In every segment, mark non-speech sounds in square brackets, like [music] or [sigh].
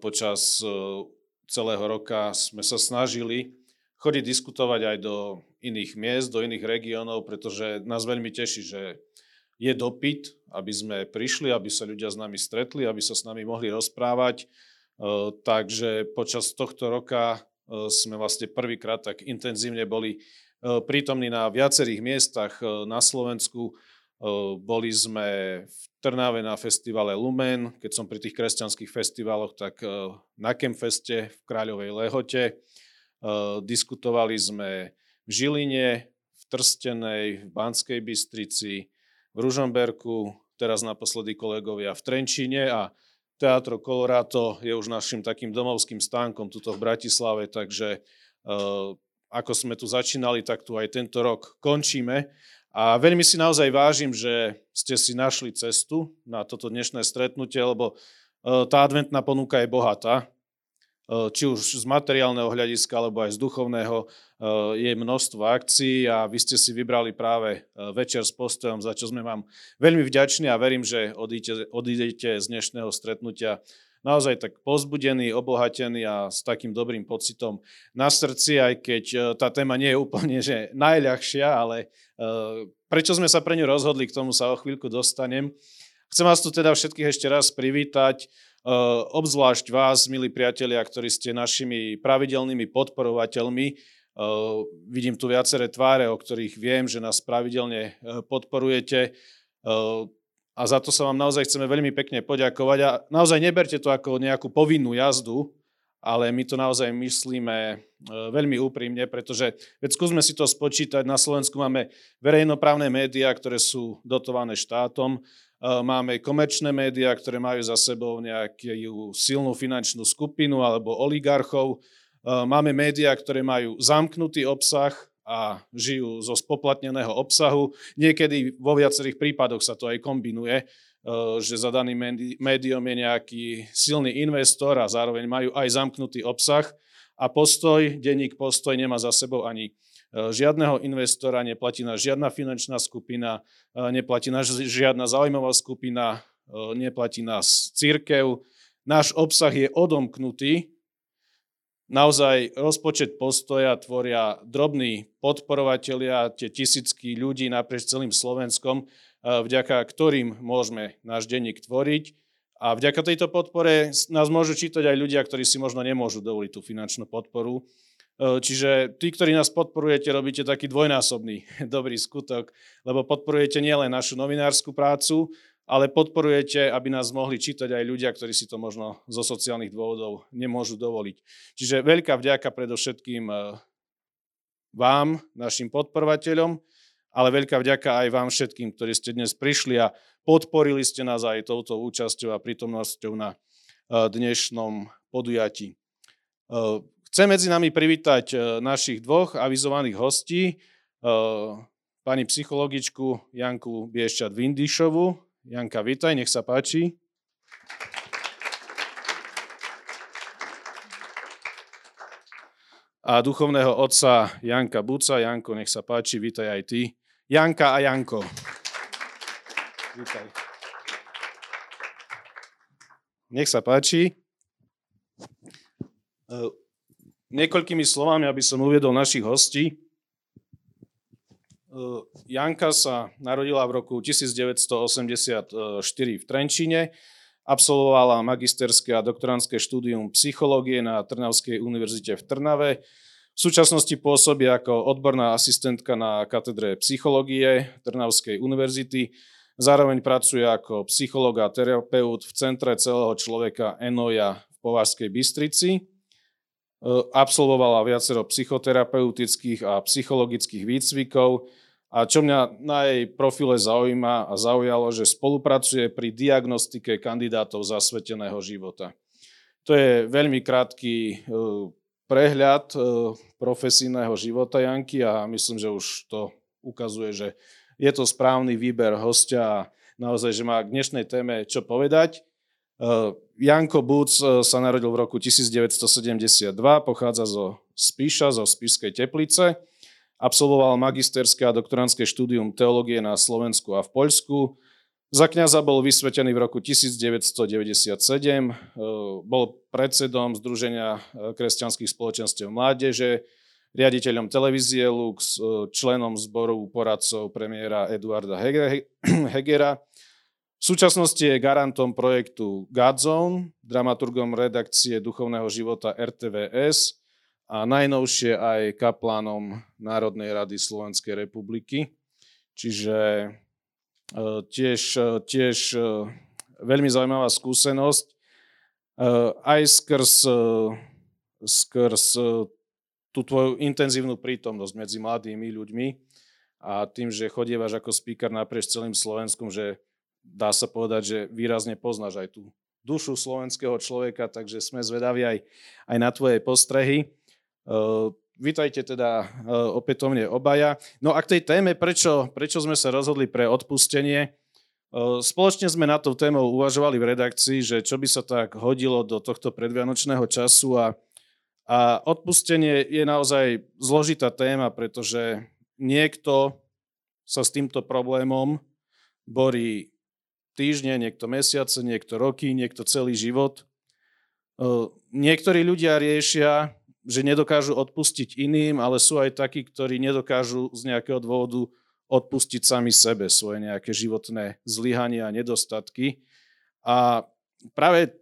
počas celého roka sme sa snažili chodiť diskutovať aj do iných miest, do iných regiónov, pretože nás veľmi teší, že je dopyt, aby sme prišli, aby sa ľudia s nami stretli, aby sa s nami mohli rozprávať. E, takže počas tohto roka e, sme vlastne prvýkrát tak intenzívne boli e, prítomní na viacerých miestach na Slovensku. Boli sme v Trnave na festivale Lumen, keď som pri tých kresťanských festivaloch, tak na Kemfeste v Kráľovej Lehote. Diskutovali sme v Žiline, v Trstenej, v Banskej Bystrici, v Ružomberku, teraz naposledy kolegovia v Trenčine a Teatro Colorado je už našim takým domovským stánkom tuto v Bratislave, takže ako sme tu začínali, tak tu aj tento rok končíme. A veľmi si naozaj vážim, že ste si našli cestu na toto dnešné stretnutie, lebo uh, tá adventná ponuka je bohatá. Uh, či už z materiálneho hľadiska, alebo aj z duchovného. Eh, je množstvo akcií a vy ste si vybrali práve večer s postojom, za čo sme vám veľmi vďační a verím, že odídete, odídete z dnešného stretnutia naozaj tak pozbudený, obohatený a s takým dobrým pocitom na srdci, aj keď eh, tá téma nie je úplne že najľahšia, ale prečo sme sa pre ňu rozhodli, k tomu sa o chvíľku dostanem. Chcem vás tu teda všetkých ešte raz privítať, obzvlášť vás, milí priatelia, ktorí ste našimi pravidelnými podporovateľmi vidím tu viaceré tváre, o ktorých viem, že nás pravidelne podporujete a za to sa vám naozaj chceme veľmi pekne poďakovať. A naozaj neberte to ako nejakú povinnú jazdu, ale my to naozaj myslíme veľmi úprimne, pretože veď skúsme si to spočítať, na Slovensku máme verejnoprávne médiá, ktoré sú dotované štátom, máme komerčné médiá, ktoré majú za sebou nejakú silnú finančnú skupinu alebo oligarchov, Eh, máme médiá, ktoré majú zamknutý obsah a žijú zo spoplatneného obsahu. Niekedy vo viacerých prípadoch sa to aj kombinuje, eh, že za daným médium je nejaký silný investor a zároveň majú aj zamknutý obsah. A postoj, denník postoj nemá za sebou ani eh, žiadneho investora, neplatí nás žiadna finančná skupina, neplatí nás žiadna zaujímavá skupina, neplatí nás církev. Náš obsah je odomknutý Naozaj rozpočet postoja tvoria drobní podporovatelia, tie tisícky ľudí naprieč celým Slovenskom, eh, vďaka ktorým môžeme náš denník tvoriť. A vďaka tejto podpore nás môžu čítať aj ľudia, ktorí si možno nemôžu dovoliť tú finančnú podporu. Eh, čiže tí, ktorí nás podporujete, robíte taký dvojnásobný [laughs] dobrý skutok, lebo podporujete nielen našu novinárskú prácu, ale podporujete, aby nás mohli čítať aj ľudia, ktorí si to možno zo sociálnych dôvodov nemôžu dovoliť. Čiže veľká vďaka predovšetkým eh, vám, našim podporovateľom, ale veľká vďaka aj vám všetkým, ktorí ste dnes prišli a podporili ste nás aj touto účasťou a prítomnosťou na eh, dnešnom podujatí. Eh, chcem medzi nami privítať našich dvoch avizovaných hostí, pani psychologičku Janku Biešťat-Vindišovu Janka, vítaj, nech sa páči. A duchovného otca Janka Buca. Janko, nech sa páči, vítaj aj ty. Janka a Janko. Vítaj. Nech sa páči. E, niekoľkými slovami, aby som uviedol našich hostí. Eh, Janka sa narodila v roku 1984 v Trenčine, absolvovala magisterské a doktorantské štúdium psychológie na Trnavskej univerzite v Trnave. V súčasnosti pôsobí ako odborná asistentka na katedre psychológie Trnavskej univerzity. Zároveň pracuje ako psychológ a terapeut v Centre celého človeka Enoja v Považskej Bystrici. Eh, absolvovala viacero psychoterapeutických a psychologických výcvikov, a čo mňa na jej profile zaujíma a zaujalo, že spolupracuje pri diagnostike kandidátov zasveteného života. To je veľmi krátky e, prehľad e, profesijného života Janky a myslím, že už to ukazuje, že je to správny výber hostia a naozaj, že má k dnešnej téme čo povedať. E, Janko Buc sa narodil v roku 1972, pochádza zo Spíša, zo Spišskej Teplice. Absolvoval magisterské a doktorantské štúdium teológie na Slovensku a v Poľsku. Za kniaza bol vysvetený v roku 1997, bol predsedom Združenia kresťanských spoločenstiev mládeže, riaditeľom televízie Lux, členom zboru poradcov premiéra Eduarda [clears throat] Hegera. V súčasnosti je garantom projektu Godzone, dramaturgom redakcie duchovného života RTVS a najnovšie aj kaplánom Národnej rady Slovenskej republiky. Čiže E, tiež, e, tiež e, veľmi zaujímavá skúsenosť. Aj skrz, skrz tú tvoju intenzívnu prítomnosť medzi mladými ľuďmi a tým, že chodievaš ako speaker naprieč celým Slovenskom, že dá sa povedať, že výrazne poznáš aj tú dušu slovenského človeka, takže sme zvedaví aj, aj na tvoje postrehy. Vítajte teda e, opätovne obaja. No a k tej téme, prečo, prečo sme sa rozhodli pre odpustenie, e, spoločne sme na tou témou uvažovali v redakcii, že čo by sa tak hodilo do tohto predvianočného času a, a odpustenie je naozaj zložitá téma, pretože niekto sa s týmto problémom borí týždne, niekto mesiace, niekto roky, niekto celý život. Niektorí ľudia riešia že nedokážu odpustiť iným, ale sú aj takí, ktorí nedokážu z nejakého dôvodu odpustiť sami sebe svoje nejaké životné zlyhania a nedostatky. A práve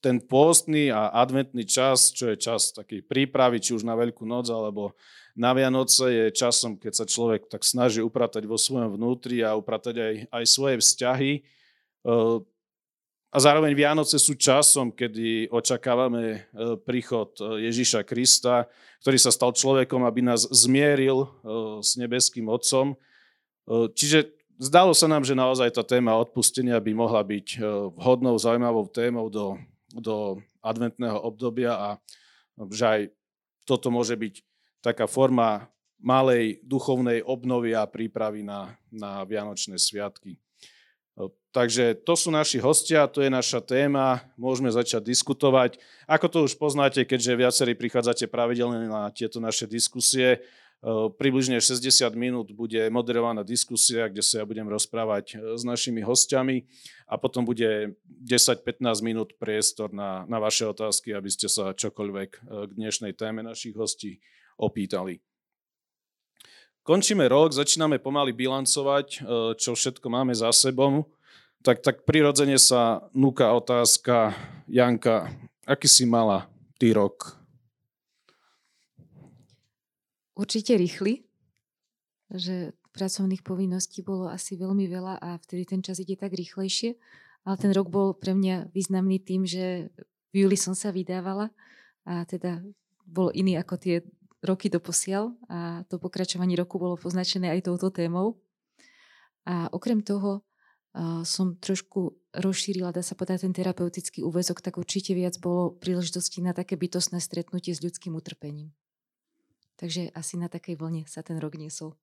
ten pôstny a adventný čas, čo je čas takej prípravy, či už na Veľkú noc alebo na Vianoce, je časom, keď sa človek tak snaží upratať vo svojom vnútri a upratať aj, aj svoje vzťahy. A zároveň Vianoce sú časom, kedy očakávame e, príchod e, Ježíša Krista, ktorý sa stal človekom, aby nás zmieril e, s nebeským Otcom. Čiže zdalo sa nám, že naozaj tá téma odpustenia by mohla byť vhodnou, zaujímavou témou do, do adventného obdobia a že aj toto môže byť taká forma malej duchovnej obnovy a prípravy na, na Vianočné sviatky. Takže to sú naši hostia, to je naša téma, môžeme začať diskutovať. Ako to už poznáte, keďže viacerí prichádzate pravidelne na tieto naše diskusie, približne 60 minút bude moderovaná diskusia, kde sa ja budem rozprávať e, s našimi hostiami a potom bude 10-15 minút priestor na, na vaše otázky, aby ste sa čokoľvek k dnešnej téme našich hostí opýtali. Končíme rok, začíname pomaly bilancovať, e, čo všetko máme za sebou tak, tak prirodzene sa núka otázka, Janka, aký si mala ty rok? Určite rýchly, že pracovných povinností bolo asi veľmi veľa a vtedy ten čas ide tak rýchlejšie. Ale ten rok bol pre mňa významný tým, že v júli som sa vydávala a teda bol iný ako tie roky doposiaľ a to pokračovanie roku bolo poznačené aj touto témou. A okrem toho som trošku rozšírila, dá sa povedať, ten terapeutický úvezok, tak určite viac bolo príležitosti na také bytostné stretnutie s ľudským utrpením. Takže asi na takej vlne sa ten rok niesol.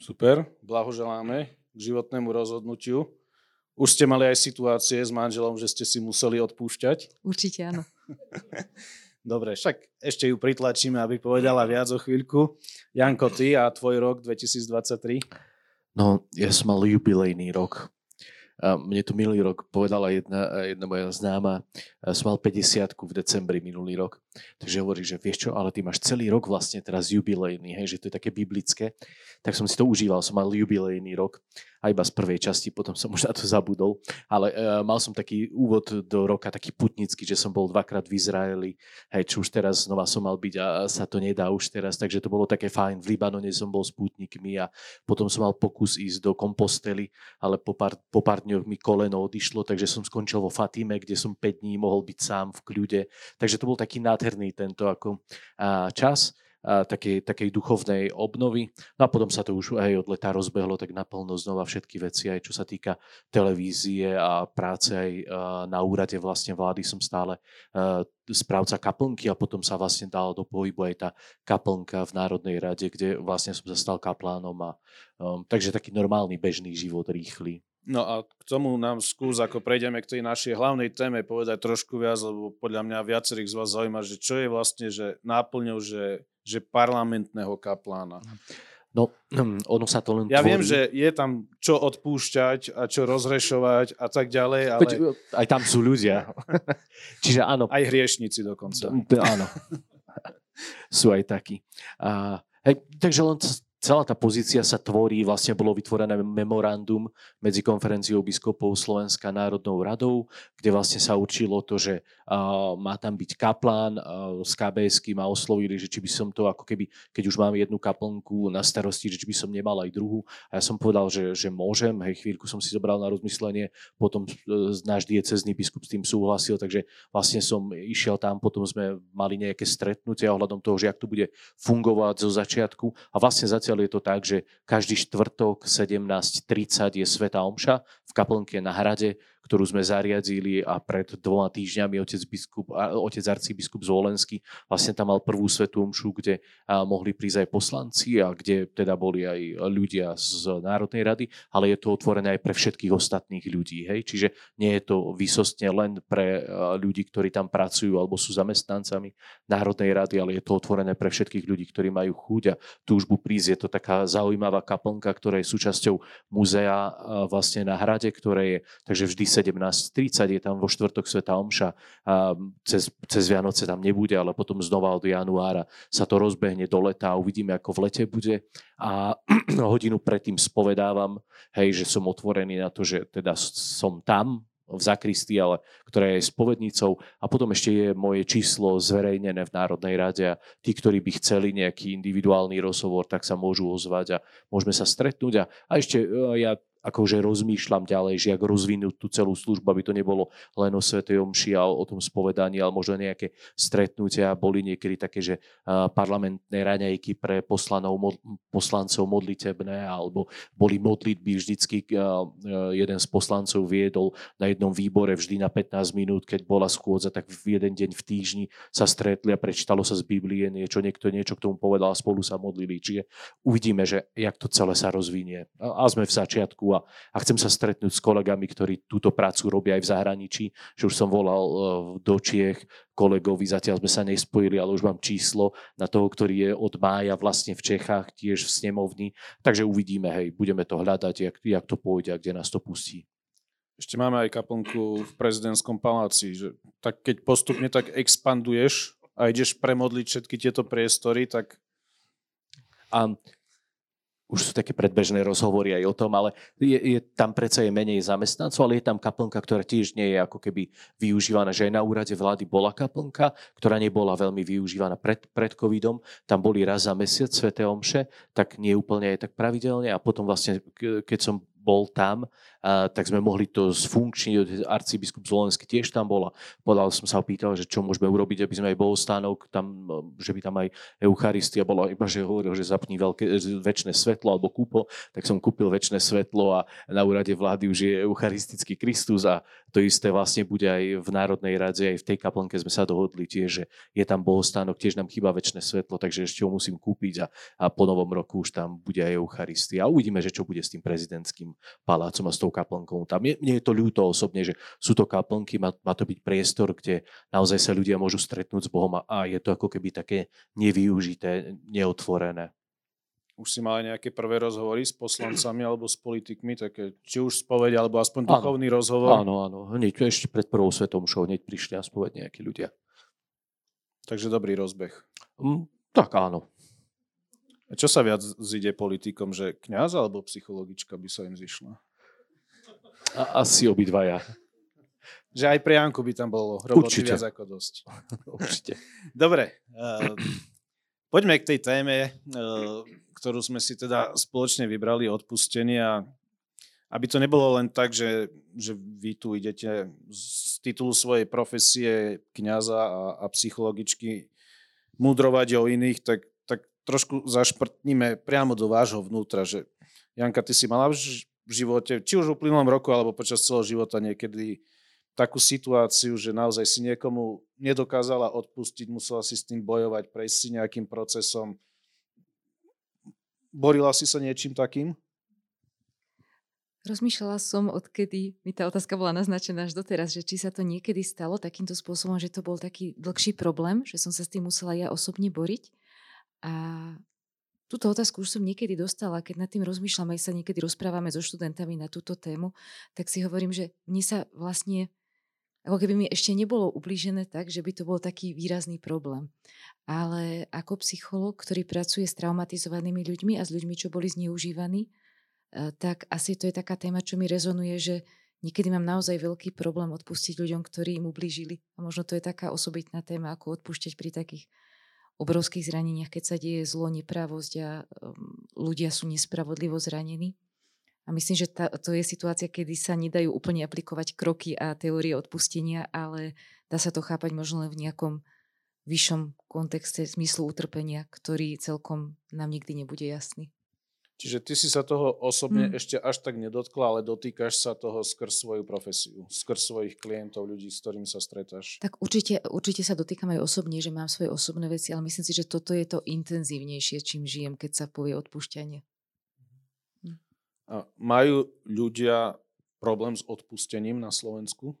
Super, blahoželáme k životnému rozhodnutiu. Už ste mali aj situácie s manželom, že ste si museli odpúšťať? Určite áno. [laughs] Dobre, však ešte ju pritlačíme, aby povedala viac o chvíľku. Janko, ty a tvoj rok 2023? No, ja som mal jubilejný rok. A mne to minulý rok povedala jedna, jedna moja známa, som mal 50 v decembri minulý rok, takže hovorí, že vieš čo, ale ty máš celý rok vlastne teraz jubilejný, hej, že to je také biblické, tak som si to užíval, som mal jubilejný rok a iba z prvej časti, potom som už na to zabudol. Ale uh, mal som taký úvod do roka, taký putnický, že som bol dvakrát v Izraeli, hej, čo už teraz znova som mal byť a sa to nedá už teraz, takže to bolo také fajn. V Libanone som bol s pútnikmi a potom som mal pokus ísť do kompostely, ale po pár, po pár dňoch mi koleno odišlo, takže som skončil vo Fatime, kde som 5 dní mohol byť sám v kľude. Takže to bol taký nádherný tento ako čas takej, takej duchovnej obnovy. No a potom sa to už aj od leta rozbehlo tak naplno znova všetky veci, aj čo sa týka televízie a práce aj na úrade vlastne vlády som stále správca kaplnky a potom sa vlastne dala do pohybu aj tá kaplnka v Národnej rade, kde vlastne som sa stal kaplánom a um, takže taký normálny bežný život rýchly. No a k tomu nám skús, ako prejdeme k tej našej hlavnej téme, povedať trošku viac, lebo podľa mňa viacerých z vás zaujíma, že čo je vlastne že náplňou, že, že parlamentného kaplána. No, ono sa to len Ja tvorí. viem, že je tam čo odpúšťať a čo rozrešovať a tak ďalej, ale Veď, aj tam sú ľudia. [laughs] Čiže áno, aj hriešnici dokonca. Áno. [laughs] Sú aj takí. A, hej, takže len celá tá pozícia sa tvorí, vlastne bolo vytvorené memorandum medzi konferenciou biskupov Slovenská národnou radou, kde vlastne sa určilo to, že a, má tam byť kaplán a, z kbs ma oslovili, že či by som to ako keby, keď už mám jednu kaplnku na starosti, že či by som nemal aj druhú. A ja som povedal, že, že môžem, hej, chvíľku som si zobral na rozmyslenie, potom e, náš diecezný biskup s tým súhlasil, takže vlastne som išiel tam, potom sme mali nejaké stretnutia ohľadom toho, že jak to bude fungovať zo začiatku. A vlastne zatiaľ je to tak, že každý štvrtok 17.30 je Sveta Omša v kaplnke na hrade, ktorú sme zariadili a pred dvoma týždňami otec, biskup, otec arcibiskup Zvolenský vlastne tam mal prvú svetú omšu, kde mohli prísť aj poslanci a kde teda boli aj ľudia z Národnej rady, ale je to otvorené aj pre všetkých ostatných ľudí. Hej? Čiže nie je to výsostne len pre ľudí, ktorí tam pracujú alebo sú zamestnancami Národnej rady, ale je to otvorené pre všetkých ľudí, ktorí majú chuť a túžbu prísť. Je to taká zaujímavá kaplnka, ktorá je súčasťou muzea a, vlastne na hrade, ktoré je, takže vždy 17.30 je tam vo štvrtok Sveta Omša a cez, cez Vianoce tam nebude, ale potom znova od januára sa to rozbehne do leta a uvidíme, ako v lete bude. A [clears throat] hodinu predtým spovedávam, hej, že som otvorený na to, že teda som tam v zakristii, ale ktorá je spovednicou a potom ešte je moje číslo zverejnené v Národnej rade a tí, ktorí by chceli nejaký individuálny rozhovor, tak sa môžu ozvať a môžeme sa stretnúť. A, a ešte e, ja akože rozmýšľam ďalej, že ako rozvinúť tú celú službu, aby to nebolo len o Svetej Omši a o tom spovedaní, ale možno nejaké stretnutia. Boli niekedy také, že parlamentné raňajky pre poslanov, poslancov modlitebné, alebo boli modlitby vždycky, jeden z poslancov viedol na jednom výbore vždy na 15 minút, keď bola schôdza, tak v jeden deň v týždni sa stretli a prečítalo sa z Biblie niečo, niekto niečo k tomu povedal a spolu sa modlili. Čiže uvidíme, že jak to celé sa rozvinie. A sme v začiatku a, a chcem sa stretnúť s kolegami, ktorí túto prácu robia aj v zahraničí, že už som volal eh, do Čiech kolegovi, zatiaľ sme sa nespojili, ale už mám číslo na toho, ktorý je od mája vlastne v Čechách, tiež v snemovni. Takže uvidíme, hej, budeme to hľadať, jak, jak to pôjde a kde nás to pustí. Ešte máme aj kaplnku v prezidentskom paláci, že tak keď postupne tak expanduješ a ideš premodliť všetky tieto priestory, tak A už sú také predbežné rozhovory aj o tom, ale je, je, tam predsa je menej zamestnancov, ale je tam kaplnka, ktorá tiež nie je ako keby využívaná, že aj na úrade vlády bola kaplnka, ktorá nebola veľmi využívaná pred, pred covidom. Tam boli raz za mesiac sveté omše, tak nie úplne aj tak pravidelne a potom vlastne, ke- keď som bol tam, a, tak sme mohli to zfunkčniť. Arcibiskup Zvolenský tiež tam bol a podal som sa opýtal, že čo môžeme urobiť, aby sme aj bohostánok tam, že by tam aj Eucharistia bola, iba že hovoril, že zapni veľké, väčšie svetlo alebo kúpo, tak som kúpil väčšie svetlo a na úrade vlády už je Eucharistický Kristus a to isté vlastne bude aj v Národnej rade, aj v tej kaplnke sme sa dohodli tiež, že je tam bohostánok, tiež nám chýba väčšie svetlo, takže ešte ho musím kúpiť a, a po novom roku už tam bude aj Eucharistia. A uvidíme, že čo bude s tým prezidentským palácom a s tou kaplnkou. Tam je, mne je to ľúto osobne, že sú to kaplnky, má, má to byť priestor, kde naozaj sa ľudia môžu stretnúť s Bohom a, a je to ako keby také nevyužité, neotvorené. už si mal aj nejaké prvé rozhovory s poslancami alebo s politikmi, také, či už spoveď, alebo aspoň Áno. duchovný rozhovor. Áno, áno. Hneď ešte pred prvou svetom show hneď prišli a spovedť nejakí ľudia. Takže dobrý rozbeh. Mm, tak áno. Čo sa viac zide politikom, že kňaz alebo psychologička by sa im zišla? A, asi obidvaja. Že aj pre Janku by tam bolo roboty Určite. viac ako dosť. [laughs] Určite. Dobre, uh, poďme k tej téme, uh, ktorú sme si teda spoločne vybrali, odpustenie a aby to nebolo len tak, že, že vy tu idete z titulu svojej profesie kňaza a, a psychologičky mudrovať o iných, tak trošku zašprtníme priamo do vášho vnútra, že Janka, ty si mala v živote, či už v uplynulom roku, alebo počas celého života niekedy takú situáciu, že naozaj si niekomu nedokázala odpustiť, musela si s tým bojovať, prejsť si nejakým procesom. Borila si sa niečím takým? Rozmýšľala som, odkedy mi tá otázka bola naznačená až doteraz, že či sa to niekedy stalo takýmto spôsobom, že to bol taký dlhší problém, že som sa s tým musela ja osobne boriť. A túto otázku už som niekedy dostala, keď nad tým rozmýšľam, aj sa niekedy rozprávame so študentami na túto tému, tak si hovorím, že mne sa vlastne, ako keby mi ešte nebolo ublížené tak, že by to bol taký výrazný problém. Ale ako psychológ, ktorý pracuje s traumatizovanými ľuďmi a s ľuďmi, čo boli zneužívaní, eh, tak asi to je taká téma, čo mi rezonuje, že niekedy mám naozaj veľký problém odpustiť ľuďom, ktorí im ublížili. A možno to je taká osobitná téma, ako odpúšťať pri takých obrovských zraneniach, keď sa deje zlo, nepravosť a um, ľudia sú nespravodlivo zranení. A myslím, že tá, to je situácia, kedy sa nedajú úplne aplikovať kroky a teórie odpustenia, ale dá sa to chápať možno len v nejakom vyššom kontexte zmyslu utrpenia, ktorý celkom nám nikdy nebude jasný. Čiže ty si sa toho osobne hmm. ešte až tak nedotkla, ale dotýkaš sa toho skrz svoju profesiu, skrz svojich klientov, ľudí, s ktorými sa stretáš. Tak určite, určite sa dotýkam aj osobne, že mám svoje osobné veci, ale myslím si, že toto je to intenzívnejšie, čím žijem, keď sa povie odpúšťanie. Hm. A majú ľudia problém s odpustením na Slovensku?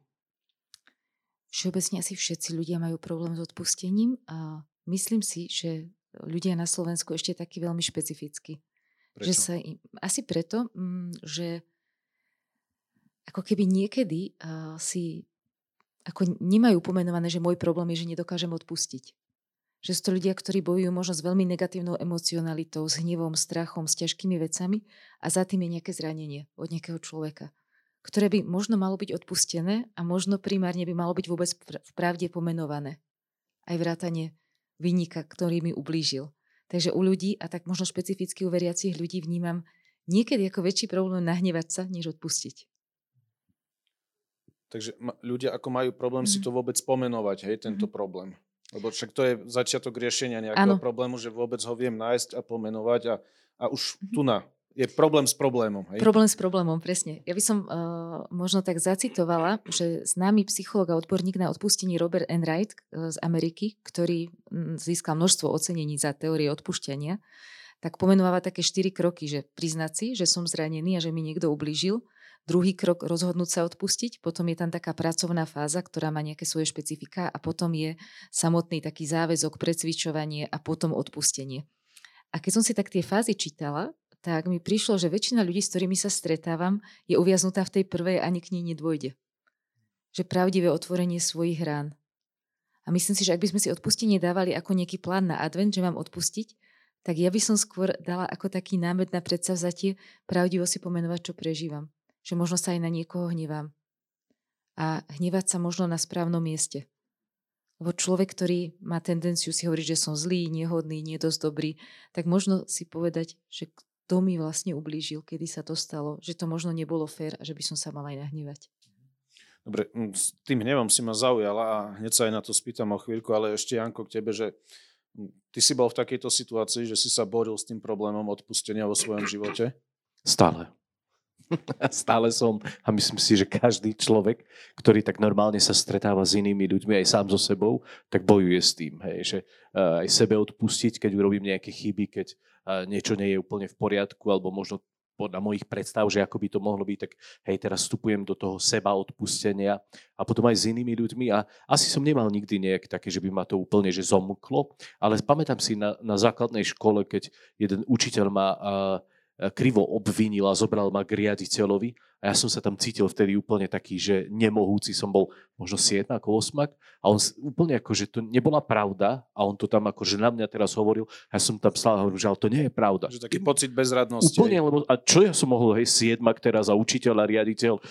Všeobecne asi všetci ľudia majú problém s odpustením a myslím si, že ľudia na Slovensku ešte taký veľmi špecifický. Prečo? Že sa im, asi preto, mm, že ako keby niekedy uh, si ako nemajú pomenované, že môj problém je, že nedokážem odpustiť. Že sú to ľudia, ktorí bojujú možno s veľmi negatívnou emocionalitou, s hnevom, strachom, s ťažkými vecami a za tým je nejaké zranenie od nejakého človeka, ktoré by možno malo byť odpustené a možno primárne by malo byť vôbec v pravde pomenované. Aj vrátanie vynika, ktorý mi ublížil. Takže u ľudí, a tak možno špecificky u veriacich ľudí vnímam niekedy ako väčší problém nahnevať sa, než odpustiť. Takže ľudia ako majú problém mm. si mhm. to vôbec pomenovať, hej, tento mm. problém. Lebo však to je začiatok riešenia nejakého ano. problému, že vôbec ho viem nájsť a pomenovať a, a už mm. tu na je problém s problémom. Hej? Problém s problémom, presne. Ja by som uh, možno tak zacitovala, že známy psychológ a odborník na odpustenie Robert Enright uh, z Ameriky, ktorý m, získal množstvo ocenení za teórie odpušťania, tak pomenováva také štyri kroky, že priznať si, že som zranený a že mi niekto ublížil, druhý krok rozhodnúť sa odpustiť, potom je tam taká pracovná fáza, ktorá má nejaké svoje špecifika a potom je samotný taký záväzok, precvičovanie a potom odpustenie. A keď som si tak tie fázy čítala, tak mi prišlo, že väčšina ľudí, s ktorými sa stretávam, je uviaznutá v tej prvej ani k nej nedôjde. Že pravdivé otvorenie svojich rán. A myslím si, že ak by sme si odpustenie dávali ako nejaký plán na advent, že mám odpustiť, tak ja by som skôr dala ako taký námed na predsavzatie pravdivo si pomenovať, čo prežívam. Že možno sa aj na niekoho hnevám. A hnevať sa možno na správnom mieste. Lebo človek, ktorý má tendenciu si hovoriť, že som zlý, nehodný, nie dosť dobrý, tak možno si povedať, že kto mi vlastne ublížil, kedy sa to stalo, že to možno nebolo fér a že by som sa mal aj nahnevať. Dobre, s tým hnevom si ma zaujala a hneď sa aj na to spýtam o chvíľku, ale ešte Janko k tebe, že ty si bol v takejto situácii, že si sa boril s tým problémom odpustenia vo svojom živote? Stále. [laughs] Stále som a myslím si, že každý človek, ktorý tak normálne sa stretáva s inými ľuďmi aj sám so sebou, tak bojuje s tým. Hej, že aj sebe odpustiť, keď urobím nejaké chyby, keď niečo nie je úplne v poriadku, alebo možno podľa mojich predstav, že ako by to mohlo byť, tak hej, teraz vstupujem do toho seba odpustenia a potom aj s inými ľuďmi. A asi som nemal nikdy nejak také, že by ma to úplne že zomklo, ale pamätám si na, na základnej škole, keď jeden učiteľ ma uh, krivo obvinil a zobral ma k riaditeľovi a ja som sa tam cítil vtedy úplne taký, že nemohúci som bol možno 7 ako 8 a on úplne ako, že to nebola pravda a on to tam ako, že na mňa teraz hovoril a ja som tam stále hovoril, že ale to nie je pravda. Že taký pocit bezradnosti. Úplne, lebo a čo ja som mohol, hej, 7 teraz a učiteľ a riaditeľ, e,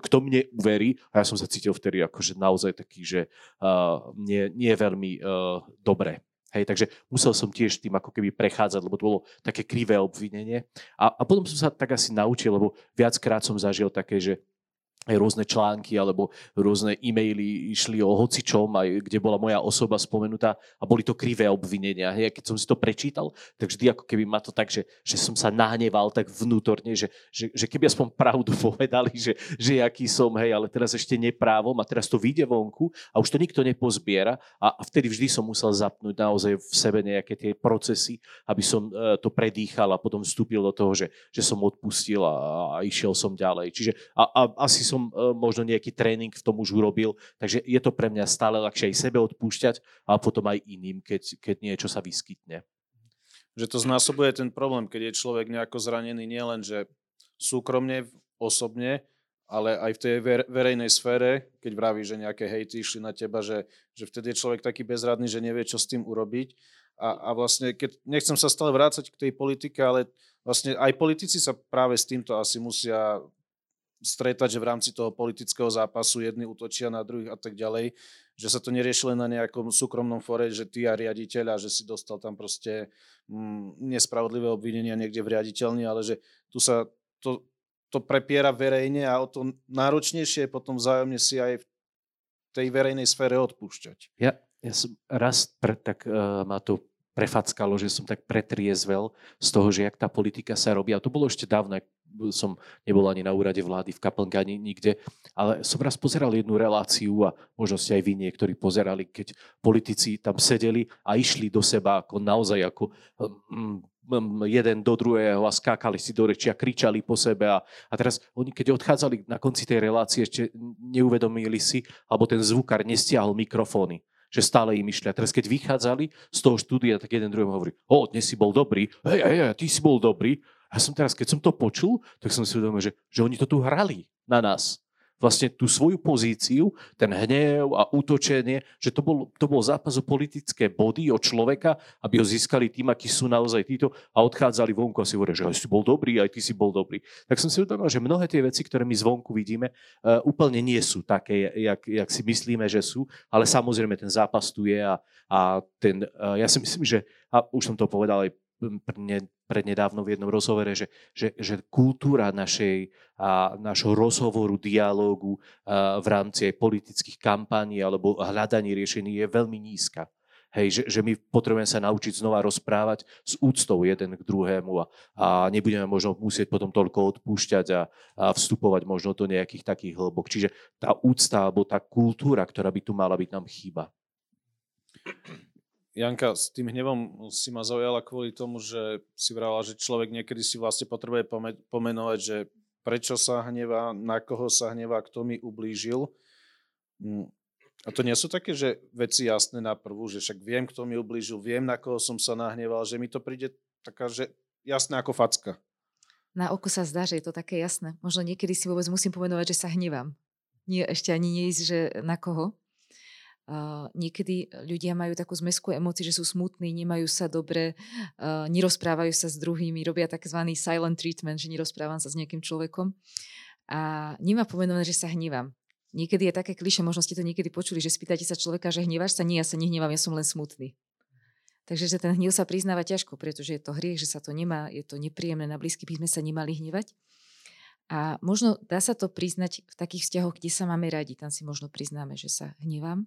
kto mne uverí a ja som sa cítil vtedy ako, že naozaj taký, že uh, nie, nie veľmi uh, dobre. Hej, takže musel som tiež tým ako keby prechádzať, lebo to bolo také krivé obvinenie. A, a potom som sa tak asi naučil, lebo viackrát som zažil také, že rôzne články alebo rôzne e-maily išli o hocičom, aj kde bola moja osoba spomenutá a boli to krivé obvinenia. Hej. Keď som si to prečítal, tak vždy ako keby ma to tak, že, že som sa nahneval tak vnútorne, že, že, že keby aspoň pravdu [laughs] povedali, že, že aký som, hej, ale teraz ešte neprávom a teraz to vyjde vonku a už to nikto nepozbiera a, a vtedy vždy som musel zapnúť naozaj v sebe nejaké tie procesy, aby som uh, to predýchal a potom vstúpil do toho, že, že som odpustil a, a išiel som ďalej. Čiže a, a asi som som e, možno nejaký tréning v tom už urobil, takže je to pre mňa stále ľahšie aj sebe odpúšťať a potom aj iným, keď, keď niečo sa vyskytne. že to znásobuje ten problém, keď je človek nejako zranený nielen, že súkromne, osobne, ale aj v tej verejnej sfére, keď vraví, že nejaké hejty išli na teba, že, že vtedy je človek taký bezradný, že nevie, čo s tým urobiť. A, a vlastne, keď, nechcem sa stále vrácať k tej politike, ale vlastne aj politici sa práve s týmto asi musia stretať, že v rámci toho politického zápasu jedni útočia na druhých a tak ďalej, že sa to nerieši len na nejakom súkromnom fore, že ty a riaditeľ a že si dostal tam proste mm, nespravodlivé obvinenia niekde v riaditeľni, ale že tu sa to, to prepiera verejne a o to náročnejšie je potom vzájomne si aj v tej verejnej sfére odpúšťať. Ja, ja som raz pre, tak uh, ma to prefackalo, že som tak pretriezvel z toho, že jak tá politika sa robí. A to bolo ešte dávno, som nebol ani na úrade vlády v Kaplnke, ani nikde, ale som raz pozeral jednu reláciu a možno ste aj vy niektorí pozerali, keď politici tam sedeli a išli do seba ako naozaj ako um, jeden do druhého a skákali si do reči a kričali po sebe. A, a teraz oni, keď odchádzali na konci tej relácie, ešte neuvedomili si, alebo ten zvukár nestiahol mikrofóny že stále im išli. A teraz keď vychádzali z toho štúdia, tak jeden druhým hovorí, o, dnes si bol dobrý, hej, hej, hej, ty si bol dobrý. A som teraz, keď som to počul, tak som si uvedomil, že, že oni to tu hrali na nás vlastne tú svoju pozíciu, ten hnev a útočenie, že to bol, to bol zápas o politické body, o človeka, aby ho získali tým, akí sú naozaj títo a odchádzali vonku a si hovorili, že aj si bol dobrý, aj ty si bol dobrý. Tak som si uvedomil, že mnohé tie veci, ktoré my zvonku vidíme, uh, úplne nie sú také, jak, jak si myslíme, že sú, ale samozrejme ten zápas tu je a, a ten, uh, ja si myslím, že, a už som to povedal aj prednedávno v jednom rozhovore, že, že, že kultúra našej, a, našho rozhovoru, dialógu v rámci aj politických kampaní alebo hľadaní riešení je veľmi nízka. Hej, že, že my potrebujeme sa naučiť znova rozprávať s úctou jeden k druhému a, a nebudeme možno musieť potom toľko odpúšťať a, a vstupovať možno do nejakých takých hlbok. Čiže tá úcta alebo tá kultúra, ktorá by tu mala byť, nám chýba. Janka, s tým hnevom si ma zaujala kvôli tomu, že si vrala, že človek niekedy si vlastne potrebuje pomenovať, že prečo sa hnevá, na koho sa hnevá, kto mi ublížil. Mm, a to nie sú také, že veci jasné na prvú, že však viem, kto mi ublížil, viem, na koho som sa nahneval, že mi to príde taká, že jasné ako facka. Na oko sa zdá, že je to také jasné. Možno niekedy si vôbec musím pomenovať, že sa hnevám. Nie, ešte ani nie že na koho. Uh, niekedy ľudia majú takú zmesku emócií, že sú smutní, nemajú sa dobre, uh, nerozprávajú sa s druhými, robia tzv. silent treatment, že nerozprávam sa s nejakým človekom. A nemá pomenované, že sa hnívam. Niekedy je také kliše, možno ste to niekedy počuli, že spýtate sa človeka, že hneváš sa, nie, ja sa nehnevam, ja som len smutný. Takže že ten hnev sa priznáva ťažko, pretože je to hriech, že sa to nemá, je to nepríjemné, na blízky by sme sa nemali hnevať. A možno dá sa to priznať v takých vzťahoch, kde sa máme radi. Tam si možno priznáme, že sa hnevám.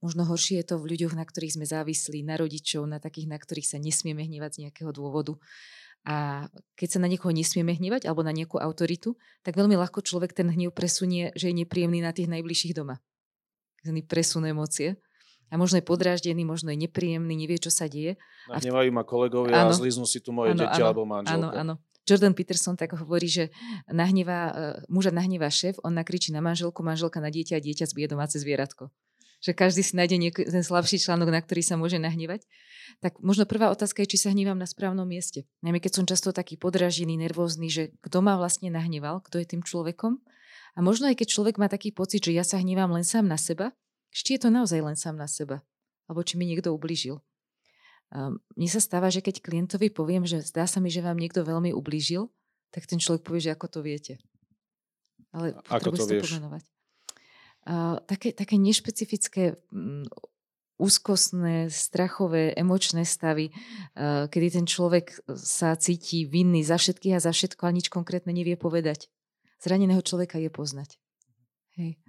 Možno horšie je to v ľuďoch, na ktorých sme závislí, na rodičov, na takých, na ktorých sa nesmieme hnevať z nejakého dôvodu. A keď sa na niekoho nesmieme hnevať alebo na nejakú autoritu, tak veľmi ľahko človek ten hnev presunie, že je nepríjemný na tých najbližších doma. Takzvaný presun emócie. A možno je podráždený, možno je nepríjemný, nevie, čo sa deje. Nahnevajú ma kolegovia ano, a zliznú si tu moje deti alebo manželka. Áno, áno. Jordan Peterson tak hovorí, že nahnevá, e, muža nahnevá šéf, on nakričí na manželku, manželka na dieťa a dieťa zbije domáce zvieratko že každý si nájde niek- ten slabší článok, na ktorý sa môže nahnevať. Tak možno prvá otázka je, či sa hnívam na správnom mieste. Najmä keď som často taký podražený, nervózny, že kto ma vlastne nahneval, kto je tým človekom. A možno aj keď človek má taký pocit, že ja sa hnívam len sám na seba, či je to naozaj len sám na seba. Alebo či mi niekto ublížil. Um, mne sa stáva, že keď klientovi poviem, že zdá sa mi, že vám niekto veľmi ublížil, tak ten človek povie, že ako to viete. Ale ako to vieš? pomenovať také, také nešpecifické um, úzkostné, strachové, emočné stavy, kedy ten človek sa cíti vinný za všetkých a za všetko, ale nič konkrétne nevie povedať. Zraneného človeka je poznať. Hej.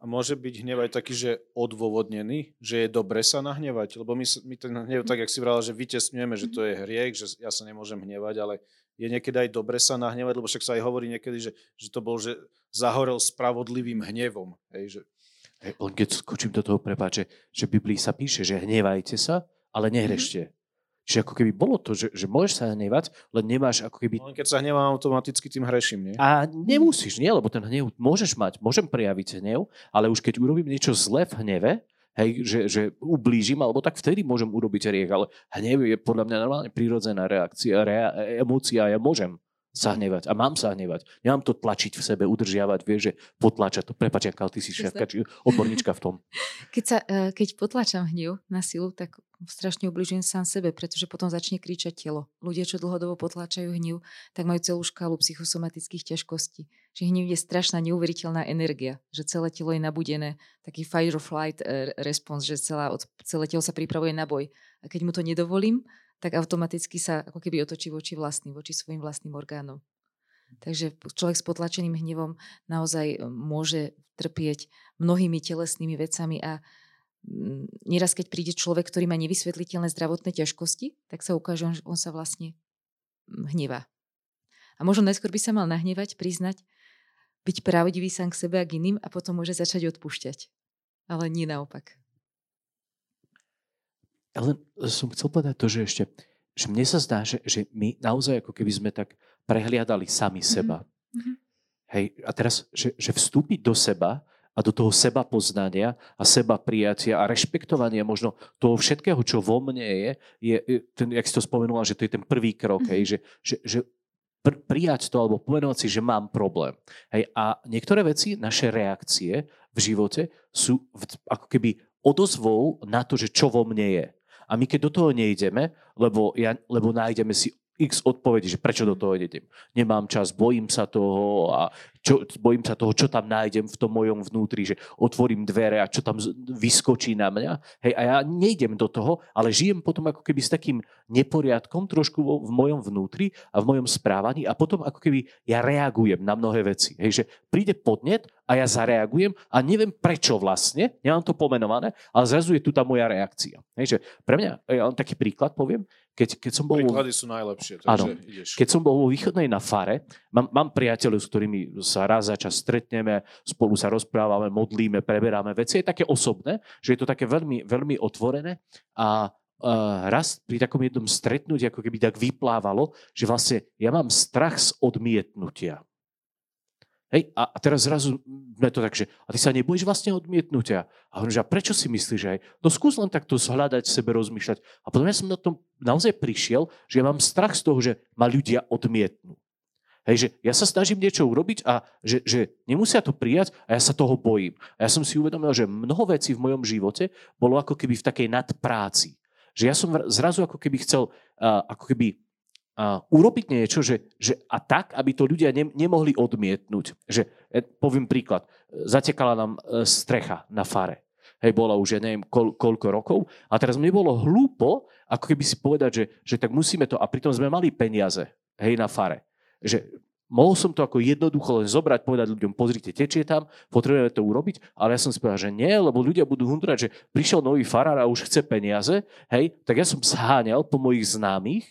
A môže byť hnev aj taký, že odôvodnený, že je dobre sa nahnevať? Lebo my, my ten hnev, tak jak si vrala, že vytesňujeme, že to je hriech, že ja sa nemôžem hnevať, ale je niekedy aj dobre sa nahnevať, lebo však sa aj hovorí niekedy, že, že to bol, že zahorel spravodlivým hnevom. Hej, že... Hej, len keď skočím do toho, prepáče, že v Biblii sa píše, že hnevajte sa, ale nehrešte. Mm-hmm. Čiže ako keby bolo to, že, že môžeš sa hnevať, len nemáš ako keby... Len keď sa hnevám, automaticky tým hreším, nie? A nemusíš, nie? Lebo ten hnev môžeš mať, môžem prejaviť hnev, ale už keď urobím niečo zlé v hneve, hej, že, že ublížim, alebo tak vtedy môžem urobiť riech, ale hnev je podľa mňa normálne prírodzená reakcia, rea, emócia, ja môžem sa hnevať a mám sa hnevať. Nemám to tlačiť v sebe, udržiavať, vieš, že potlačať to. Prepač, Janka, ty si šéfka, či odborníčka v tom. [laughs] Keď, sa, e, keď potlačam hnev na silu, tak strašne ubližujem sám sebe, pretože potom začne kričať telo. Ľudia, čo dlhodobo potláčajú hnev, tak majú celú škálu psychosomatických ťažkostí. Že hnev je strašná neuveriteľná energia, že celé telo je nabudené, taký fight or flight e, response, že celá, celé telo sa pripravuje na boj. A keď mu to nedovolím, tak automaticky sa ako keby otočí voči vlastným, voči svojim vlastným orgánom. Takže človek s potlačeným hnevom naozaj e, môže trpieť mnohými telesnými vecami a mm, nieraz, keď príde človek, ktorý má nevysvetliteľné zdravotné ťažkosti, tak sa ukáže, že on sa vlastne mm, hnevá. A možno najskôr by sa mal nahnevať, priznať, byť pravdivý sám k sebe a k iným a potom môže začať odpúšťať. Ale nie naopak. Ale som chcel povedať to, že ešte, že mne sa zdá, že, že my naozaj ako keby sme tak prehliadali sami mm-hmm. seba. Mm-hmm. Hej, a teraz, že, že vstúpiť do seba a do toho seba poznania a seba prijatia a rešpektovania možno toho všetkého, čo vo mne je, je ten, jak si to spomenula, že to je ten prvý krok, mm-hmm. hej, že, že, že pr- prijať to alebo pomenovať si, že mám problém. Hej, a niektoré veci, naše reakcie v živote sú v, ako keby odozvou na to, že čo vo mne je. A my keď do toho nejdeme, lebo, ja, lebo nájdeme si x odpovedí, že prečo do toho idem. Nemám čas, bojím sa toho a čo, bojím sa toho, čo tam nájdem v tom mojom vnútri, že otvorím dvere a čo tam vyskočí na mňa. Hej, a ja nejdem do toho, ale žijem potom ako keby s takým neporiadkom trošku vo, v mojom vnútri a v mojom správaní a potom ako keby ja reagujem na mnohé veci. Hej, že príde podnet a ja zareagujem a neviem prečo vlastne, nemám to pomenované, ale zrazu je tu tá moja reakcia. Hej, že pre mňa, ja len taký príklad poviem, keď, keď som bol... Príklady sú najlepšie, takže áno, ideš. Keď som bol vo východnej na fare, mám, mám priateľov, s ktorými sa raz za čas stretneme, spolu sa rozprávame, modlíme, preberáme veci. Je také osobné, že je to také veľmi, veľmi otvorené a raz pri takom jednom stretnutí ako keby tak vyplávalo, že vlastne ja mám strach z odmietnutia. Hej, a teraz zrazu sme to tak, že a ty sa nebojíš vlastne odmietnutia. A hovorím, že a prečo si myslíš, že aj? No skús len takto zhľadať, sebe rozmýšľať. A potom ja som na tom naozaj prišiel, že ja mám strach z toho, že ma ľudia odmietnú. Hej, že ja sa snažím niečo urobiť a že, že nemusia to prijať a ja sa toho bojím. A ja som si uvedomil, že mnoho vecí v mojom živote bolo ako keby v takej nadpráci. Že ja som zrazu ako keby chcel uh, ako keby uh, urobiť niečo, že, že a tak, aby to ľudia ne, nemohli odmietnúť. Že, e, poviem príklad, zatekala nám e, strecha na fare. Hej, bola už, ja neviem, koľ, koľko rokov. A teraz mne bolo hlúpo, ako keby si povedať, že, že tak musíme to, a pritom sme mali peniaze, hej, na fare. Že mohol som to ako jednoducho len zobrať, povedať ľuďom, pozrite, tečie tam, potrebujeme to urobiť, ale ja som si povedal, že nie, lebo ľudia budú hundrať, že prišiel nový farár a už chce peniaze, hej, tak ja som zháňal po mojich známych,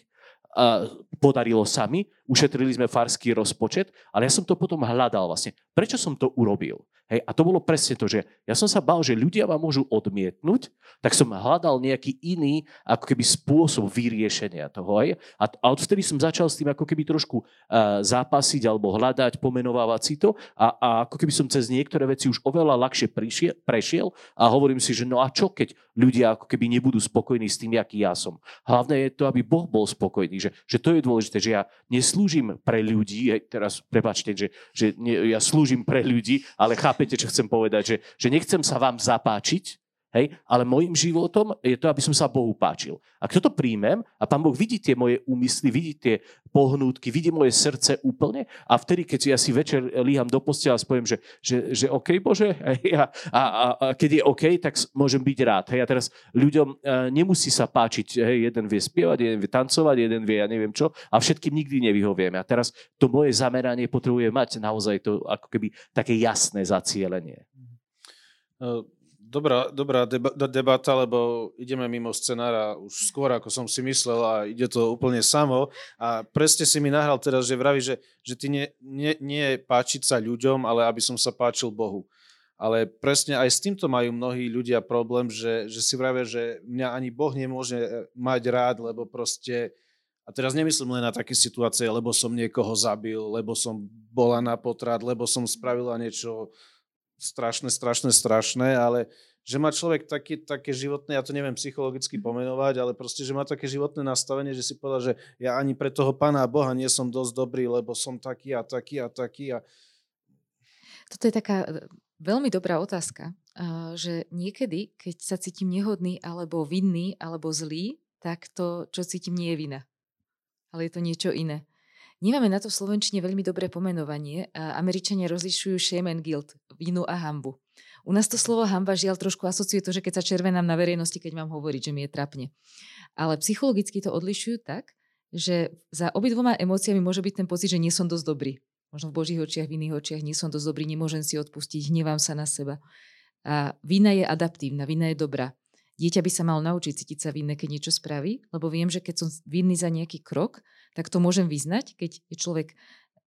podarilo sa mi, ušetrili sme farský rozpočet, ale ja som to potom hľadal vlastne. Prečo som to urobil? Hej, a to bolo presne to, že ja som sa bál, že ľudia ma môžu odmietnúť, tak som hľadal nejaký iný ako keby spôsob vyriešenia toho. Hej. A, a odvtedy som začal s tým ako keby trošku uh, zápasiť alebo hľadať, pomenovávať si to a, a ako keby som cez niektoré veci už oveľa ľahšie prišiel, prešiel a hovorím si, že no a čo keď ľudia ako keby nebudú spokojní s tým, aký ja som. Hlavné je to, aby Boh bol spokojný, že, že to je dôležité, že ja neslúžim pre ľudí, teraz prepačte, že, že ne, ja slúžim pre ľudí, ale chápete, čo chcem povedať, že, že nechcem sa vám zapáčiť, Hej? Ale môjim životom je to, aby som sa Bohu páčil. A kto to príjmem a Pán Boh vidí tie moje úmysly, vidí tie pohnútky, vidí moje srdce úplne a vtedy, keď ja si večer líham do postela a spoviem, že, že, že OK, Bože, [laughs] hej, a, a, a, keď je OK, tak môžem byť rád. Hej? A teraz ľuďom uh, nemusí sa páčiť, hej, jeden vie spievať, jeden vie tancovať, jeden vie ja neviem čo a všetkým nikdy nevyhovieme. A teraz to moje zameranie potrebuje mať naozaj to ako keby také jasné zacielenie. Uh dobrá, dobrá deba, debata, lebo ideme mimo scenára už skôr, ako som si myslel a ide to úplne samo. A presne si mi nahral teraz, že vraví, že, že ty nie, nie, nie páčiť sa ľuďom, ale aby som sa páčil Bohu. Ale presne aj s týmto majú mnohí ľudia problém, že, že si vravia, že mňa ani Boh nemôže e, mať rád, lebo proste, a teraz nemyslím len na také situácie, lebo som niekoho zabil, lebo som bola na potrat, lebo som spravila niečo strašné, strašné, strašné, ale že má človek taký, také životné, ja to neviem psychologicky Mhm. pomenovať, ale proste, že má také životné nastavenie, že si povedal, že ja ani pre toho pána Boha nie som dosť dobrý, lebo som taký a taký a taký a Toto je taká e, veľmi dobrá otázka, a, že niekedy, keď sa cítim nehodný, alebo vinný, alebo zlý, tak to, čo cítim, nie je vina. Ale je to niečo iné. Nemáme na to v Slovenčine veľmi dobré pomenovanie. A Američania rozlišujú shame and guilt, vinu a hambu. U nás to slovo hamba žiaľ trošku asociuje to, že keď sa červenám na verejnosti, keď mám hovoriť, že mi je trapne. Ale psychologicky to odlišujú tak, že za obidvoma emóciami môže byť ten pocit, že nie som dosť dobrý. Možno v Božích očiach, v iných očiach nie som dosť dobrý, nemôžem si odpustiť, hnevám sa na seba. A vina je adaptívna, vina je dobrá. Dieťa by sa malo naučiť cítiť sa vinné, keď niečo spraví, lebo viem, že keď som vinný za nejaký krok, tak to môžem vyznať. Keď je človek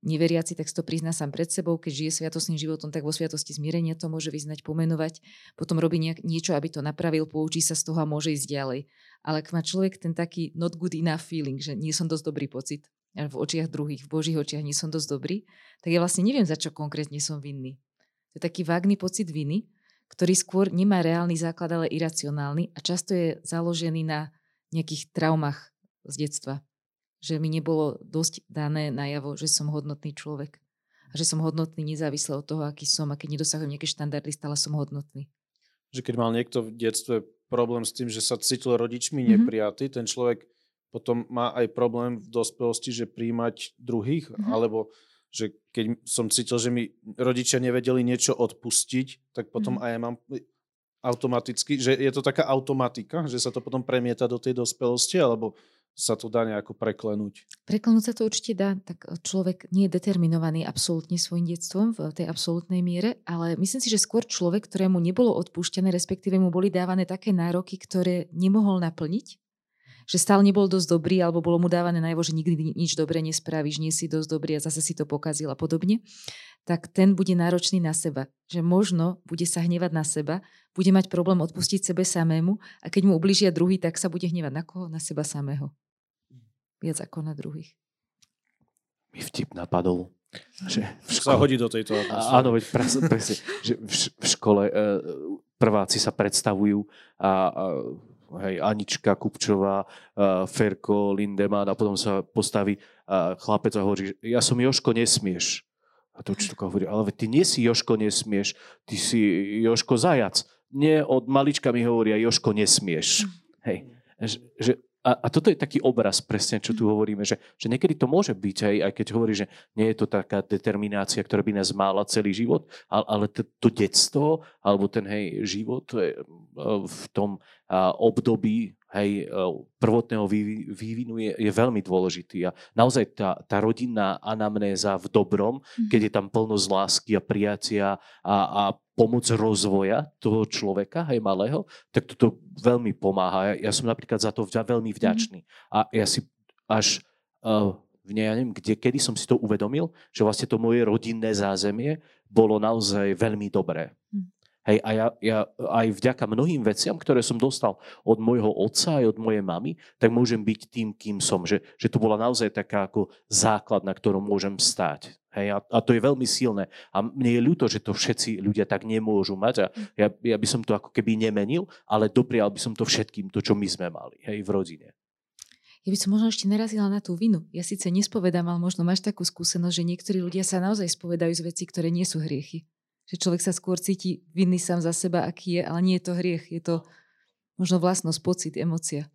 neveriaci, tak si to prizná sám pred sebou. Keď žije sviatosným životom, tak vo sviatosti zmierenia to môže vyznať, pomenovať. Potom robí nejak, niečo, aby to napravil, poučí sa z toho a môže ísť ďalej. Ale ak má človek ten taký not good enough feeling, že nie som dosť dobrý pocit, v očiach druhých, v Božích očiach nie som dosť dobrý, tak ja vlastne neviem, za čo konkrétne som vinný. To je taký vágný pocit viny, ktorý skôr nemá reálny základ, ale iracionálny a často je založený na nejakých traumách z detstva. Že mi nebolo dosť dané najavo, že som hodnotný človek. A že som hodnotný nezávisle od toho, aký som a keď nedosahujem nejaké štandardy, stále som hodnotný. že keď mal niekto v detstve problém s tým, že sa cítil rodičmi Mhm. neprijatý, ten človek potom má aj problém v dospelosti, že príjmať druhých, Mhm. alebo že keď som cítil, že mi rodičia nevedeli niečo odpustiť, tak potom Mhm. aj ja mám automaticky, že je to taká automatika, že sa to potom premieta do tej dospelosti, alebo sa to dá nejako preklenúť. Preklenúť sa to určite dá, tak človek nie je determinovaný absolútne svojim detstvom v tej absolútnej miere, ale myslím si, že skôr človek, ktorému nebolo odpúšťané, respektíve mu boli dávané také nároky, ktoré nemohol naplniť, že stále nebol dosť dobrý, alebo bolo mu dávané najavo, že nikdy nič dobre nespravíš, nie si dosť dobrý a zase si to pokazil a podobne, tak ten bude náročný na seba. Že možno bude sa hnevať na seba, bude mať problém odpustiť sebe samému a keď mu ubližia druhý, tak sa bude hnevať na koho? Na seba samého. Viac ako na druhých. Mi vtip napadol, že v Sa škole, hodí do tejto atmosféry. Áno, veď presne, presne že v, š- v škole e, prváci sa predstavujú a, a hej, Anička Kupčová, a Ferko, Lindemann a potom sa postaví a chlapec a hovorí, ja som Joško, nesmieš. A to učiteľka hovorí, ale ty nie si Joško, nesmieš, ty si Joško Zajac. Nie, od malička mi hovoria, Joško, nesmieš. Hej. Že, že, a, a toto je taký obraz presne, čo tu hovoríme, že, že niekedy to môže byť, hej, aj keď hovorí, že nie je to taká determinácia, ktorá by nás mála celý život, ale, ale to, to detstvo, alebo ten hej, život e, e, v tom a, období hej, e, prvotného vývi- vývinu je, je veľmi dôležitý. A naozaj tá, tá rodinná anamnéza v dobrom, keď je tam plnosť lásky a prijatia a, a pomoc rozvoja toho človeka, aj malého, tak toto veľmi pomáha. Ja, ja som napríklad za to vďa, veľmi vďačný. A ja si až uh, v ne, ja neviem, kde, kedy som si to uvedomil, že vlastne to moje rodinné zázemie bolo naozaj veľmi dobré. Hm. Hej, a ja, ja aj vďaka mnohým veciam, ktoré som dostal od môjho otca aj od mojej mamy, tak môžem byť tým, kým som. Že, že to bola naozaj taká ako základ, na ktorom môžem stáť. Hej, a, a to je veľmi silné. A mne je ľúto, že to všetci ľudia tak nemôžu mať. A ja, ja by som to ako keby nemenil, ale doprial by som to všetkým, to, čo my sme mali hej, v rodine. Ja by som možno ešte narazila na tú vinu. Ja síce nespovedám, ale možno máš takú skúsenosť, že niektorí ľudia sa naozaj spovedajú z veci, ktoré nie sú hriechy. Že človek sa skôr cíti vinný sám za seba, aký je, ale nie je to hriech. Je to možno vlastnosť, pocit, emocia.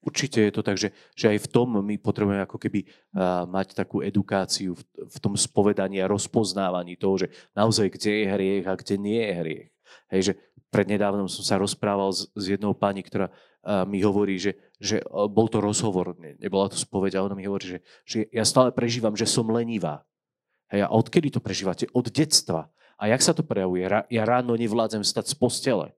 Určite je to tak, že, že aj v tom my potrebujeme ako keby uh, mať takú edukáciu v, v tom spovedaní a rozpoznávaní toho, že naozaj kde je hriech a kde nie je hriech. Hej, že prednedávnom som sa rozprával s, s jednou pani, ktorá uh, mi hovorí, že, že uh, bol to rozhovor, ne, nebola to spoveď a ona mi hovorí, že, že ja stále prežívam, že som lenivá. Hej, a odkedy to prežívate? Od detstva. A jak sa to prejavuje? Ja ráno nevládzem stať z postele.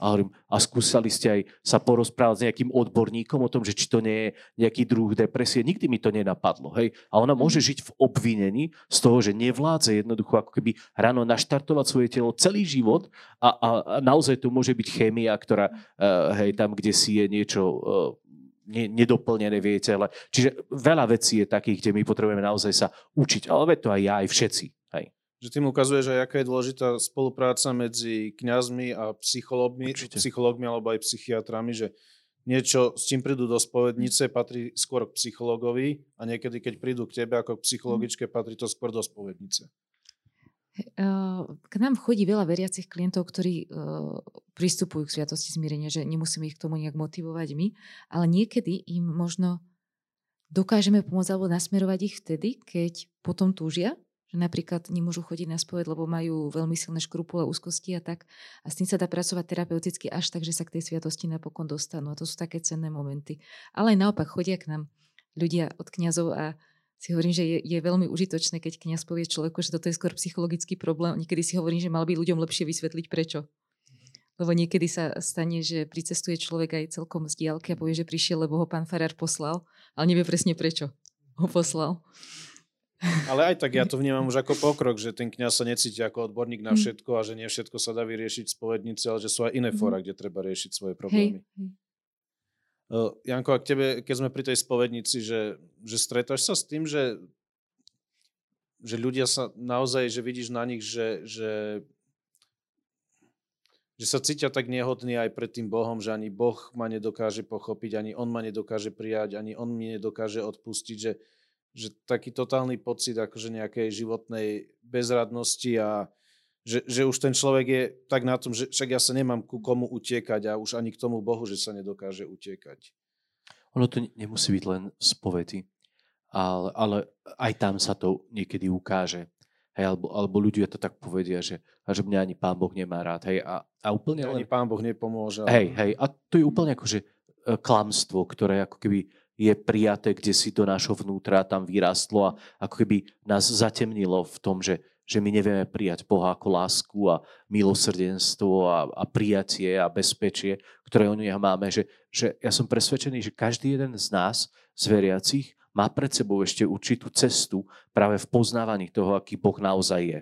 A hovorím, a skúsali ste aj sa porozprávať s nejakým odborníkom o tom, že či to nie je nejaký druh depresie. Nikdy mi to nenapadlo. Hej? A ona môže žiť v obvinení z toho, že nevládze jednoducho ako keby ráno naštartovať svoje telo celý život a, a, a naozaj to môže byť chémia, ktorá uh, hej, tam, kde si je niečo ne, nedoplnené, viete. Ale, čiže veľa vecí je takých, kde my potrebujeme naozaj sa učiť. Ale veď to aj ja, aj všetci. Hej. Že tým ukazuješ aj, aká je dôležitá spolupráca medzi kňazmi a psychológmi, psychológmi alebo aj psychiatrami, že niečo, s čím prídu do spovednice, patrí skôr k psychológovi a niekedy, keď prídu k tebe ako k psychologičke, patrí to skôr do spovednice. K nám chodí veľa veriacich klientov, ktorí pristupujú k sviatosti zmierenia, že nemusíme ich k tomu nejak motivovať my, ale niekedy im možno dokážeme pomôcť alebo nasmerovať ich vtedy, keď potom túžia, že napríklad nemôžu chodiť na spoved, lebo majú veľmi silné škrupule, úzkosti a tak. A s tým sa dá pracovať terapeuticky až tak, že sa k tej sviatosti napokon dostanú. A to sú také cenné momenty. Ale aj naopak chodia k nám ľudia od kňazov a si hovorím, že je, je veľmi užitočné, keď kňaz povie človeku, že toto je skôr psychologický problém. Niekedy si hovorím, že mal by ľuďom lepšie vysvetliť prečo. Lebo niekedy sa stane, že pricestuje človek aj celkom z diálky a povie, že prišiel, lebo ho pán Farár poslal, ale nevie presne prečo ho poslal. Ale aj tak ja to vnímam už ako pokrok, že ten kňaz sa necíti ako odborník na hm. všetko a že nie všetko sa dá vyriešiť v spovednici, ale že sú aj iné hm. fóra, kde treba riešiť svoje problémy. Hej. Janko, ak tebe, keď sme pri tej spovednici, že, že stretáš sa s tým, že, že ľudia sa naozaj, že vidíš na nich, že, že, že sa cítia tak nehodní aj pred tým Bohom, že ani Boh ma nedokáže pochopiť, ani On ma nedokáže prijať, ani On mi nedokáže odpustiť, že, že taký totálny pocit akože nejakej životnej bezradnosti a že, že už ten človek je tak na tom, že však ja sa nemám ku komu utiekať a už ani k tomu Bohu, že sa nedokáže utiekať. Ono to nemusí byť len spovety, ale, ale aj tam sa to niekedy ukáže. Hej, alebo, alebo ľudia to tak povedia, že, a že mňa ani pán Boh nemá rád. Hej, a, a úplne len... Ani pán Boh nepomôže. Hej, hej, a to je úplne ako, že e, klamstvo, ktoré ako keby je prijaté kde si do nášho vnútra, tam vyrastlo a ako keby nás zatemnilo v tom, že že my nevieme prijať Boha ako lásku a milosrdenstvo a, a prijatie a bezpečie, ktoré o nich máme. Že, že ja som presvedčený, že každý jeden z nás, z veriacich, má pred sebou ešte určitú cestu práve v poznávaní toho, aký Boh naozaj je.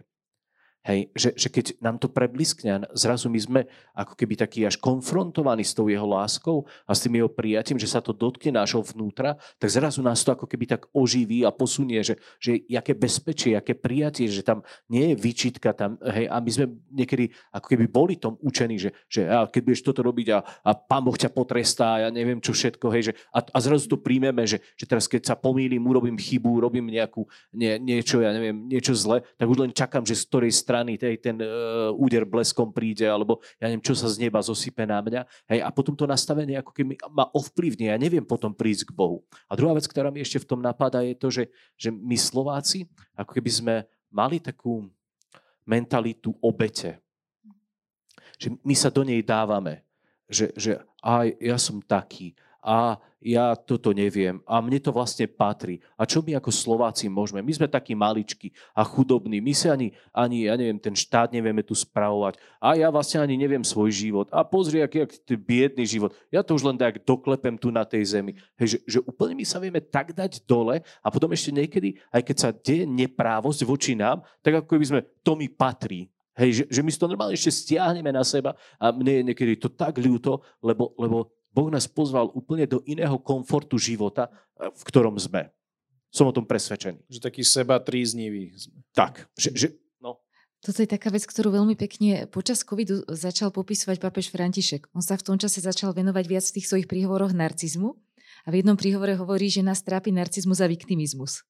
Hej, že, že keď nám to prebliskne, zrazu my sme ako keby takí až konfrontovaní s tou jeho láskou a s tým jeho prijatím, že sa to dotkne nášho vnútra, tak zrazu nás to ako keby tak oživí a posunie, že, že jaké bezpečie, aké prijatie, že tam nie je vyčitka tam, hej, a my sme niekedy ako keby boli tom učení, že, že a keď budeš toto robiť a, a pán Boh ťa potrestá, ja neviem čo všetko, hej, že, a, a zrazu to príjmeme, že, že teraz keď sa pomýlim, urobím chybu, robím nejakú, nie, niečo, ja neviem, niečo zle, tak už len čakám, že z ktorej strany strany tej, ten uh, úder bleskom príde, alebo ja neviem, čo sa z neba zosype na mňa. Hej, a potom to nastavenie ako keby ma ovplyvní. Ja neviem potom prísť k Bohu. A druhá vec, ktorá mi ešte v tom napadá, je to, že, že my Slováci, ako keby sme mali takú mentalitu obete. Že my sa do nej dávame. Že, že aj ja som taký, a ja toto neviem a mne to vlastne patrí. A čo my ako Slováci môžeme? My sme takí maličky a chudobní. My sa ani, ani, ja neviem, ten štát nevieme tu spravovať. A ja vlastne ani neviem svoj život. A pozri, aký, aký biedný život. Ja to už len tak doklepem tu na tej zemi. Hej, že, že úplne my sa vieme tak dať dole a potom ešte niekedy, aj keď sa deje neprávosť voči nám, tak ako by sme, to mi patrí. Hej, že, že my si to normálne ešte stiahneme na seba a mne je niekedy to tak ľúto, lebo, lebo Boh nás pozval úplne do iného komfortu života, eh, v ktorom sme. Som o tom presvedčený. Že taký seba tríznivý. Tak. Že, že, no. Toto je taká vec, ktorú veľmi pekne počas covidu začal popisovať papež František. On sa v tom čase začal venovať viac v tých svojich príhovoroch narcizmu a v jednom príhovore hovorí, že nás trápi narcizmus a viktimizmus.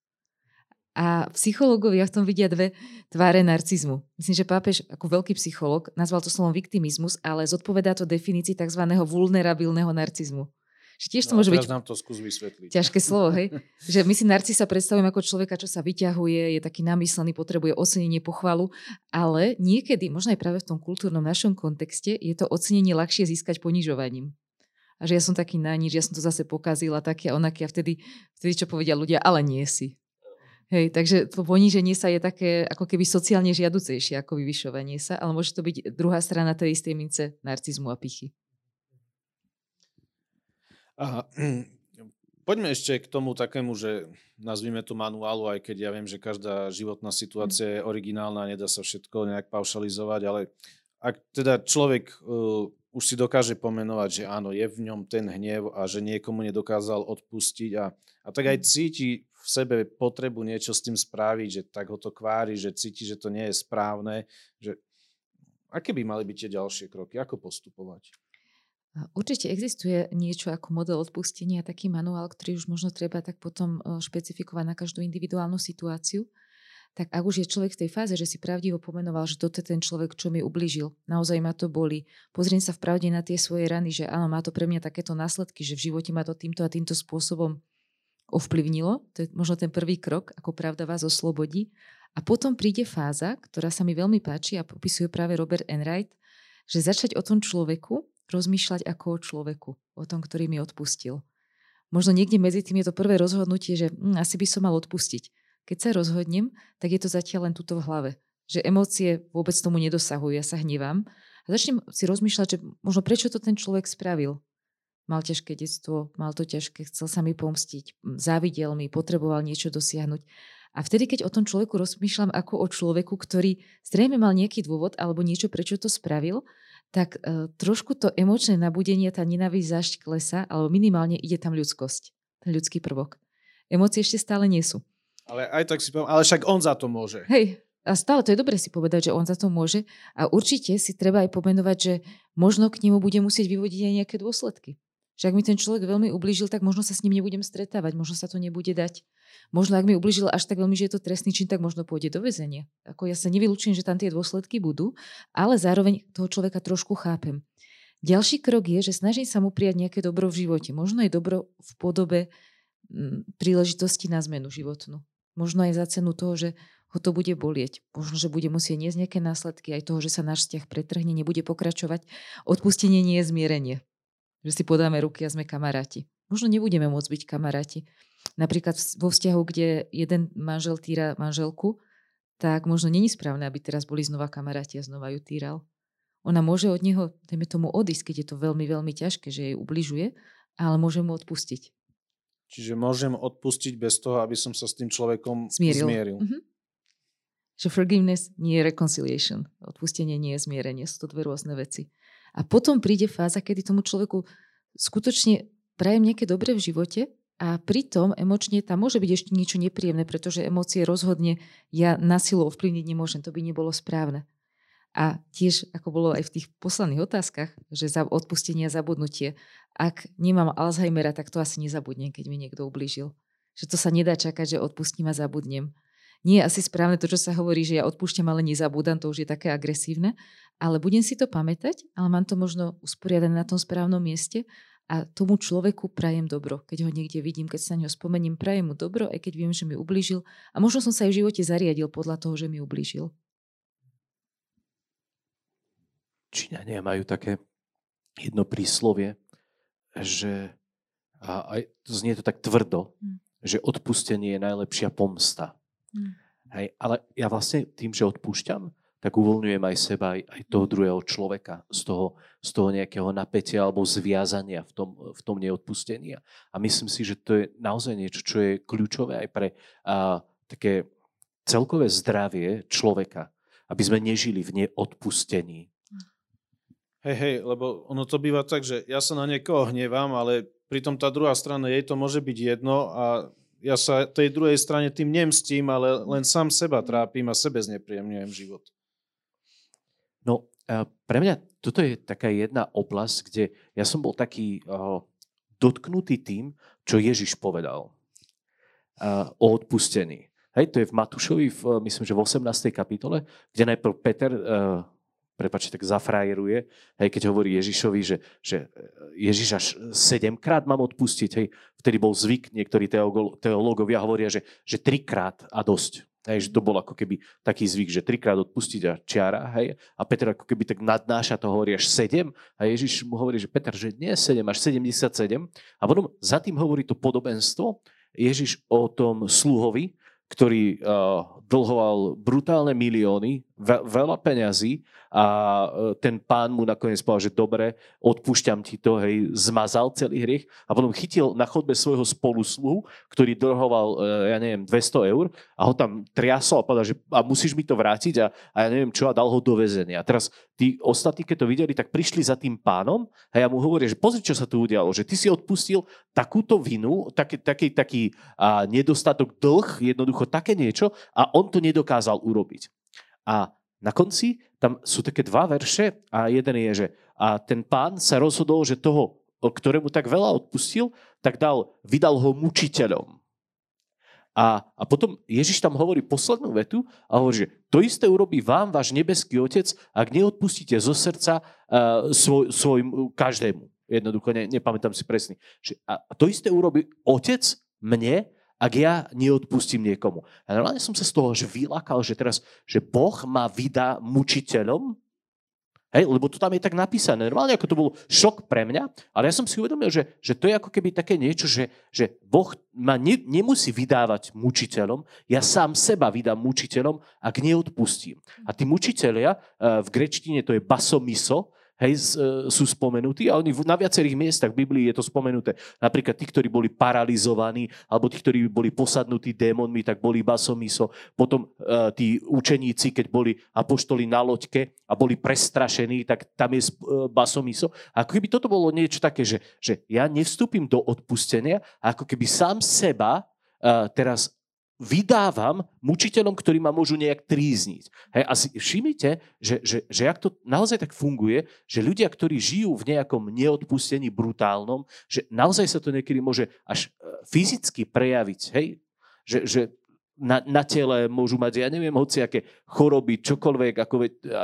A psychológovia v tom vidia dve tváre narcizmu. Myslím, že pápež ako veľký psychológ nazval to slovom viktimizmus, ale zodpovedá to definícii tzv. vulnerabilného narcizmu. Že tiež to no, môže byť... nám to skús vysvetliť. Ťažké slovo, hej? [laughs] že my si narcisa predstavujeme ako človeka, čo sa vyťahuje, je taký namyslený, potrebuje ocenenie, pochvalu, ale niekedy, možno aj práve v tom kultúrnom našom kontexte, je to ocenenie ľahšie získať ponižovaním a že ja som taký na nič, ja som to zase pokazila, taký a onaký a vtedy, vtedy čo povedia ľudia, ale nie si. Hej, takže to poníženie sa je také ako keby sociálne žiaducejšie ako vyvyšovanie sa, ale môže to byť druhá strana tej istej mince narcizmu a pichy. Aha. [clears throat] Poďme ešte k tomu takému, že nazvime to manuálu, aj keď ja viem, že každá životná situácia je originálna, nedá sa všetko nejak paušalizovať, ale ak teda človek uh, už si dokáže pomenovať, že áno, je v ňom ten hnev a že niekomu nedokázal odpustiť a, a tak aj cíti v sebe potrebu niečo s tým spraviť, že tak ho to kvári, že cíti, že to nie je správne. Že... Aké by mali byť tie ďalšie kroky? Ako postupovať? Určite existuje niečo ako model odpustenia, taký manuál, ktorý už možno treba tak potom e, špecifikovať na každú individuálnu situáciu. Tak ak už je človek v tej fáze, že si pravdivo pomenoval, že toto je ten človek, čo mi ubližil, naozaj ma to boli, pozriem sa v pravde na tie svoje rany, že áno, má to pre mňa takéto následky, že v živote ma to týmto a týmto spôsobom ovplyvnilo. To je možno ten prvý krok, ako pravda vás oslobodí. A potom príde fáza, ktorá sa mi veľmi páči a popisuje práve Robert Enright, že začať o tom človeku rozmýšľať ako o človeku, o tom, ktorý mi odpustil. Možno niekde medzi tým je to prvé rozhodnutie, že hm, asi by som mal odpustiť. Keď sa rozhodnem, tak je to zatiaľ len tuto v hlave. Že emócie vôbec tomu nedosahujú, ja sa hnevám. A začnem si rozmýšľať, že možno prečo to ten človek spravil. Mal ťažké detstvo, mal to ťažké, chcel sa mi pomstiť, závidel mi, potreboval niečo dosiahnuť. A vtedy, keď o tom človeku rozmýšľam ako o človeku, ktorý zrejme mal nejaký dôvod alebo niečo, prečo to spravil, tak e, trošku to emočné nabudenie, tá nenávisť klesa, alebo minimálne ide tam ľudskosť, ten ľudský prvok. Emócie ešte stále nie sú. Ale aj tak si poviem, ale však on za to môže. Hej, a stále to je dobre si povedať, že on za to môže a určite si treba aj pomenovať, že možno k nemu bude musieť vyvodiť aj nejaké dôsledky. Že ak mi ten človek veľmi ublížil, tak možno sa s ním nebudem stretávať, možno sa to nebude dať. Možno ak mi ublížil až tak veľmi, že je to trestný čin, tak možno pôjde do väzenia. Ako ja sa nevylúčujem, že tam tie dôsledky budú, ale zároveň toho človeka trošku chápem. Ďalší krok je, že snažím sa mu prijať nejaké dobro v živote. Možno je dobro v podobe mm, príležitosti na zmenu životnú. Možno aj za cenu toho, že ho to bude bolieť. Možno, že bude musieť niesť nejaké následky aj toho, že sa náš vzťah pretrhne, nebude pokračovať. Odpustenie nie je zmierenie že si podáme ruky a sme kamaráti. Možno nebudeme môcť byť kamaráti. Napríklad vo vzťahu, kde jeden manžel týra manželku, tak možno není správne, aby teraz boli znova kamaráti a znova ju týral. Ona môže od neho, dajme tomu, odísť, keď je to veľmi, veľmi ťažké, že jej ubližuje, ale môže mu odpustiť. Čiže môžem odpustiť bez toho, aby som sa s tým človekom zmieril. zmieril. Mm-hmm. Že forgiveness nie je reconciliation. Odpustenie nie je zmierenie. Sú to dve rôzne veci. A potom príde fáza, kedy tomu človeku skutočne prajem nejaké dobre v živote a pritom emočne tam môže byť ešte niečo nepríjemné, pretože emócie rozhodne ja na silu ovplyvniť nemôžem, to by nebolo správne. A tiež, ako bolo aj v tých posledných otázkach, že za odpustenie a zabudnutie, ak nemám Alzheimera, tak to asi nezabudnem, keď mi niekto ublížil. Že to sa nedá čakať, že odpustím a zabudnem nie je asi správne to, čo sa hovorí, že ja odpúšťam, ale nezabúdam, to už je také agresívne, ale budem si to pamätať, ale mám to možno usporiadané na tom správnom mieste a tomu človeku prajem dobro. Keď ho niekde vidím, keď sa na ňo spomením, prajem mu dobro, aj keď viem, že mi ublížil a možno som sa aj v živote zariadil podľa toho, že mi ublížil. Číňania majú také jedno príslovie, že a aj znie to tak tvrdo, hmm. že odpustenie je najlepšia pomsta. Mm. Hej, ale ja vlastne tým, že odpúšťam, tak uvoľňujem aj seba, aj, aj toho druhého človeka z toho, z toho nejakého napätia alebo zviazania v tom, v tom neodpustení. A myslím si, že to je naozaj niečo, čo je kľúčové aj pre a, také celkové zdravie človeka, aby sme nežili v neodpustení. Hej, hej, lebo ono to býva tak, že ja sa na niekoho hnevám, ale pritom tá druhá strana, jej to môže byť jedno a ja sa tej druhej strane tým nemstím, ale len sám seba trápim a sebe znepríjemňujem život. No, pre mňa toto je taká jedna oblasť, kde ja som bol taký dotknutý tým, čo Ježiš povedal uh, o odpustení. Hej, to je v Matúšovi, v, myslím, že v 18. kapitole, kde najprv Peter uh, tak zafrajeruje, hej, keď hovorí Ježišovi, že, že Ježiš až sedemkrát mám odpustiť, hej, vtedy bol zvyk, niektorí teológovia hovoria, že, že trikrát a dosť. Hej, že to bol ako keby taký zvyk, že trikrát odpustiť a čiara, hej, a Peter ako keby tak nadnáša to, hovorí až sedem, a Ježiš mu hovorí, že Peter, že nie sedem, až 77, a potom za tým hovorí to podobenstvo, Ježiš o tom sluhovi, ktorý uh, dlhoval brutálne milióny veľa peňazí a e, ten pán mu nakoniec povedal, že dobre, odpúšťam ti to, hej, zmazal celý hriech a potom chytil na chodbe svojho spolusluhu, ktorý drhoval, e, ja neviem, 200 eur a ho tam triasol a povedal, že a musíš mi to vrátiť a, a ja neviem čo a dal ho do väzenia. A teraz tí ostatní, keď to videli, tak prišli za tým pánom a ja mu hovorím, že pozri, čo sa tu udialo, že ty si odpustil takúto vinu, taký, taký, taký a, nedostatok dlh, jednoducho také niečo a on to nedokázal urobiť. A na konci tam sú také dva verše a jeden je, že a ten pán sa rozhodol, že toho, ktorému tak veľa odpustil, tak dal, vydal ho mučiteľom. A, a potom Ježiš tam hovorí poslednú vetu a hovorí, že to isté urobí vám váš nebeský otec, ak neodpustíte zo srdca uh, svoj, svojim každému. Jednoducho, ne, nepamätám si presne. Že, a to isté urobí otec mne, ak ja neodpustím niekomu. A normálne som sa z toho že vylakal, že teraz, že Boh ma vydá mučiteľom, Hej, lebo to tam je tak napísané. Normálne ako to bol šok pre mňa, ale ja som si uvedomil, že, že to je ako keby také niečo, že, že Boh ma ne, nemusí vydávať mučiteľom, ja sám seba vydám mučiteľom, ak neodpustím. A tí mučiteľia, eh, v grečtine to je basomiso, hej, e, sú spomenutí a oni na viacerých miestach v Biblii je to spomenuté. Napríklad tí, ktorí boli paralizovaní, alebo tí, ktorí boli posadnutí démonmi, tak boli basomiso. Potom uh, tí učeníci, keď boli apoštoli na loďke a boli prestrašení, tak tam je uh, basomiso. A ako keby toto bolo niečo také, že, že ja nevstúpim do odpustenia, ako keby sám seba teraz vydávam mučiteľom, ktorí ma môžu nejak trízniť. Hej, a si všimnite, že, že, že ak to naozaj tak funguje, že ľudia, ktorí žijú v nejakom neodpustení brutálnom, že naozaj sa to niekedy môže až e, fyzicky prejaviť. Hej? Že, že na, na tele môžu mať, ja neviem, hociaké choroby, čokoľvek, ako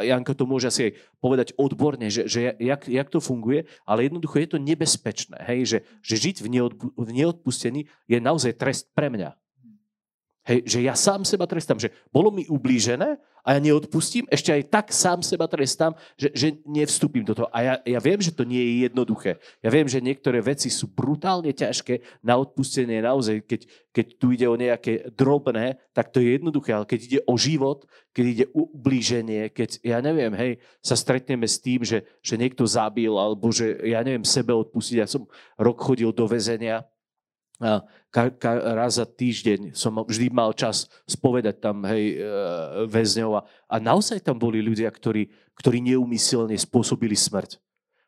Janko to môže asi aj povedať odborne, že, že jak, jak to funguje, ale jednoducho je to nebezpečné, hej, že, že žiť v, neodpu, v neodpustení je naozaj trest pre mňa. Hej, že ja sám seba trestám, že bolo mi ublížené a ja neodpustím, ešte aj tak sám seba trestám, že, že nevstúpim do toho. A ja, ja viem, že to nie je jednoduché. Ja viem, že niektoré veci sú brutálne ťažké na odpustenie naozaj, keď, keď tu ide o nejaké drobné, tak to je jednoduché, ale keď ide o život, keď ide o ublíženie, keď, ja neviem, hej, sa stretneme s tým, že, že niekto zabil, alebo že, ja neviem, sebe odpustiť. Ja som rok chodil do väzenia, ka, ka, raz za týždeň som vždy mal čas spovedať tam hej, e, väzňov a, a naozaj tam boli ľudia, ktorí, ktorí neumyselne spôsobili smrť.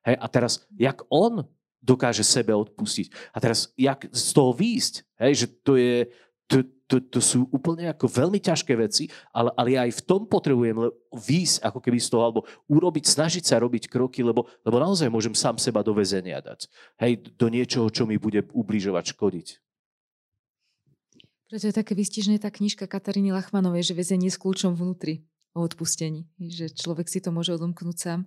Hej, a teraz, jak on dokáže sebe odpustiť. A teraz, jak z toho výjsť, hej, že to je, to, to, to sú úplne ako veľmi ťažké veci, ale, ale ja aj v tom potrebujem výjsť ako keby z toho, alebo urobiť, snažiť sa robiť kroky, lebo, lebo naozaj môžem sám seba do väzenia dať. Hej, do niečoho, čo mi bude ubližovať, škodiť. Preto je také vystižné tá knižka Kataríny Lachmanovej, že väzenie s kľúčom vnútri o odpustení. Že človek si to môže odomknúť sám.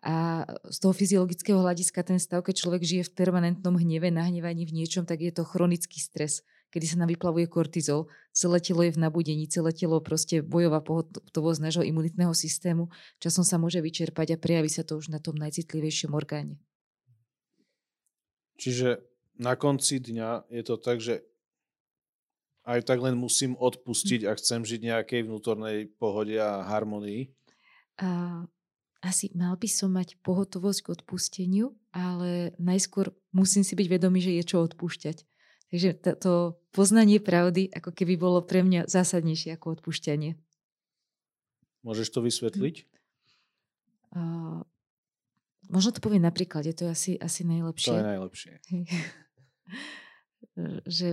A z toho fyziologického hľadiska ten stav, keď človek žije v permanentnom hneve, nahnevaní v niečom, tak je to chronický stres kedy sa nám vyplavuje kortizol, celé telo je v nabudení, celé telo proste bojová pohotovosť nášho imunitného systému, časom sa môže vyčerpať a prejaví sa to už na tom najcitlivejšom orgáne. Čiže na konci dňa je to tak, že aj tak len musím odpustiť a chcem žiť nejakej vnútornej pohode a harmonii? A, asi mal by som mať pohotovosť k odpusteniu, ale najskôr musím si byť vedomý, že je čo odpúšťať. Takže to, poznanie pravdy ako keby bolo pre mňa zásadnejšie ako odpúšťanie. Môžeš to vysvetliť? Uh, možno to poviem napríklad, je to asi, asi najlepšie. To je najlepšie. [laughs] že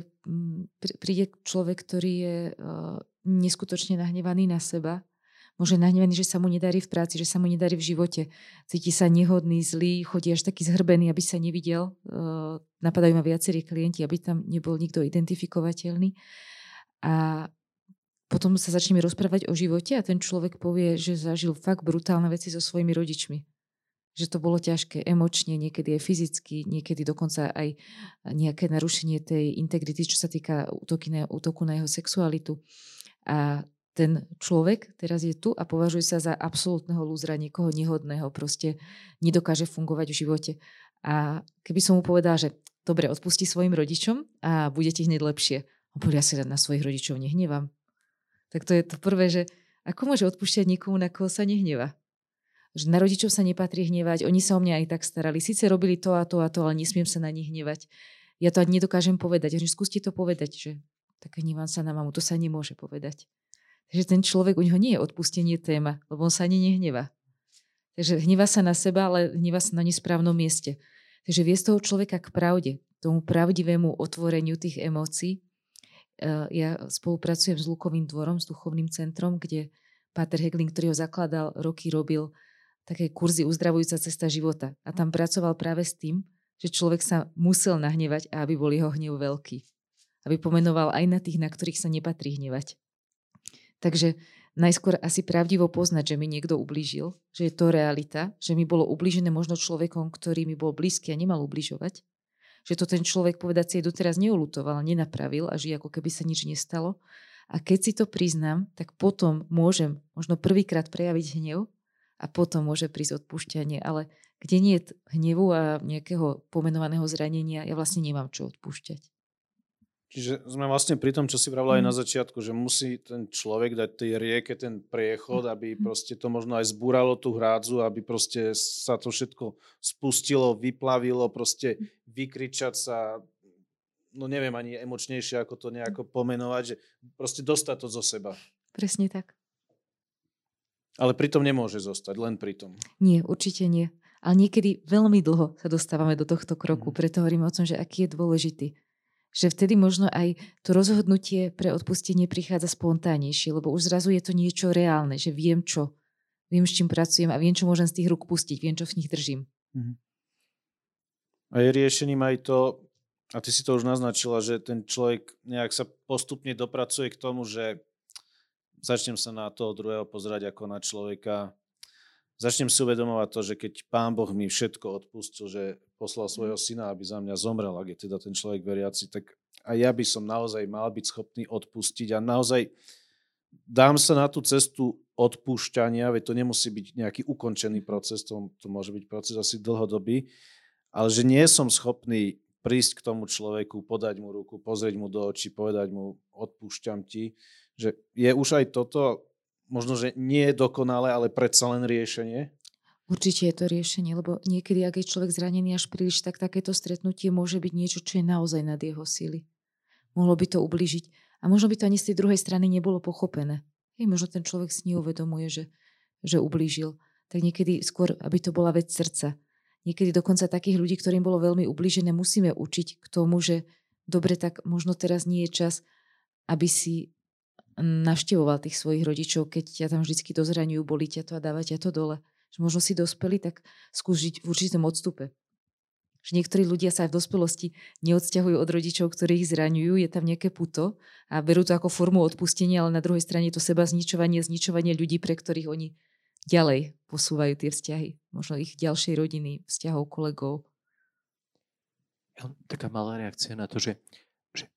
príde človek, ktorý je uh, neskutočne nahnevaný na seba Môže nahnevaný, že sa mu nedarí v práci, že sa mu nedarí v živote. Cíti sa nehodný, zlý, chodí až taký zhrbený, aby sa nevidel. Napadajú ma viacerí klienti, aby tam nebol nikto identifikovateľný. A potom sa začneme rozprávať o živote a ten človek povie, že zažil fakt brutálne veci so svojimi rodičmi. Že to bolo ťažké emočne, niekedy aj fyzicky, niekedy dokonca aj nejaké narušenie tej integrity, čo sa týka útoky na, útoku na jeho sexualitu. A ten človek teraz je tu a považuje sa za absolútneho lúzra, niekoho nehodného, proste nedokáže fungovať v živote. A keby som mu povedal, že dobre, odpusti svojim rodičom a bude ti hneď lepšie. Povie, ja sa na svojich rodičov nehnevám. Tak to je to prvé, že Ako môže odpúšťať niekomu, na koho sa nehneva? Že na rodičov sa nepatrí hnevať, oni sa o mňa aj tak starali. Sice robili to a to a to, ale nesmiem sa na nich hnevať. Ja to ani nedokážem povedať. Že skúste to povedať, že tak hnevám sa na mamu. To sa nemôže povedať. Takže ten človek, u neho nie je odpustenie téma, lebo on sa ani nehneva. Takže hneva sa na seba, ale hneva sa na nesprávnom mieste. Takže vie z toho človeka k pravde, tomu pravdivému otvoreniu tých emócií. Eh, ja spolupracujem s Lukovým dvorom, s duchovným centrom, kde Páter Hegling, ktorý ho zakladal, roky robil také kurzy uzdravujúca cesta života. A tam pracoval práve s tým, že človek sa musel nahnevať aby bol jeho hnev veľký. Aby pomenoval aj na tých, na ktorých sa nepatrí hnevať. Takže najskôr asi pravdivo poznať, že mi niekto ublížil, že je to realita, že mi bolo ublížené možno človekom, ktorý mi bol blízky a nemal ubližovať. Že to ten človek povedať si doteraz neulutoval, nenapravil a že ako keby sa nič nestalo. A keď si to priznám, tak potom môžem možno prvýkrát prejaviť hnev a potom môže prísť odpúšťanie. Ale kde nie je hnevu a nejakého pomenovaného zranenia, ja vlastne nemám čo odpúšťať. Čiže sme vlastne pri tom, čo si pravila aj na mhm. začiatku, že musí ten človek dať tej rieke ten priechod, aby mm. proste to možno aj zbúralo tú hrádzu, aby proste sa to všetko spustilo, vyplavilo, proste mhm. vykričať sa, no neviem ani emočnejšie, ako to nejako pomenovať, že proste dostať to zo seba. Presne tak. Ale pritom nemôže zostať, len pritom. Nie, určite nie. Ale niekedy veľmi dlho sa dostávame do tohto kroku, preto hovorím o tom, že aký je dôležitý že vtedy možno aj to rozhodnutie pre odpustenie prichádza spontánejšie, lebo už zrazu je to niečo reálne, že viem čo, viem s čím pracujem a viem, čo môžem z tých rúk pustiť, viem, čo v nich držím. Mhm. A je riešením aj to, a ty si to už naznačila, že ten človek nejak sa postupne dopracuje k tomu, že začnem sa na toho druhého pozerať ako na človeka, začnem si uvedomovať to, že keď Pán Boh mi všetko odpustil, že poslal svojho syna, aby za mňa zomrel, ak je teda ten človek veriaci, tak aj ja by som naozaj mal byť schopný odpustiť a naozaj dám sa na tú cestu odpúšťania, veď to nemusí byť nejaký ukončený proces, to, to môže byť proces asi dlhodobý, ale že nie som schopný prísť k tomu človeku, podať mu ruku, pozrieť mu do očí, povedať mu odpúšťam ti, že je už aj toto možno, že nie je dokonalé, ale predsa len riešenie? Určite je to riešenie, lebo niekedy, ak je človek zranený až príliš, tak takéto stretnutie môže byť niečo, čo je naozaj nad jeho síly. Mohlo by to ubližiť. A možno by to ani z tej druhej strany nebolo pochopené. Hej, možno ten človek si neuvedomuje, že, že ublížil. Tak niekedy skôr, aby to bola vec srdca. Niekedy dokonca takých ľudí, ktorým bolo veľmi ublížené, musíme učiť k tomu, že dobre, tak možno teraz nie je čas, aby si navštevoval tých svojich rodičov, keď ťa tam vždy dozraňujú, boli ťa to a dáva ťa to dole. Že možno si dospeli, tak skús žiť v určitom odstupe. Že niektorí ľudia sa aj v dospelosti neodsťahujú od rodičov, ktorí ich zraňujú, je tam nejaké puto a berú to ako formu odpustenia, ale na druhej strane je to seba zničovanie, zničovanie ľudí, pre ktorých oni ďalej posúvajú tie vzťahy. Možno ich ďalšej rodiny, vzťahov, kolegov. Taká malá reakcia na to, že, že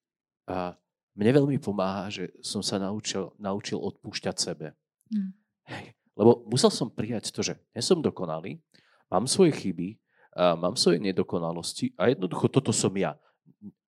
a mne veľmi pomáha, že som sa naučil, naučil odpúšťať sebe. Mm. Hej. Lebo musel som prijať to, že nie som dokonalý, mám svoje chyby, mám svoje nedokonalosti a jednoducho toto som ja.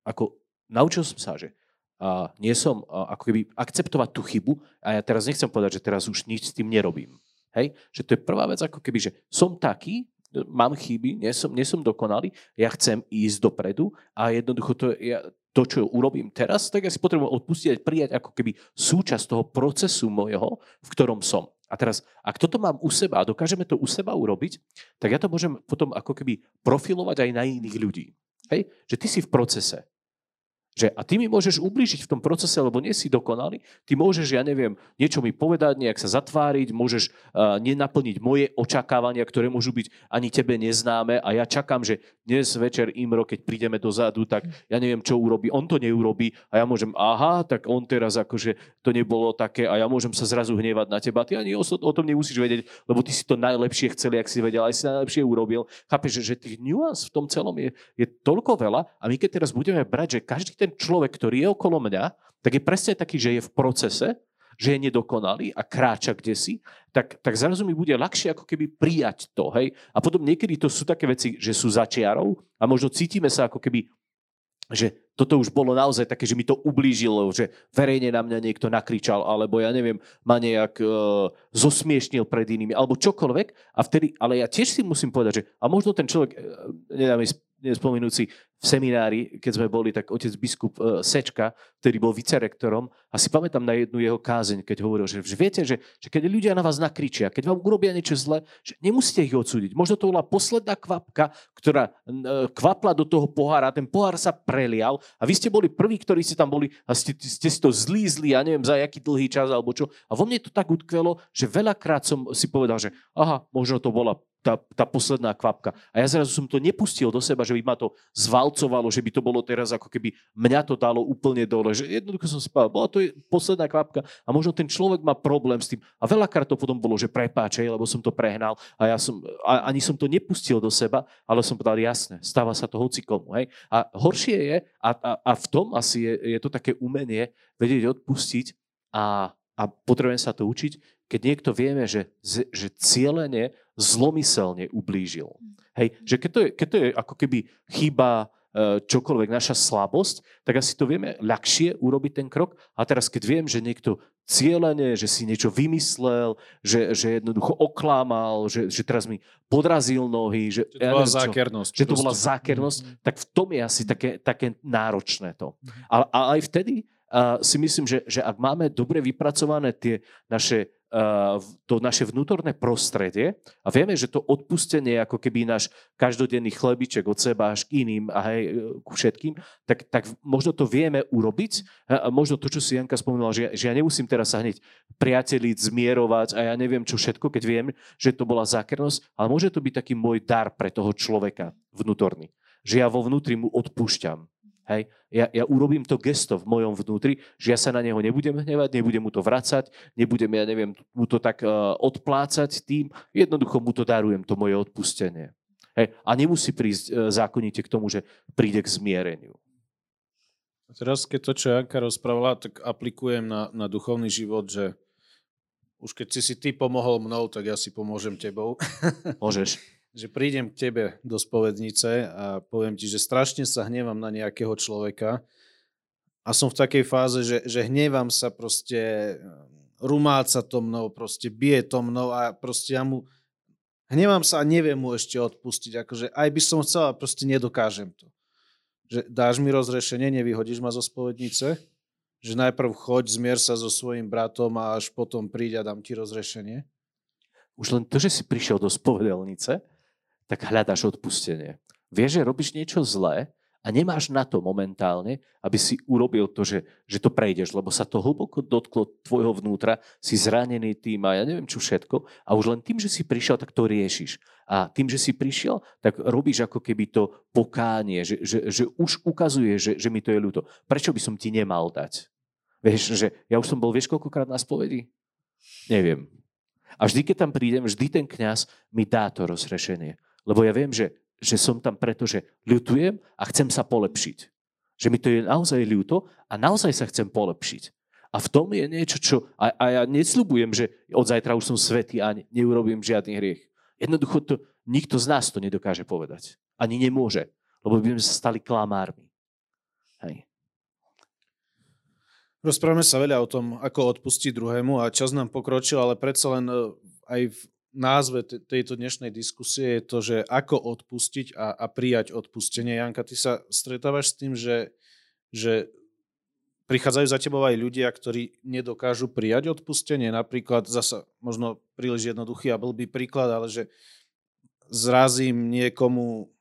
Ako, naučil som sa, že a nie som a, ako keby akceptovať tú chybu a ja teraz nechcem povedať, že teraz už nič s tým nerobím. Hej? Že to je prvá vec, ako keby, že som taký, mám chyby, nie som, nie som dokonalý, ja chcem ísť dopredu a jednoducho to, ja, to, čo urobím teraz, tak ja si potrebujem odpustiť a prijať ako keby súčasť toho procesu mojho, v ktorom som. A teraz, ak toto mám u seba a dokážeme to u seba urobiť, tak ja to môžem potom ako keby profilovať aj na iných ľudí. Hej? Že ty si v procese. Že, a ty mi môžeš ublížiť v tom procese, lebo nie si dokonalý. Ty môžeš, ja neviem, niečo mi povedať, nejak sa zatváriť, môžeš uh, nenaplniť moje očakávania, ktoré môžu byť ani tebe neznáme. A ja čakám, že dnes večer Imro, keď prídeme dozadu, tak ja neviem, čo urobí. On to neurobí a ja môžem, aha, tak on teraz akože to nebolo také a ja môžem sa zrazu hnevať na teba. Ty ani o, o tom nemusíš vedieť, lebo ty si to najlepšie chcel, jak si vedel, aj si najlepšie urobil. Chápeš, že, že tých nuans v tom celom je, je toľko veľa a my keď teraz budeme brať, že každý ten človek, ktorý je okolo mňa, tak je presne taký, že je v procese, že je nedokonalý a kráča kde si, tak, tak zrazu mi bude ľahšie ako keby prijať to. Hej? A potom niekedy to sú také veci, že sú začiarov a možno cítime sa ako keby že toto už bolo naozaj také, že mi to ublížilo, že verejne na mňa niekto nakričal, alebo ja neviem, ma nejak e, zosmiešnil pred inými, alebo čokoľvek. A vtedy, ale ja tiež si musím povedať, že a možno ten človek, e, nedám nespomenúci v seminári, keď sme boli, tak otec biskup e, Sečka, ktorý bol vicerektorom, a si pamätám na jednu jeho kázeň, keď hovoril, že, viete, že, že keď ľudia na vás nakričia, keď vám urobia niečo zle, že nemusíte ich odsúdiť. Možno to bola posledná kvapka, ktorá e, kvapla do toho pohára, ten pohár sa prelial a vy ste boli prví, ktorí ste tam boli a ste, ste si to zlízli, ja neviem za aký dlhý čas alebo čo. A vo mne to tak utkvelo, že veľakrát som si povedal, že aha, možno to bola tá, tá posledná kvapka. A ja zrazu som to nepustil do seba, že by ma to zvalcovalo, že by to bolo teraz ako keby mňa to dalo úplne dole. Že jednoducho som spal, bola to posledná kvapka a možno ten človek má problém s tým. A veľakrát to potom bolo, že prepáčej, lebo som to prehnal a ja som, a ani som to nepustil do seba, ale som povedal jasne, stáva sa to hocikomu. Hej? A horšie je, a, a, a v tom asi je, je to také umenie vedieť odpustiť a, a potrebujem sa to učiť, keď niekto vieme, že, že cieľene zlomyselne ublížil. Hm. Hej, že keď to je, keď to je ako keby chyba, e, čokoľvek, naša slabosť, tak asi to vieme ľahšie urobiť ten krok. A teraz, keď viem, že niekto cieľene, že si niečo vymyslel, že, že jednoducho oklámal, že, že teraz mi podrazil nohy, že, že to bola zákernosť. Že to bola zákernosť, mm-hmm. tak v tom je asi také, také náročné to. Mm-hmm. Ale, ale aj vtedy si myslím, že, že ak máme dobre vypracované tie naše to naše vnútorné prostredie a vieme, že to odpustenie ako keby náš každodenný chlebiček od seba až k iným a hej, ku všetkým, tak, tak možno to vieme urobiť a možno to, čo si Janka spomínala, že, že ja nemusím teraz sa hneď priateliť, zmierovať a ja neviem čo všetko, keď viem, že to bola zákernosť, ale môže to byť taký môj dar pre toho človeka vnútorný. Že ja vo vnútri mu odpúšťam Hej? Ja, ja urobím to gesto v mojom vnútri, že ja sa na neho nebudem hnevať, nebudem mu to vracať, nebudem, ja neviem, mu to tak uh, odplácať tým, jednoducho mu to darujem, to moje odpustenie. Hej? A nemusí prísť uh, zákonite k tomu, že príde k zmiereniu. A teraz, keď to, čo Janka rozprávala, tak aplikujem na, na duchovný život, že už keď si si ty pomohol mnou, tak ja si pomôžem tebou. Môžeš [laughs] že prídem k tebe do spovednice a poviem ti, že strašne sa hnevam na nejakého človeka a som v takej fáze, že, že hnevam sa proste, rumáca to mnou, proste bije to mnou a proste ja mu hnevam sa a neviem mu ešte odpustiť. Akože aj by som chcel, a proste nedokážem to. Že dáš mi rozrešenie, nevyhodíš ma zo spovednice? Že najprv choď, zmier sa so svojím bratom a až potom príď a dám ti rozrešenie? Už len to, že si prišiel do spovedelnice, tak hľadaš odpustenie. Vieš, že robíš niečo zlé a nemáš na to momentálne, aby si urobil to, že, že to prejdeš, lebo sa to hlboko dotklo tvojho vnútra, si zranený tým a ja neviem čo všetko a už len tým, že si prišiel, tak to riešiš. A tým, že si prišiel, tak robíš ako keby to pokánie, že, že, že už ukazuje, že, že mi to je ľúto. Prečo by som ti nemal dať? Vieš, že ja už som bol, vieš, koľkokrát na spovedi? Neviem. A vždy, keď tam prídem, vždy ten kňaz mi dá to rozrešenie. Lebo ja viem, že, že som tam preto, že ľutujem a chcem sa polepšiť. Že mi to je naozaj ľúto a naozaj sa chcem polepšiť. A v tom je niečo, čo... A, a ja nesľubujem, že od zajtra už som svetý a neurobím žiadny hriech. Jednoducho to nikto z nás to nedokáže povedať. Ani nemôže. Lebo by sme sa stali klamármi. Hej. Rozprávame sa veľa o tom, ako odpustiť druhému a čas nám pokročil, ale predsa len e, aj v názve tejto dnešnej diskusie je to, že ako odpustiť a, a prijať odpustenie. Janka, ty sa stretávaš s tým, že, že prichádzajú za tebou aj ľudia, ktorí nedokážu prijať odpustenie. Napríklad, zasa možno príliš jednoduchý a blbý príklad, ale že zrazím niekomu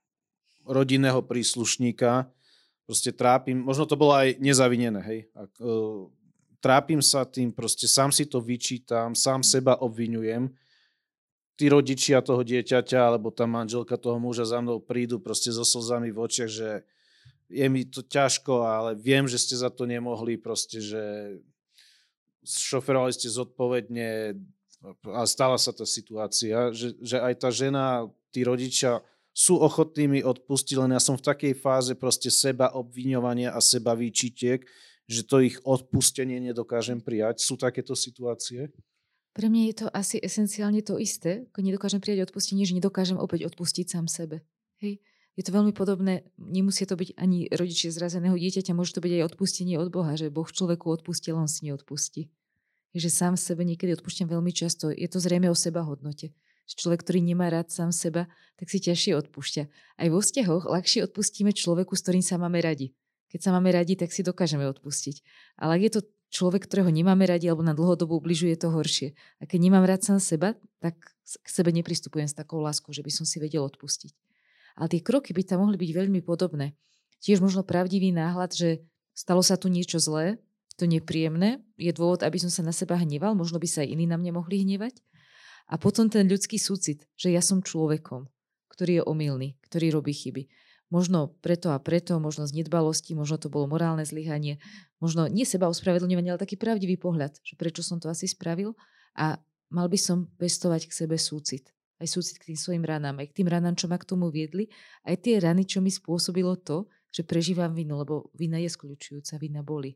rodinného príslušníka, proste trápim, možno to bolo aj nezavinené, hej. Ak, uh, trápim sa tým, proste sám si to vyčítam, sám seba obvinujem tí rodičia toho dieťaťa alebo tá manželka toho muža za mnou prídu proste so slzami v očiach, že je mi to ťažko, ale viem, že ste za to nemohli, proste, že šoferovali ste zodpovedne a stala sa tá situácia, že, že aj tá žena, tí rodičia sú ochotní mi odpustiť, len ja som v takej fáze proste seba obviňovania a seba výčitiek, že to ich odpustenie nedokážem prijať. Sú takéto situácie? Pre mňa je to asi esenciálne to isté, ako nedokážem prijať odpustenie, že nedokážem opäť odpustiť sám sebe. Hej? je to veľmi podobné, nemusí to byť ani rodičie zrazeného dieťaťa, môže to byť aj odpustenie od Boha, že Boh človeku odpustil, on si neodpustí. Je, že sám sebe niekedy odpúšťam veľmi často. Je to zrejme o seba hodnote. Človek, ktorý nemá rád sám seba, tak si ťažšie odpúšťa. Aj vo vzťahoch ľahšie odpustíme človeku, s ktorým sa máme radi. Keď sa máme radi, tak si dokážeme odpustiť. Ale ak je to človek, ktorého nemáme radi alebo na dlhodobu ubližuje, to horšie. A keď nemám rád sám seba, tak k sebe nepristupujem s takou láskou, že by som si vedel odpustiť. Ale tie kroky by tam mohli byť veľmi podobné. Tiež možno pravdivý náhľad, že stalo sa tu niečo zlé, to nepríjemné, je dôvod, aby som sa na seba hneval, možno by sa aj iní na mňa mohli hnevať. A potom ten ľudský súcit, že ja som človekom, ktorý je omylný, ktorý robí chyby. Možno preto a preto, možno z nedbalosti, možno to bolo morálne zlyhanie, možno nie seba ospravedlňovanie, ale taký pravdivý pohľad, že prečo som to asi spravil a mal by som pestovať k sebe súcit aj súcit k tým svojim ranám, aj k tým ranám, čo ma k tomu viedli, aj tie rany, čo mi spôsobilo to, že prežívam vinu, lebo vina je skľúčujúca, vina boli.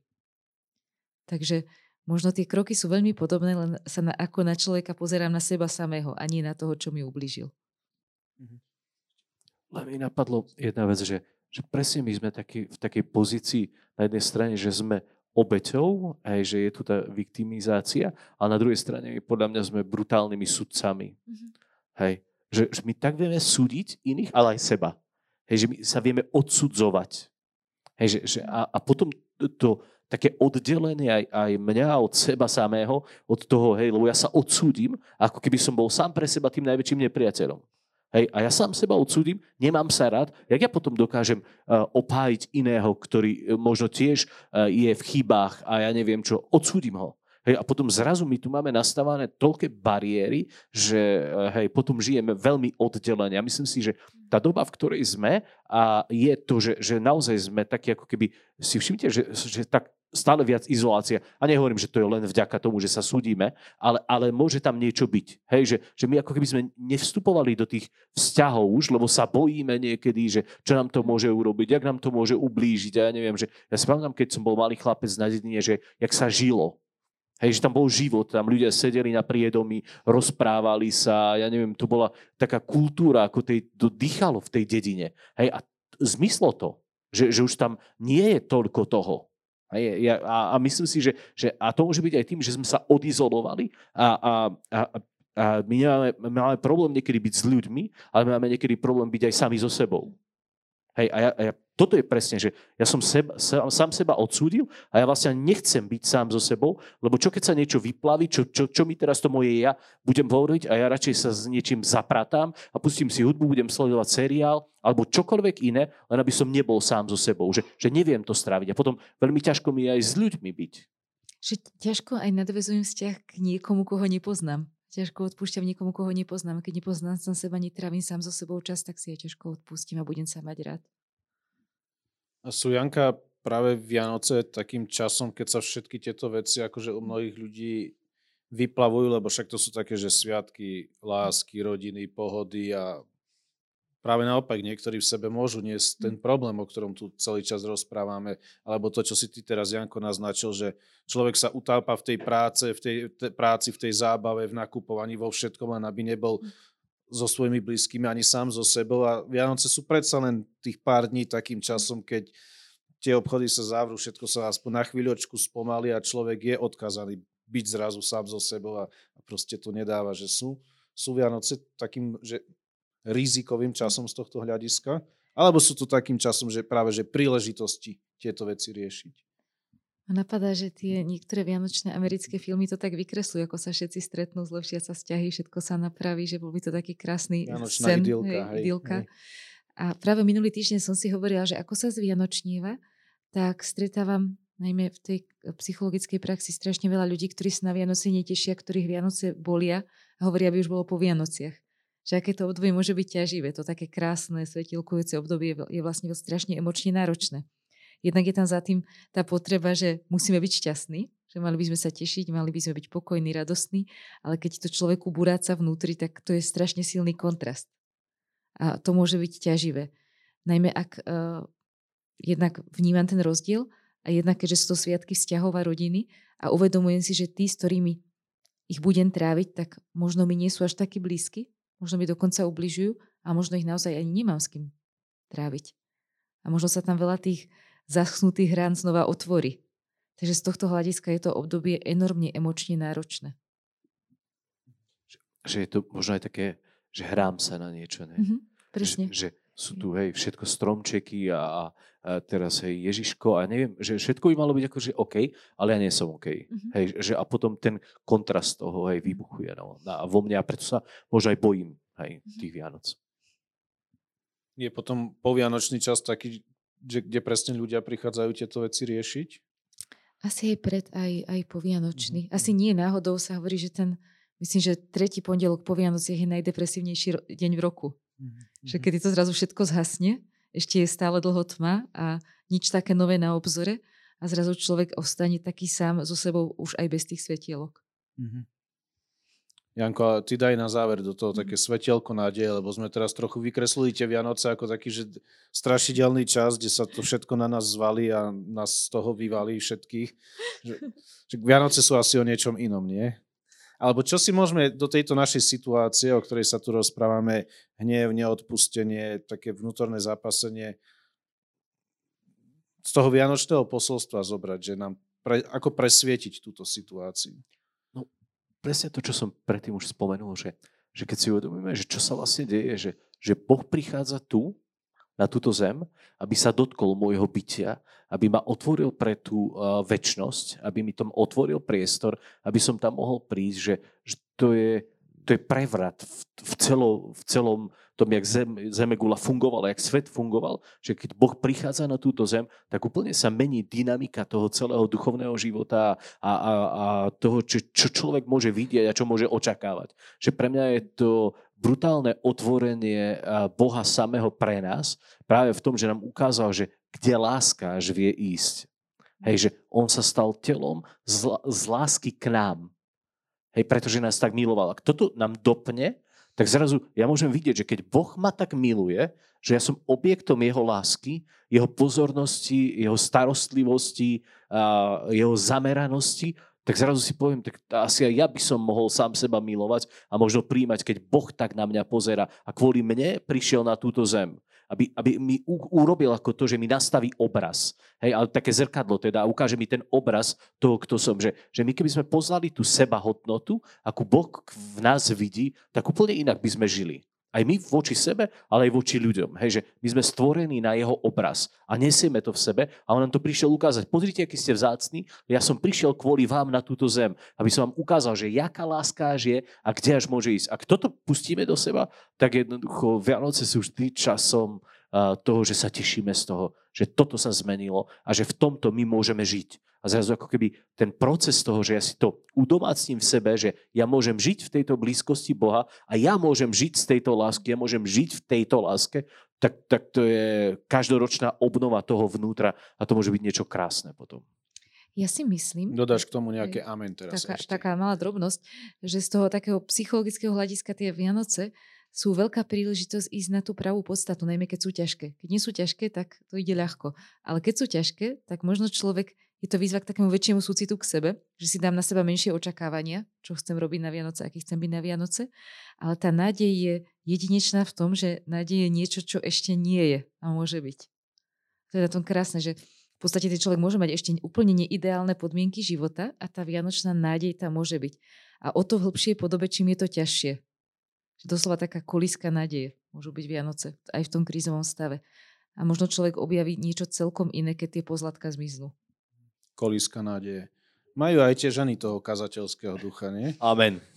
Takže možno tie kroky sú veľmi podobné, len sa na, ako na človeka pozerám na seba samého a nie na toho, čo mi ubližil. Mhm. Len mi napadlo jedna vec, že, že presne my sme taký, v takej pozícii na jednej strane, že sme obeťou, aj že je tu tá viktimizácia, a na druhej strane podľa mňa sme brutálnymi sudcami. Mm-hmm. Hej. Že, že my tak vieme súdiť iných, ale aj seba. Hej, že my sa vieme odsudzovať. Hej, že, že a, a potom to, to také oddelenie aj, aj mňa od seba samého, od toho, hej, lebo ja sa odsúdim, ako keby som bol sám pre seba tým najväčším nepriateľom. Hej, a ja sám seba odsúdim, nemám sa rád, jak ja potom dokážem uh, opájiť iného, ktorý uh, možno tiež uh, je v chybách a ja neviem čo, odsúdim ho. Hej, a potom zrazu my tu máme nastavené toľké bariéry, že eh, hej, potom žijeme veľmi oddelene. A myslím si, že tá doba, v ktorej sme, a je to, že, že naozaj sme takí, ako keby si všimte, že, že tak stále viac izolácia. A nehovorím, že to je len vďaka tomu, že sa súdime, ale, ale môže tam niečo byť. Hej, že, že my ako keby sme nevstupovali do tých vzťahov už, lebo sa bojíme niekedy, že čo nám to môže urobiť, jak nám to môže ublížiť. A ja neviem, že ja si pamätám, keď som bol malý chlapec na dedine, že jak sa žilo. Hej, že tam bol život, tam ľudia sedeli na priedomi, rozprávali sa, ja neviem, to bola taká kultúra, ako tej, to dýchalo v tej dedine. Hej, a zmyslo to, že, že už tam nie je toľko toho. Hej, ja, a, a myslím si, že, že a to môže byť aj tým, že sme sa odizolovali a, a, a, a my nemáme, máme problém niekedy byť s ľuďmi, ale máme niekedy problém byť aj sami so sebou. Hej, a ja, a ja, toto je presne, že ja som seba, sám seba odsúdil a ja vlastne nechcem byť sám so sebou, lebo čo keď sa niečo vyplaví, čo, čo, čo mi teraz to moje ja budem hovoriť a ja radšej sa s niečím zapratám a pustím si hudbu, budem sledovať seriál alebo čokoľvek iné, len aby som nebol sám so sebou, že, že neviem to stráviť. A potom veľmi ťažko mi aj s ľuďmi byť. Že ťažko aj nadvezujem vzťah k niekomu, koho nepoznám ťažko odpúšťam niekomu, koho nepoznám. Keď nepoznám som seba, netrávim sám so sebou čas, tak si ja ťažko odpustím a budem sa mať rád. A sú Janka práve Vianoce takým časom, keď sa všetky tieto veci akože u mnohých ľudí vyplavujú, lebo však to sú také, že sviatky, lásky, rodiny, pohody a práve naopak niektorí v sebe môžu niesť ten hm. problém, o ktorom tu celý čas rozprávame, alebo to, čo si ty teraz, Janko, naznačil, že človek sa utápa v tej práce, v tej te, práci, v tej zábave, v nakupovaní, vo všetkom, len aby nebol hm. so svojimi blízkymi ani sám so sebou. A Vianoce sú predsa len tých pár dní takým hm. časom, keď tie obchody sa zavrú, všetko sa aspoň na chvíľočku spomalí a človek je odkazaný byť zrazu sám so sebou a, a proste to nedáva, že sú, sú Vianoce takým, že rizikovým časom z tohto hľadiska? Alebo sú tu takým časom, že práve že príležitosti tieto veci riešiť? A napadá, že tie niektoré vianočné americké filmy to tak vykresľujú, ako sa všetci stretnú, zlepšia sa vzťahy, všetko sa napraví, že bol by to taký krásny Vianočná sen, idylka. Hej, hej, idylka. Hej. A práve minulý týždeň som si hovorila, že ako sa zvianočnieva, tak stretávam najmä v tej psychologickej praxi strašne veľa ľudí, ktorí sa na Vianoce netešia, ktorých Vianoce bolia a hovoria, aby už bolo po Vianociach že aké to obdobie môže byť ťaživé. To také krásne, svetilkujúce obdobie je vlastne strašne emočne náročné. Jednak je tam za tým tá potreba, že musíme byť šťastní, že mali by sme sa tešiť, mali by sme byť pokojní, radostní, ale keď to človeku buráca vnútri, tak to je strašne silný kontrast. A to môže byť ťaživé. Najmä ak uh, jednak vnímam ten rozdiel a jednak keďže sú to sviatky vzťahov a rodiny a uvedomujem si, že tí, s ktorými ich budem tráviť, tak možno mi nie sú až takí blízky, možno mi dokonca ubližujú a možno ich naozaj ani nemám s kým tráviť. A možno sa tam veľa tých zaschnutých rán znova otvorí. Takže z tohto hľadiska je to obdobie enormne emočne náročné. Že je to možno aj také, že hrám sa na niečo, ne? Mm-hmm, presne. Že, že sú tu, hej, všetko stromčeky a, a teraz, hej, Ježiško a neviem, že všetko by malo byť ako, že OK, ale ja nie som OK. Mm-hmm. Hej, že a potom ten kontrast toho, hej, vybuchuje no, a vo mne a preto sa možno aj bojím, hej, mm-hmm. tých Vianoc. Je potom povianočný čas taký, že kde presne ľudia prichádzajú tieto veci riešiť? Asi aj pred, aj, aj po Vianočný. Mm-hmm. Asi nie náhodou sa hovorí, že ten, myslím, že tretí pondelok po Vianociach je najdepresívnejší deň v roku. Mm-hmm. Že kedy to zrazu všetko zhasne, ešte je stále dlho tma a nič také nové na obzore a zrazu človek ostane taký sám so sebou už aj bez tých svetielok. Mm-hmm. Janko, a ty daj na záver do toho také svetielko nádeje, lebo sme teraz trochu vykreslili tie Vianoce ako taký že strašidelný čas, kde sa to všetko na nás zvalí a nás z toho vyvalí všetkých. Že, že Vianoce sú asi o niečom inom, nie? Alebo čo si môžeme do tejto našej situácie, o ktorej sa tu rozprávame, hnev, neodpustenie, také vnútorné zápasenie, z toho vianočného posolstva zobrať, že nám pre, ako presvietiť túto situáciu? presne to, čo som predtým už spomenul, že, že keď si uvedomíme, že čo sa vlastne deje, že, že Boh prichádza tu, na túto zem, aby sa dotkol môjho bytia, aby ma otvoril pre tú uh, väčnosť, aby mi tom otvoril priestor, aby som tam mohol prísť, že, že to je to je prevrat v, v, celo, v celom tom, jak zem, Zemegula fungovala, jak svet fungoval, že keď Boh prichádza na túto zem, tak úplne sa mení dynamika toho celého duchovného života a, a, a toho, čo, čo človek môže vidieť a čo môže očakávať. Že pre mňa je to brutálne otvorenie Boha samého pre nás, práve v tom, že nám ukázal, že kde láska až vie ísť. Hej, že on sa stal telom z, z lásky k nám. Hej, pretože nás tak miloval. Ak toto nám dopne, tak zrazu ja môžem vidieť, že keď Boh ma tak miluje, že ja som objektom jeho lásky, jeho pozornosti, jeho starostlivosti, a jeho zameranosti, tak zrazu si poviem, tak asi aj ja by som mohol sám seba milovať a možno príjmať, keď Boh tak na mňa pozera a kvôli mne prišiel na túto zem aby, aby mi urobil ako to, že mi nastaví obraz. Hej, ale také zrkadlo teda a ukáže mi ten obraz toho, kto som. Že, že my keby sme poznali tú seba hodnotu, akú Boh v nás vidí, tak úplne inak by sme žili. Aj my voči sebe, ale aj voči ľuďom. Hej, že my sme stvorení na jeho obraz a nesieme to v sebe a on nám to prišiel ukázať. Pozrite, aký ste vzácni, ja som prišiel kvôli vám na túto zem, aby som vám ukázal, že jaká láska až je a kde až môže ísť. Ak toto pustíme do seba, tak jednoducho Vianoce sú vždy časom toho, že sa tešíme z toho, že toto sa zmenilo a že v tomto my môžeme žiť. A zrazu ako keby ten proces toho, že ja si to udomácním v sebe, že ja môžem žiť v tejto blízkosti Boha a ja môžem žiť z tejto lásky, ja môžem žiť v tejto láske, tak, tak to je každoročná obnova toho vnútra a to môže byť niečo krásne potom. Ja si myslím... Dodáš k tomu nejaké amen teraz taká, ešte. taká malá drobnosť, že z toho takého psychologického hľadiska tie Vianoce sú veľká príležitosť ísť na tú pravú podstatu, najmä keď sú ťažké. Keď nie sú ťažké, tak to ide ľahko. Ale keď sú ťažké, tak možno človek je to výzva k takému väčšiemu súcitu k sebe, že si dám na seba menšie očakávania, čo chcem robiť na Vianoce, aký chcem byť na Vianoce. Ale tá nádej je jedinečná v tom, že nádej je niečo, čo ešte nie je a môže byť. To je na tom krásne, že v podstate ten človek môže mať ešte úplne neideálne podmienky života a tá vianočná nádej tam môže byť. A o to v hĺbšej podobe, čím je to ťažšie. Doslova taká kolíska nádeje môžu byť Vianoce aj v tom krízovom stave. A možno človek objaví niečo celkom iné, keď tie pozlatka zmiznú kolíska nádeje. Majú aj tie ženy toho kazateľského ducha, nie? Amen. [laughs]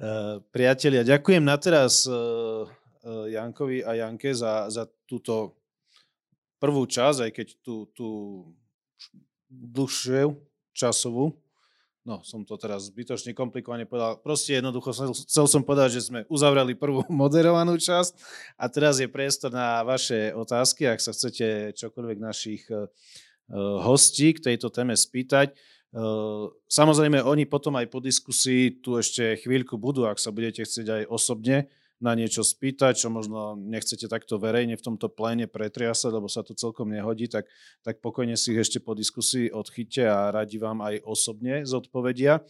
Eh, priatelia, ďakujem na teraz eh, eh, Jankovi a Janke za, za túto prvú časť, aj keď tú, tú dlhšiu časovú. No, som to teraz zbytočne komplikovane povedal. Proste jednoducho chcel som povedať, že sme uzavreli prvú [laughs] moderovanú časť a teraz je priestor na vaše otázky, ak sa chcete čokoľvek našich Eh, hostí k tejto téme spýtať. Eh, samozrejme, oni potom aj po diskusii tu ešte chvíľku budú, ak sa budete chcieť aj osobne na niečo spýtať, čo možno nechcete takto verejne v tomto pléne pretriasať, lebo sa to celkom nehodí, tak, tak pokojne si ich ešte po diskusii odchyte a radi vám aj osobne zodpovedia.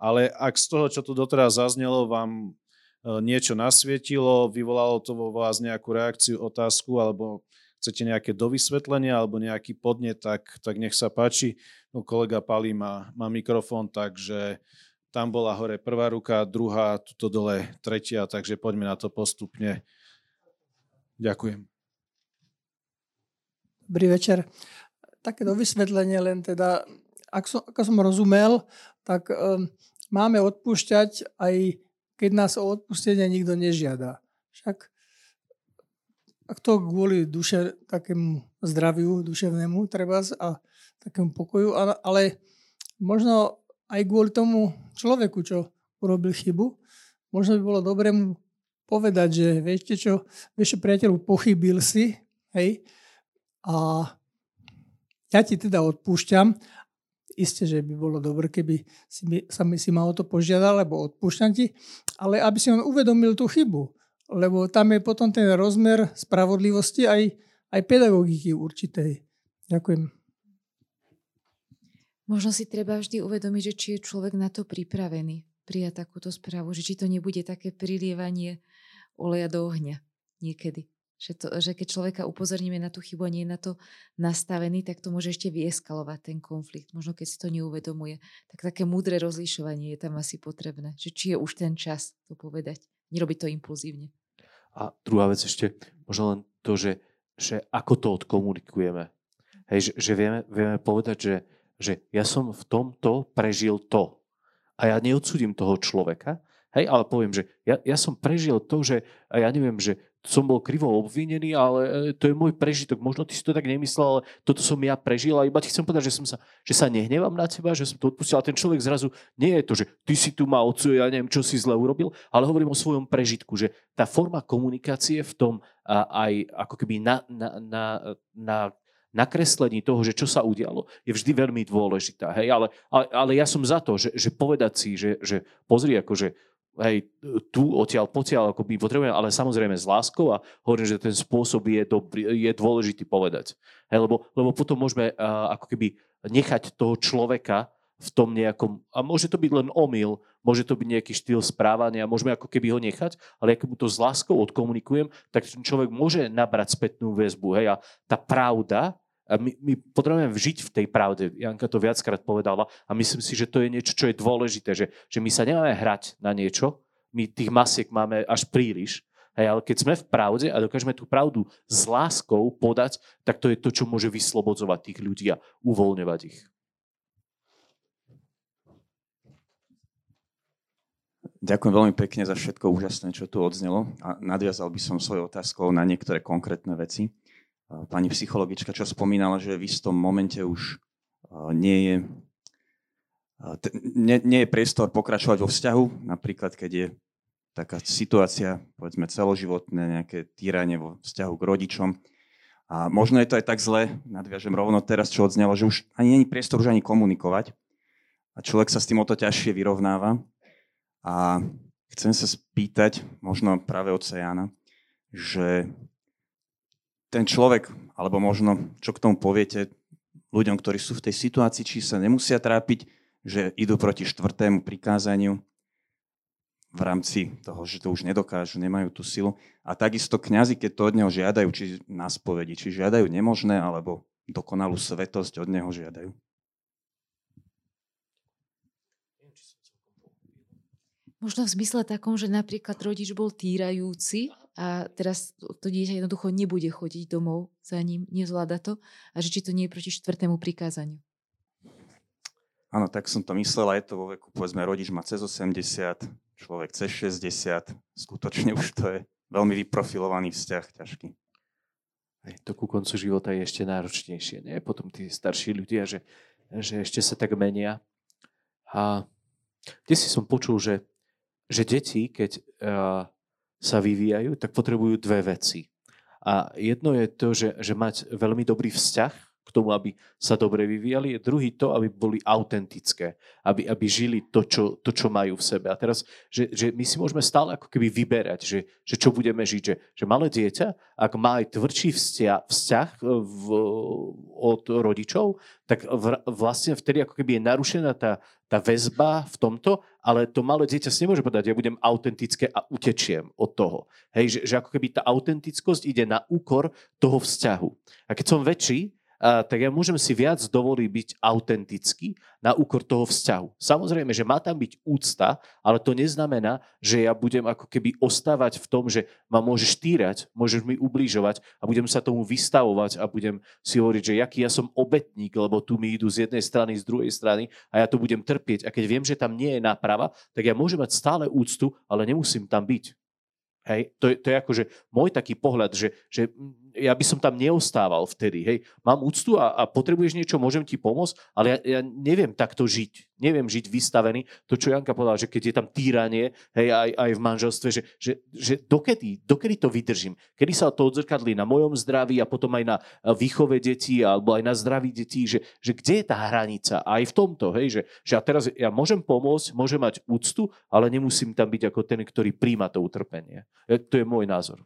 Ale ak z toho, čo tu doteraz zaznelo, vám niečo nasvietilo, vyvolalo to vo vás nejakú reakciu, otázku, alebo chcete nejaké dovysvetlenie alebo nejaký podnet, tak, tak nech sa páči. No, kolega Pali má, má mikrofón, takže tam bola hore prvá ruka, druhá, tuto dole tretia, takže poďme na to postupne. Ďakujem. Dobrý večer. Také do vysvetlenie len teda, ak som, ako som rozumel, tak um, máme odpúšťať aj keď nás o odpustenie nikto nežiada. Však ak to kvôli duše, takému zdraviu duševnému treba a takému pokoju, ale možno aj kvôli tomu človeku, čo urobil chybu, možno by bolo dobré mu povedať, že viete čo, vieš priateľu, pochybil si, hej, a ja ti teda odpúšťam. Isté, že by bolo dobre, keby si, sa mi si ma o to požiadal, lebo odpúšťam ti, ale aby si on uvedomil tú chybu, lebo tam je potom ten rozmer spravodlivosti aj, aj pedagogiky určitej. Ďakujem. Možno si treba vždy uvedomiť, že či je človek na to pripravený prijať takúto správu, že či to nebude také prilievanie oleja do ohňa niekedy. Že, to, že keď človeka upozorníme na tú chybu a nie je na to nastavený, tak to môže ešte vyeskalovať ten konflikt. Možno keď si to neuvedomuje. Tak také múdre rozlišovanie je tam asi potrebné. Že či je už ten čas to povedať. Nerobiť to impulzívne. A druhá vec ešte, možno len to, že, že ako to odkomunikujeme. Hej, že, že vieme, vieme povedať, že že ja som v tomto prežil to. A ja neodsudím toho človeka, hej, ale poviem, že ja, ja som prežil to, že ja neviem, že som bol krivo obvinený, ale e, to je môj prežitok. Možno ty si to tak nemyslel, ale toto som ja prežil a iba ti chcem povedať, že, som sa, že sa nehnevám na teba, že som to odpustil. A ten človek zrazu nie je to, že ty si tu ma odsuje, ja neviem, čo si zle urobil, ale hovorím o svojom prežitku, že tá forma komunikácie v tom a, aj ako keby na, na, na, na nakreslení toho, že čo sa udialo, je vždy veľmi dôležitá. Hej? Ale, ale, ale ja som za to, že, že povedať si, že, že pozri, akože hej, tu, odtiaľ, potiaľ, ako by potrebujeme, ale samozrejme s láskou a hovorím, že ten spôsob je, dobrý, je dôležitý povedať. Hej, lebo, lebo potom môžeme uh, ako keby nechať toho človeka v tom nejakom, a môže to byť len omyl, môže to byť nejaký štýl správania, môžeme ako keby ho nechať, ale keď mu to s láskou odkomunikujem, tak ten človek môže nabrať spätnú väzbu. Hej, a tá pravda a my, my potrebujeme žiť v tej pravde. Janka to viackrát povedala a myslím si, že to je niečo, čo je dôležité, že, že my sa nemáme hrať na niečo, my tých masiek máme až príliš, hej, ale keď sme v pravde a dokážeme tú pravdu s láskou podať, tak to je to, čo môže vyslobodzovať tých ľudí a uvoľňovať ich. Ďakujem veľmi pekne za všetko úžasné, čo tu odznelo a nadviazal by som svojou otázkou na niektoré konkrétne veci pani psychologička, čo spomínala, že v istom momente už nie je, nie, nie je priestor pokračovať vo vzťahu, napríklad keď je taká situácia, povedzme celoživotné, nejaké týranie vo vzťahu k rodičom. A možno je to aj tak zle, nadviažem rovno teraz, čo odznelo, že už ani není priestor už ani komunikovať. A človek sa s tým o to ťažšie vyrovnáva. A chcem sa spýtať, možno práve od Sejana, že ten človek, alebo možno, čo k tomu poviete ľuďom, ktorí sú v tej situácii, či sa nemusia trápiť, že idú proti štvrtému prikázaniu v rámci toho, že to už nedokážu, nemajú tú silu. A takisto kňazi, keď to od neho žiadajú, či na spovedi, či žiadajú nemožné, alebo dokonalú svetosť od neho žiadajú. Možno v zmysle takom, že napríklad rodič bol týrajúci a teraz to dieťa jednoducho nebude chodiť domov za ním, nezvláda to a že či to nie je proti štvrtému prikázaniu. Áno, tak som to myslela, je to vo veku, povedzme, rodič má cez 80, človek cez 60, skutočne už to je veľmi vyprofilovaný vzťah, ťažký. Hej, to ku koncu života je ešte náročnejšie, nie? Potom tí starší ľudia, že, že ešte sa tak menia. A kde si som počul, že, že deti, keď uh, sa vyvíjajú, tak potrebujú dve veci. A jedno je to, že, že mať veľmi dobrý vzťah k tomu, aby sa dobre vyvíjali, je druhý to, aby boli autentické, aby, aby žili to čo, to, čo majú v sebe. A teraz, že, že my si môžeme stále ako keby vyberať, že, že čo budeme žiť, že, že malé dieťa, ak má aj tvrdší vzťah, vzťah v, od rodičov, tak v, vlastne vtedy ako keby je narušená tá, tá väzba v tomto, ale to malé dieťa si nemôže povedať, ja budem autentické a utečiem od toho. Hej, že, že ako keby tá autentickosť ide na úkor toho vzťahu. A keď som väčší, tak ja môžem si viac dovoliť byť autentický na úkor toho vzťahu. Samozrejme, že má tam byť úcta, ale to neznamená, že ja budem ako keby ostávať v tom, že ma môžeš týrať, môžeš mi ubližovať a budem sa tomu vystavovať a budem si hovoriť, že jaký ja som obetník, lebo tu mi idú z jednej strany, z druhej strany a ja to budem trpieť. A keď viem, že tam nie je náprava, tak ja môžem mať stále úctu, ale nemusím tam byť. Hej, to je, to je akože môj taký pohľad, že, že ja by som tam neostával vtedy. Hej. Mám úctu a, a potrebuješ niečo, môžem ti pomôcť, ale ja, ja neviem takto žiť. Neviem žiť vystavený. To, čo Janka povedala, že keď je tam týranie, hej, aj, aj v manželstve, že, že, že dokedy, dokedy to vydržím? Kedy sa to odzrkadlí na mojom zdraví a potom aj na výchove detí alebo aj na zdraví detí, že, že kde je tá hranica? Aj v tomto, hej, že, že a teraz ja môžem pomôcť, môžem mať úctu, ale nemusím tam byť ako ten, ktorý príjma to utrpenie. E, to je môj názor.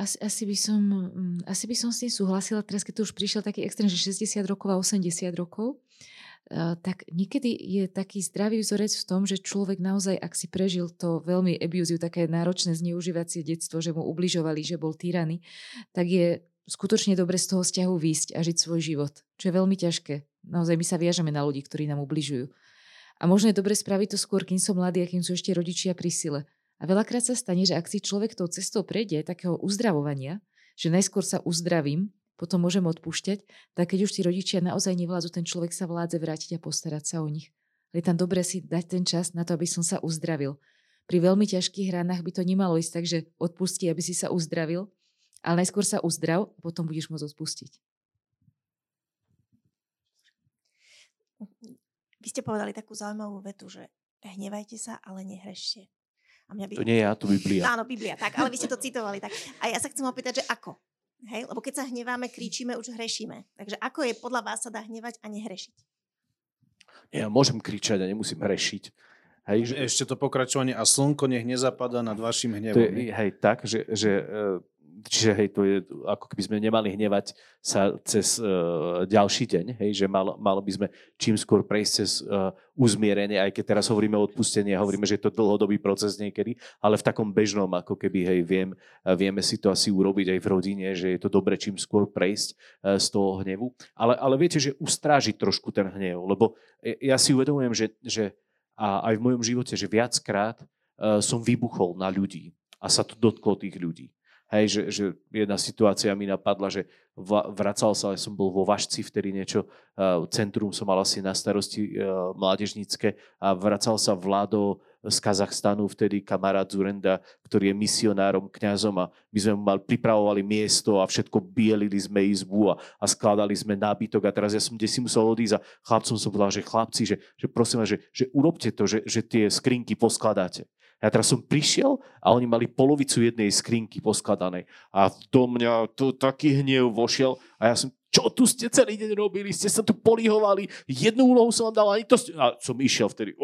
Asi, asi, by som, mm, asi by som s tým súhlasila, teraz keď tu už prišiel taký extrém, že 60 rokov a 80 rokov, tak niekedy je taký zdravý vzorec v tom, že človek naozaj, ak si prežil to veľmi abusive, také náročné zneužívacie detstvo, že mu ubližovali, že bol tyraný, tak je skutočne dobre z toho vzťahu výjsť a žiť svoj život, čo je veľmi ťažké. Naozaj my sa viažeme na ľudí, ktorí nám ubližujú. A možno je dobre spraviť to skôr, kým som mladý a kým sú ešte rodičia pri sile a veľakrát sa stane, že ak si človek tou cestou prejde takého uzdravovania, že najskôr sa uzdravím, potom môžem odpúšťať, tak keď už si rodičia naozaj nevládzu, ten človek sa vládze vrátiť a postarať sa o nich. Je tam dobre si dať ten čas na to, aby som sa uzdravil. Pri veľmi ťažkých ranách by to nemalo ísť tak, že odpustí, aby si sa uzdravil, ale najskôr sa uzdrav a potom budeš môcť odpustiť. Vy ste povedali takú zaujímavú vetu, že hnevajte sa, ale nehrešte. A mňa by... To nie je ja, to Biblia. Áno, Biblia, tak, ale vy ste to citovali. Tak. A ja sa chcem opýtať, že ako? Hej? Lebo keď sa hneváme, kričíme, už hrešíme. Takže ako je podľa vás sa dá hnevať a nehrešiť? Ja môžem kričať a nemusím hrešiť. Hej, že... Ešte to pokračovanie a slnko nech nezapadá nad vašim hnevom. To je, hej, tak, že, že čiže hej, to je ako keby sme nemali hnevať sa cez uh, ďalší deň, hej, že malo, malo by sme čím skôr prejsť cez uh, uzmierenie, aj keď teraz hovoríme o odpustení hovoríme, že je to dlhodobý proces niekedy, ale v takom bežnom, ako keby, hej, viem, vieme si to asi urobiť aj v rodine, že je to dobre čím skôr prejsť uh, z toho hnevu. Ale, ale viete, že ustrážiť trošku ten hnev, lebo ja si uvedomujem, že, že a aj v mojom živote, že viackrát uh, som vybuchol na ľudí a sa to dotklo tých ľudí. Hej, že, že jedna situácia mi napadla, že vracal sa, som bol vo Vašci, vtedy niečo, centrum som mal asi na starosti mládežnícke a vracal sa Vlado z Kazachstanu, vtedy kamarát Zurenda, ktorý je misionárom, kňazom a my sme mal, pripravovali miesto a všetko bielili sme izbu a, a skladali sme nábytok a teraz ja som kde si musel odísť a chlapcom som povedal, že chlapci, že, že prosím vás, že, že urobte to, že, že tie skrinky poskladáte. Ja teraz som prišiel a oni mali polovicu jednej skrinky poskladanej. A do mňa to taký hnev vošiel a ja som, čo tu ste celý deň robili? Ste sa tu polihovali, jednu úlohu som vám dal, ani to ste... A som išiel vtedy.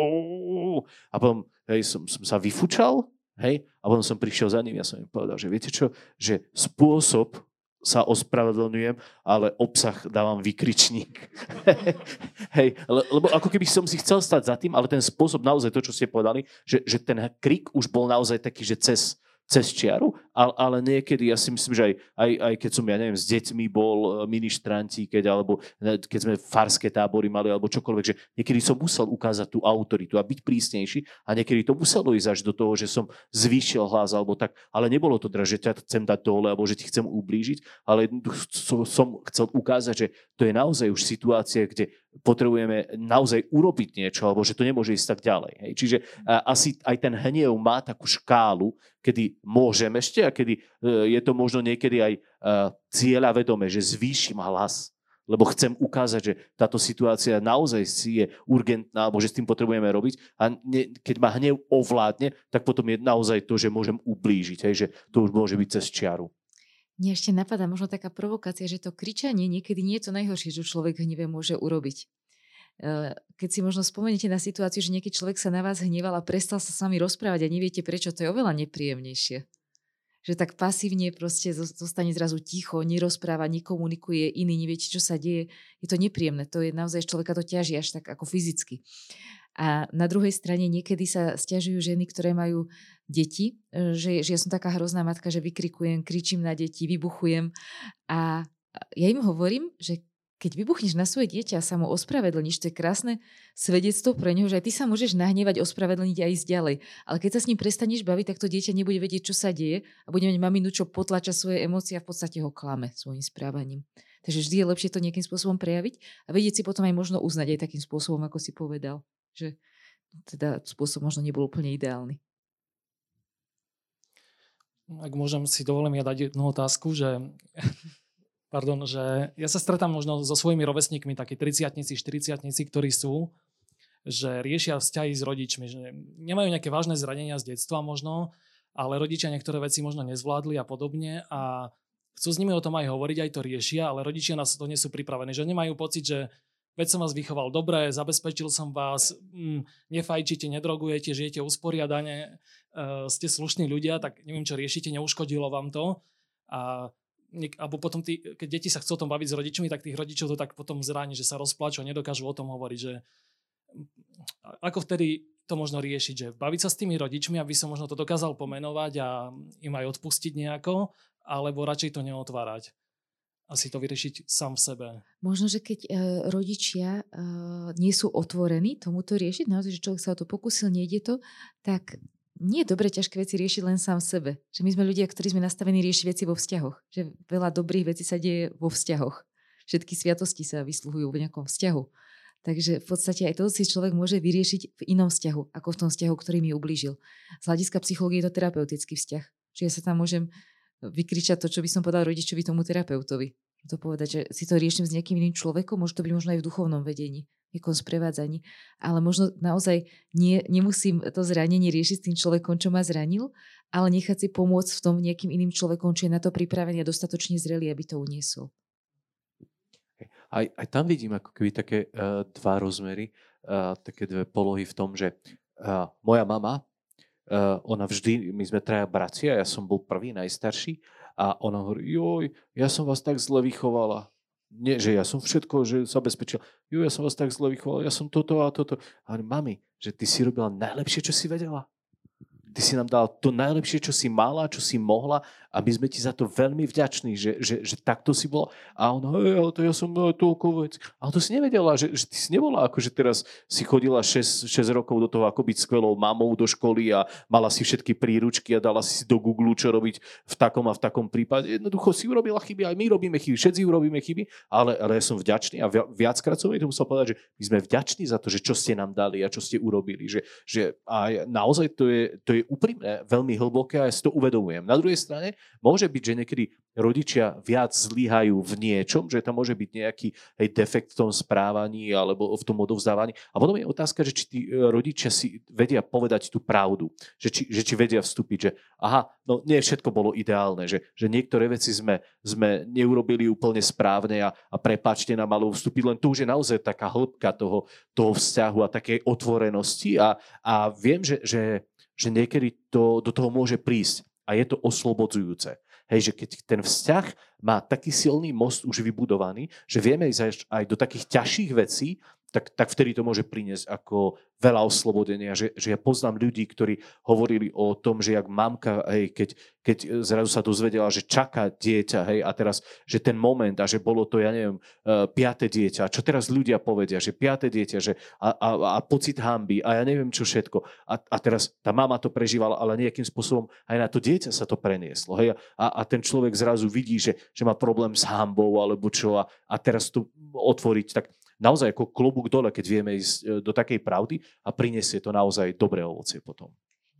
A potom hej, som, som sa vyfučal, hej, a potom som prišiel za ním, ja som im povedal, že viete čo, že spôsob, sa ospravedlňujem, ale obsah dávam vykričník. [laughs] Hej, lebo ako keby som si chcel stať za tým, ale ten spôsob naozaj to, čo ste povedali, že, že ten krik už bol naozaj taký, že cez, cez čiaru, ale, niekedy, ja si myslím, že aj, aj, aj keď som, ja neviem, s deťmi bol e, ministranti, keď, alebo keď sme farské tábory mali, alebo čokoľvek, že niekedy som musel ukázať tú autoritu a byť prísnejší a niekedy to muselo ísť až do toho, že som zvýšil hlas, alebo tak, ale nebolo to teda, že ťa chcem dať dole, alebo že ti chcem ublížiť, ale som chcel ukázať, že to je naozaj už situácia, kde potrebujeme naozaj urobiť niečo, alebo že to nemôže ísť tak ďalej. Hej. Čiže a, asi aj ten hniev má takú škálu, kedy môžem ešte a kedy e, je to možno niekedy aj e, cieľa vedomé, že zvýšim hlas, lebo chcem ukázať, že táto situácia naozaj si je urgentná, alebo že s tým potrebujeme robiť a ne, keď ma hnev ovládne, tak potom je naozaj to, že môžem ublížiť, hej, že to už môže byť cez čiaru. Mne ešte napadá možno taká provokácia, že to kričanie niekedy nie je to najhoršie, čo človek hnive môže urobiť. E, keď si možno spomeniete na situáciu, že nejaký človek sa na vás hneval a prestal sa s vami rozprávať a neviete prečo, to je oveľa nepríjemnejšie. Že tak pasívne proste zostane zrazu ticho, nerozpráva, nekomunikuje, iný neviete, čo sa deje. Je to nepríjemné. To je naozaj, človeka to ťaží až tak ako fyzicky. A na druhej strane niekedy sa stiažujú ženy, ktoré majú deti, e, že, že ja som taká hrozná matka, že vykrikujem, kričím na deti, vybuchujem. A ja im hovorím, že keď vybuchneš na svoje dieťa a sa mu ospravedlníš, to je krásne svedectvo pre neho, že aj ty sa môžeš nahnevať, ospravedlniť a ísť ďalej. Ale keď sa s ním prestaneš baviť, tak to dieťa nebude vedieť, čo sa deje a bude mať maminu, čo potlača svoje emócie a v podstate ho klame svojim správaním. Takže vždy je lepšie to nejakým spôsobom prejaviť a vedieť si potom aj možno uznať aj takým spôsobom, ako si povedal že teda spôsob možno nebol úplne ideálny. Ak môžem si dovolím ja dať jednu otázku, že, [laughs] pardon, že ja sa stretám možno so svojimi rovesníkmi, takí 30 40 ktorí sú, že riešia vzťahy s rodičmi, že nemajú nejaké vážne zranenia z detstva možno, ale rodičia niektoré veci možno nezvládli a podobne a chcú s nimi o tom aj hovoriť, aj to riešia, ale rodičia na to nie sú pripravení, že nemajú pocit, že veď som vás vychoval dobre, zabezpečil som vás, mm, nefajčíte, nedrogujete, žijete usporiadane, uh, ste slušní ľudia, tak neviem, čo riešite, neuškodilo vám to. A alebo potom tí, keď deti sa chcú o tom baviť s rodičmi, tak tých rodičov to tak potom zráni, že sa rozplačú a nedokážu o tom hovoriť, že ako vtedy to možno riešiť, že baviť sa s tými rodičmi, aby som možno to dokázal pomenovať a im aj odpustiť nejako, alebo radšej to neotvárať asi to vyriešiť sám v sebe. Možno, že keď e, rodičia e, nie sú otvorení tomuto riešiť, naozaj, že človek sa o to pokusil, nejde to, tak nie je dobre ťažké veci riešiť len sám sebe. Že my sme ľudia, ktorí sme nastavení riešiť veci vo vzťahoch. Že veľa dobrých vecí sa deje vo vzťahoch. Všetky sviatosti sa vysluhujú v nejakom vzťahu. Takže v podstate aj to si človek môže vyriešiť v inom vzťahu, ako v tom vzťahu, ktorý mi ublížil. Z hľadiska psychológie je to terapeutický vzťah. Čiže ja sa tam môžem vykričať to, čo by som povedal rodičovi tomu terapeutovi. To povedať, že si to riešim s nejakým iným človekom, môže to byť možno aj v duchovnom vedení, nejakom sprevádzaní. Ale možno naozaj nie, nemusím to zranenie riešiť s tým človekom, čo ma zranil, ale nechať si pomôcť v tom nejakým iným človekom, čo je na to pripravený a dostatočne zrelý, aby to uniesol. Aj, aj tam vidím ako keby také uh, dva rozmery, uh, také dve polohy v tom, že uh, moja mama Uh, ona vždy, my sme traja bratia, ja som bol prvý, najstarší a ona hovorí, joj, ja som vás tak zle vychovala. Nie, že ja som všetko, že zabezpečil. Jo, ja som vás tak zle vychovala, ja som toto a toto. A hovorím, mami, že ty si robila najlepšie, čo si vedela. Ty si nám dal to najlepšie, čo si mala, čo si mohla a my sme ti za to veľmi vďační, že, že, že takto si bola. A ona, hej, ale to ja som mala toľko vec. Ale to si nevedela, že, že ty si nebola ako, že teraz si chodila 6, 6 rokov do toho, ako byť skvelou mamou do školy a mala si všetky príručky a dala si do Google, čo robiť v takom a v takom prípade. Jednoducho si urobila chyby, aj my robíme chyby, všetci urobíme chyby, ale, ale ja som vďačný a viackrát som to musel povedať, že my sme vďační za to, že čo ste nám dali a čo ste urobili. Že, že a naozaj to je, to je úprimné, veľmi hlboké a ja si to uvedomujem. Na druhej strane, Môže byť, že niekedy rodičia viac zlyhajú v niečom, že tam môže byť nejaký hej, defekt v tom správaní alebo v tom odovzdávaní. A potom je otázka, že či tí e, rodičia si vedia povedať tú pravdu, že či, že či vedia vstúpiť, že aha, no nie všetko bolo ideálne, že, že niektoré veci sme, sme neurobili úplne správne a, a prepáčte nám malo vstúpiť, len tu už je naozaj taká hĺbka toho, toho vzťahu a takej otvorenosti a, a viem, že, že, že niekedy to, do toho môže prísť a je to oslobodzujúce. Hej, že keď ten vzťah má taký silný most už vybudovaný, že vieme ísť aj do takých ťažších vecí, tak, tak vtedy to môže priniesť ako veľa oslobodenia, že, že ja poznám ľudí, ktorí hovorili o tom, že jak mamka, hej, keď, keď zrazu sa dozvedela, že čaká dieťa, hej, a teraz, že ten moment a že bolo to, ja neviem, uh, piaté dieťa, čo teraz ľudia povedia, že piaté dieťa, že a, a, a pocit hamby a ja neviem čo všetko. A, a teraz tá mama to prežívala, ale nejakým spôsobom aj na to dieťa sa to prenieslo, hej, a, a ten človek zrazu vidí, že, že má problém s hambou alebo čo a, a teraz to otvoriť, tak naozaj ako klobúk dole, keď vieme ísť e, do takej pravdy a prinesie to naozaj dobré ovocie potom.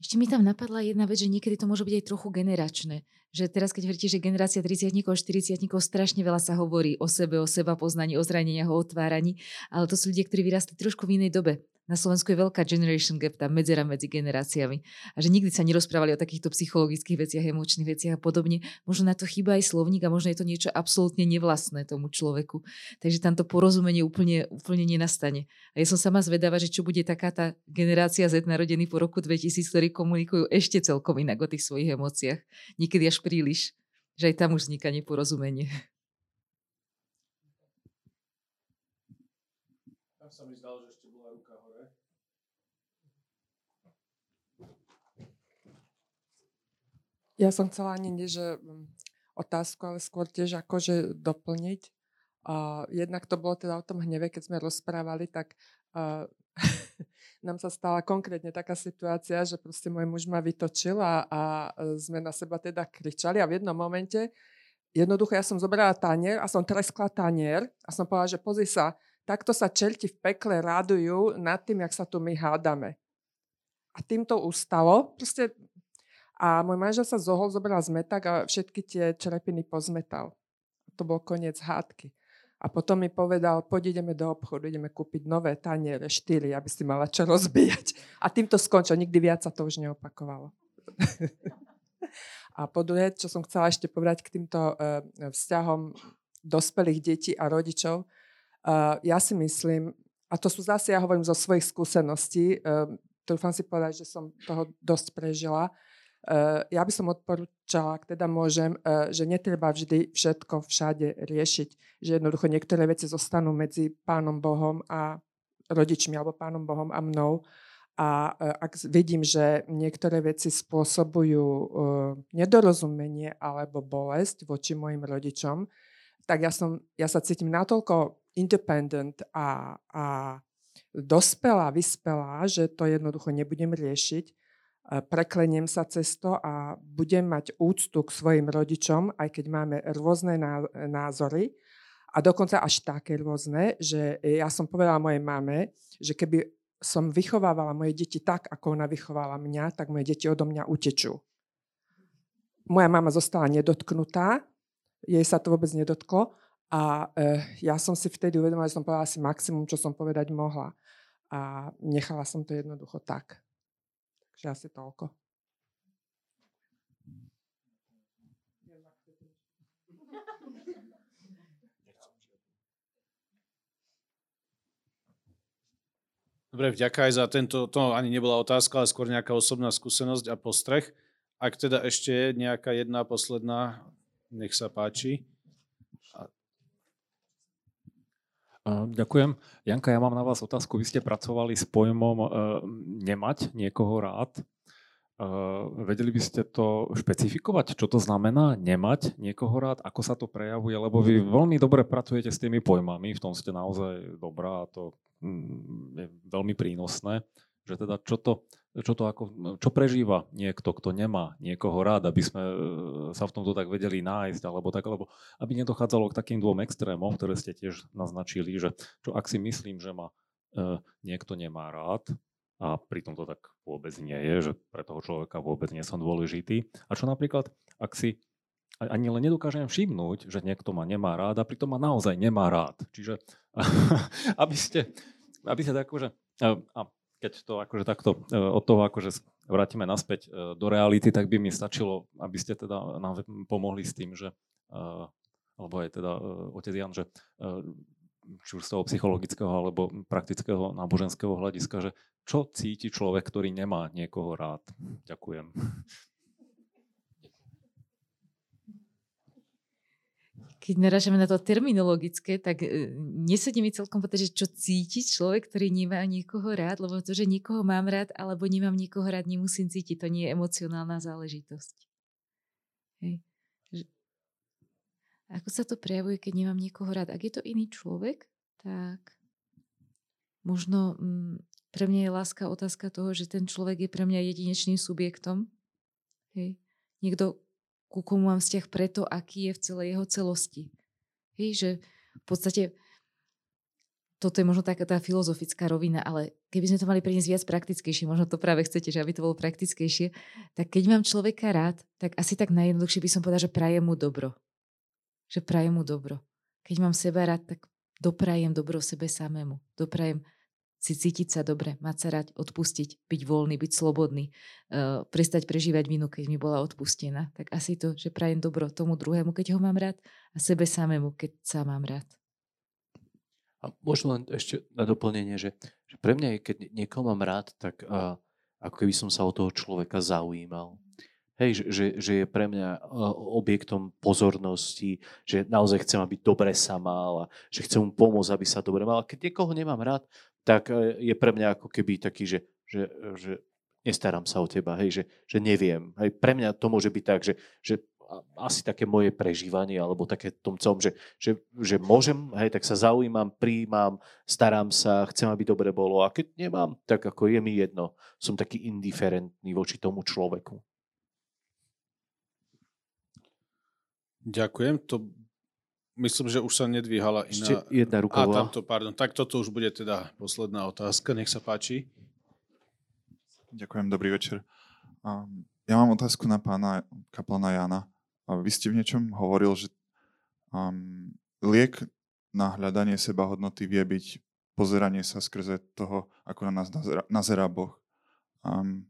Ešte mi tam napadla jedna vec, že niekedy to môže byť aj trochu generačné. Že teraz, keď hovoríte, že generácia 30 40 strašne veľa sa hovorí o sebe, o seba poznaní, o zraneniach, o otváraní, ale to sú ľudia, ktorí vyrastli trošku v inej dobe. na Slovensku je veľká generation gap, tá medzera medzi generáciami. A že nikdy sa nerozprávali o takýchto psychologických veciach, emočných veciach a podobne. Možno na to chýba aj slovník a možno je to niečo absolútne nevlastné tomu človeku. Takže tam to porozumenie úplne, úplne nenastane. A ja som sama zvedavá, že čo bude taká tá generácia Z narodený po roku 2000, ktorí komunikujú ešte celkom inak o tých svojich emóciách. Niekedy až príliš. Že aj tam už vzniká neporozumenie. [laughs] Tam sa mi zdalo, že ešte bola ruka hore. Ja som chcela ani nie, že mm, otázku, ale skôr tiež akože doplniť. Uh, jednak to bolo teda o tom hneve, keď sme rozprávali, tak uh, nám sa stala konkrétne taká situácia, že proste môj muž ma vytočil a, a sme na seba teda kričali a v jednom momente jednoducho ja som zobrala tanier a som treskla tanier a som povedala, že pozri sa, takto sa čerti v pekle radujú nad tým, jak sa tu my hádame. A tým to ustalo. Proste a môj manžel sa zohol, zobral zmetak a všetky tie črepiny pozmetal. To bol koniec hádky. A potom mi povedal, poď ideme do obchodu, ideme kúpiť nové taniere, štyri, aby si mala čo rozbíjať. A tým to skončilo, nikdy viac sa to už neopakovalo. [laughs] a po druhé, čo som chcela ešte povedať k týmto uh, vzťahom dospelých detí a rodičov, uh, ja si myslím, a to sú zase, ja hovorím zo svojich skúseností, uh, trúfam si povedať, že som toho dosť prežila, ja by som odporúčala, ak teda môžem, uh, že netreba vždy všetko všade riešiť, že jednoducho niektoré veci zostanú medzi Pánom Bohom a rodičmi alebo Pánom Bohom a mnou. A uh, ak vidím, že niektoré veci spôsobujú nedorozumenie alebo bolesť voči mojim rodičom, tak ja, som, ja sa cítim natoľko independent a, a dospelá, vyspelá, že to jednoducho nebudem riešiť prekleniem sa cez to a budem mať úctu k svojim rodičom, aj keď máme rôzne názory a dokonca až také rôzne, že ja som povedala mojej mame, že keby som vychovávala moje deti tak, ako ona vychovala mňa, tak moje deti odo mňa utečú. Moja mama zostala nedotknutá, jej sa to vôbec nedotklo a e, ja som si vtedy uvedomila, že som povedala asi maximum, čo som povedať mohla. A nechala som to jednoducho tak. Takže asi toľko. Dobre, vďaka aj za tento, to ani nebola otázka, ale skôr nejaká osobná skúsenosť a postreh. Ak teda ešte nejaká jedna posledná, nech sa páči. Ďakujem. Janka, ja mám na vás otázku. Vy ste pracovali s pojmom uh, nemať niekoho rád. Uh, vedeli by ste to špecifikovať, čo to znamená nemať niekoho rád, ako sa to prejavuje, lebo vy veľmi dobre pracujete s tými pojmami, v tom ste naozaj dobrá a to mm, je veľmi prínosné že teda čo to, čo to ako, čo prežíva niekto, kto nemá niekoho rád, aby sme e, sa v tomto tak vedeli nájsť, alebo tak, alebo aby nedochádzalo k takým dvom extrémom, ktoré ste tiež naznačili, že čo ak si myslím, že ma e, niekto nemá rád, a pritom to tak vôbec nie je, že pre toho človeka vôbec nie som dôležitý. A čo napríklad, ak si ani len nedokážem všimnúť, že niekto ma nemá rád a pritom ma naozaj nemá rád. Čiže [laughs] aby ste, aby ste tak akože, a keď to akože takto e, od toho akože vrátime naspäť e, do reality, tak by mi stačilo, aby ste teda nám pomohli s tým, že e, alebo aj teda otec Jan, že či už z toho psychologického alebo praktického náboženského hľadiska, že čo cíti človek, ktorý nemá niekoho rád. Ďakujem. Keď narážame na to terminologické, tak e, nesedí mi celkom povedať, že čo cíti človek, ktorý nemá niekoho rád, lebo to, že niekoho mám rád alebo nemám niekoho rád, nemusím cítiť. To nie je emocionálna záležitosť. Hej. Ako sa to prejavuje, keď nemám niekoho rád? Ak je to iný človek, tak možno m, mm, pre mňa je láska otázka toho, že ten človek je pre mňa jedinečným subjektom. Hej. Niekto, ku komu mám vzťah preto, aký je v celej jeho celosti. Hej, že v podstate toto je možno taká tá filozofická rovina, ale keby sme to mali priniesť viac praktickejšie, možno to práve chcete, že aby to bolo praktickejšie, tak keď mám človeka rád, tak asi tak najjednoduchšie by som povedal, že prajem mu dobro. Že prajem mu dobro. Keď mám seba rád, tak doprajem dobro sebe samému. Doprajem si cítiť sa dobre, mať sa rať, odpustiť, byť voľný, byť slobodný, uh, prestať prežívať vinu, keď mi bola odpustená. Tak asi to, že prajem dobro tomu druhému, keď ho mám rád a sebe samému, keď sa mám rád. A možno len ešte na doplnenie, že, že pre mňa, keď niekoho mám rád, tak uh, ako keby som sa o toho človeka zaujímal. Hej, že, že, že je pre mňa objektom pozornosti, že naozaj chcem, aby dobre sa mal a že chcem mu pomôcť, aby sa dobre mal. A keď niekoho nemám rád, tak e, je pre mňa ako keby taký, že, že, že nestarám sa o teba, hej, že, že neviem. Hej, pre mňa to môže byť tak, že, že asi také moje prežívanie, alebo také tom celom, že, že, že môžem, hej, tak sa zaujímam, príjmam, starám sa, chcem, aby dobre bolo. A keď nemám, tak ako je mi jedno. Som taký indiferentný voči tomu človeku. Ďakujem. To myslím, že už sa nedvíhala iná... Ešte jedna ruka A, tamto, pardon. Tak toto už bude teda posledná otázka. Nech sa páči. Ďakujem, dobrý večer. Ja mám otázku na pána kaplana Jana. Vy ste v niečom hovoril, že um, liek na hľadanie seba hodnoty vie byť pozeranie sa skrze toho, ako na nás nazerá, nazerá Boh. Um,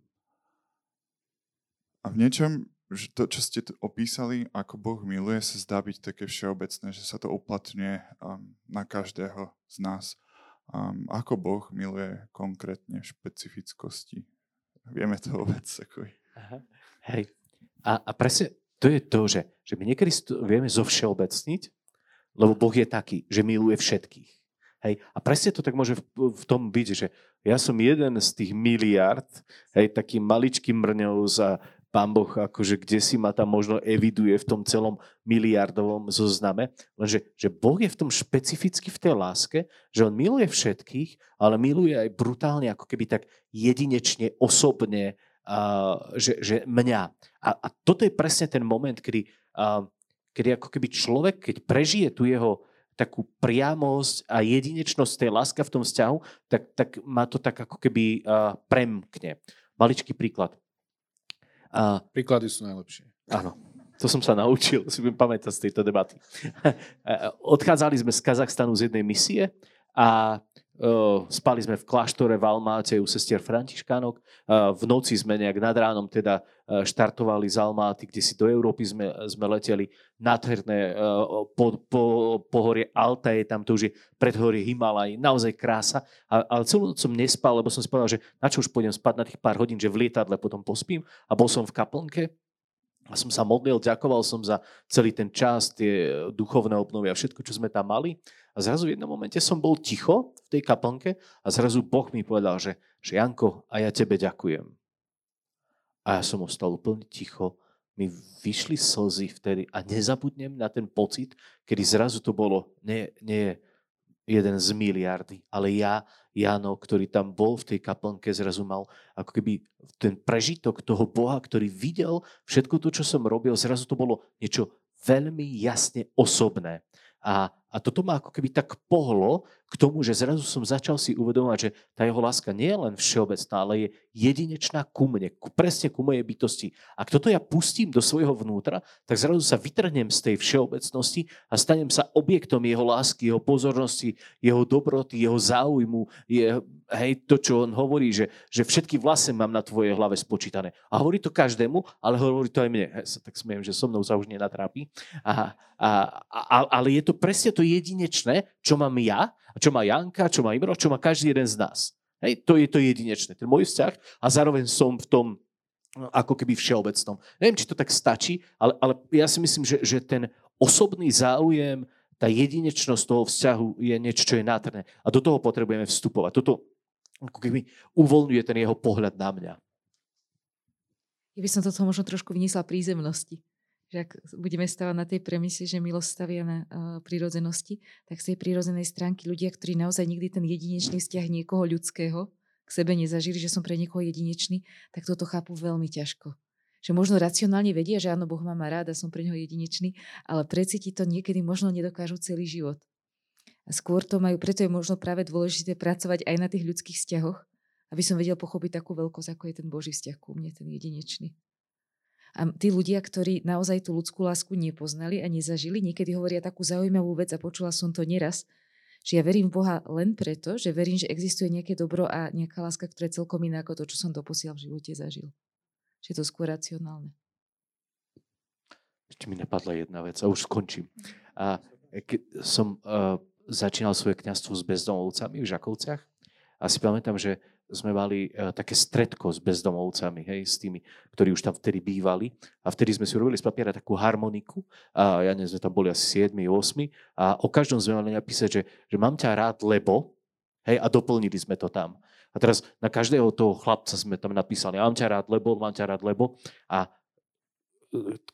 a v niečom že to, čo ste opísali, ako Boh miluje, sa zdá byť také všeobecné, že sa to uplatňuje um, na každého z nás. Um, ako Boh miluje konkrétne špecifickosti? Vieme to vôbec? Ako... Aha. Hej. A, a presne to je to, že, že my niekedy vieme zovšeobecniť, lebo Boh je taký, že miluje všetkých. Hej. A presne to tak môže v, v tom byť, že ja som jeden z tých miliard, hej, taký maličký mrňov za pán Boh akože kde si ma tam možno eviduje v tom celom miliardovom zozname, lenže že Boh je v tom špecificky v tej láske, že on miluje všetkých, ale miluje aj brutálne ako keby tak jedinečne, osobne, uh, že, že mňa. A, a toto je presne ten moment, kedy, uh, kedy ako keby človek, keď prežije tu jeho takú priamosť a jedinečnosť tej láska v tom vzťahu, tak, tak má to tak ako keby uh, premkne. Maličký príklad. A, Príklady sú najlepšie. Áno, to som sa naučil, si budem pamätať z tejto debaty. [laughs] Odchádzali sme z Kazachstanu z jednej misie a spali sme v kláštore v Almáte u sestier Františkánok. Uh, v noci sme nejak nad ránom teda uh, štartovali z Almáty, kde si do Európy sme, sme leteli nádherné po, po, pohorie Altaje, tam to už je predhorie Himalaj, naozaj krása. A, ale celú noc som nespal, lebo som si povedal, že na čo už pôjdem spať na tých pár hodín, že v lietadle potom pospím. A bol som v kaplnke a som sa modlil, ďakoval som za celý ten čas, tie duchovné obnovy a všetko, čo sme tam mali. A zrazu v jednom momente som bol ticho v tej kaplnke a zrazu Boh mi povedal, že, že Janko, a ja tebe ďakujem. A ja som ostal úplne ticho. Mi vyšli slzy vtedy a nezabudnem na ten pocit, kedy zrazu to bolo nie, nie jeden z miliardy, ale ja, Jano, ktorý tam bol v tej kaplnke, zrazu mal ako keby ten prežitok toho Boha, ktorý videl všetko to, čo som robil, zrazu to bolo niečo veľmi jasne osobné. A, a toto ma ako keby tak pohlo k tomu, že zrazu som začal si uvedomovať, že tá jeho láska nie je len všeobecná, ale je jedinečná ku mne, presne ku mojej bytosti. Ak toto ja pustím do svojho vnútra, tak zrazu sa vytrhnem z tej všeobecnosti a stanem sa objektom jeho lásky, jeho pozornosti, jeho dobroty, jeho záujmu, je, hej, to, čo on hovorí, že, že všetky vlasy mám na tvojej hlave spočítané. A hovorí to každému, ale hovorí to aj mne. Hej, sa tak smiem, že so mnou sa už nenatrápi. A, a, a, ale je to presne to jedinečné, čo mám ja, a čo má Janka, čo má Imro, čo má každý jeden z nás. Hej, to je to jedinečné, ten môj vzťah a zároveň som v tom no, ako keby všeobecnom. Neviem, či to tak stačí, ale, ale ja si myslím, že, že ten osobný záujem, tá jedinečnosť toho vzťahu je niečo, čo je nádherné. A do toho potrebujeme vstupovať. Toto ako keby uvoľňuje ten jeho pohľad na mňa. Ja by som toto možno trošku vyniesla prízemnosti že ak budeme stavať na tej premise, že milosť stavia na uh, prírodzenosti, tak z tej prírodzenej stránky ľudia, ktorí naozaj nikdy ten jedinečný vzťah niekoho ľudského k sebe nezažili, že som pre niekoho jedinečný, tak toto chápu veľmi ťažko. Že možno racionálne vedia, že áno, Boh ma má rád a som pre neho jedinečný, ale precítiť to niekedy možno nedokážu celý život. A skôr to majú, preto je možno práve dôležité pracovať aj na tých ľudských vzťahoch, aby som vedel pochopiť takú veľkosť, ako je ten Boží vzťah ku mne, ten jedinečný. A tí ľudia, ktorí naozaj tú ľudskú lásku nepoznali a nezažili, niekedy hovoria takú zaujímavú vec a počula som to neraz, že ja verím v Boha len preto, že verím, že existuje nejaké dobro a nejaká láska, ktorá je celkom iná ako to, čo som doposiaľ v živote zažil. Že je to skôr racionálne. Ešte mi napadla jedna vec a už skončím. A keď som uh, začínal svoje kňazstvo s bezdomovcami v Žakovciach a si pamätám, že sme mali uh, také stredko s bezdomovcami, hej, s tými, ktorí už tam vtedy bývali. A vtedy sme si urobili z papiera takú harmoniku. A ja neviem, sme tam boli asi 7, 8. A o každom sme mali napísať, že, že mám ťa rád, lebo, hej, a doplnili sme to tam. A teraz na každého toho chlapca sme tam napísali, mám ťa rád, lebo, mám ťa rád, lebo. A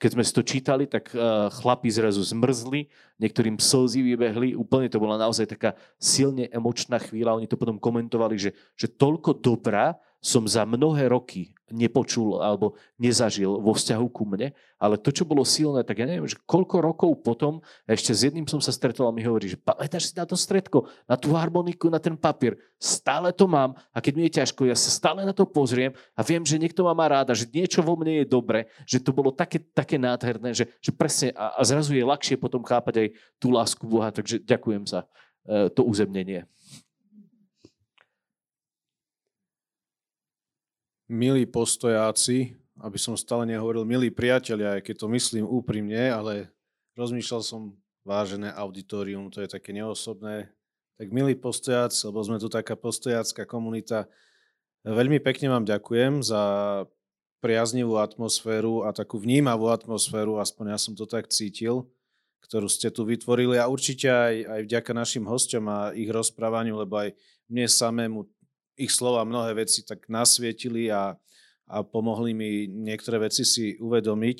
keď sme si to čítali, tak chlapi zrazu zmrzli, niektorým slzy vybehli, úplne to bola naozaj taká silne emočná chvíľa. Oni to potom komentovali, že, že toľko dobrá som za mnohé roky nepočul alebo nezažil vo vzťahu ku mne, ale to, čo bolo silné, tak ja neviem, že koľko rokov potom, ešte s jedným som sa stretol a mi hovorí, že pamätáš si na to stredko, na tú harmoniku, na ten papier, stále to mám a keď mi je ťažko, ja sa stále na to pozriem a viem, že niekto ma má ráda, že niečo vo mne je dobre, že to bolo také, také nádherné, že, že presne a, a zrazu je ľahšie potom chápať aj tú lásku Boha, takže ďakujem za e, to uzemnenie. Milí postojáci, aby som stále nehovoril milí priatelia, aj keď to myslím úprimne, ale rozmýšľal som vážené auditorium, to je také neosobné. Tak milí postojáci, lebo sme tu taká postojácká komunita, veľmi pekne vám ďakujem za priaznivú atmosféru a takú vnímavú atmosféru, aspoň ja som to tak cítil, ktorú ste tu vytvorili a určite aj, aj vďaka našim hosťom a ich rozprávaniu, lebo aj mne samému ich slova mnohé veci tak nasvietili a, a pomohli mi niektoré veci si uvedomiť.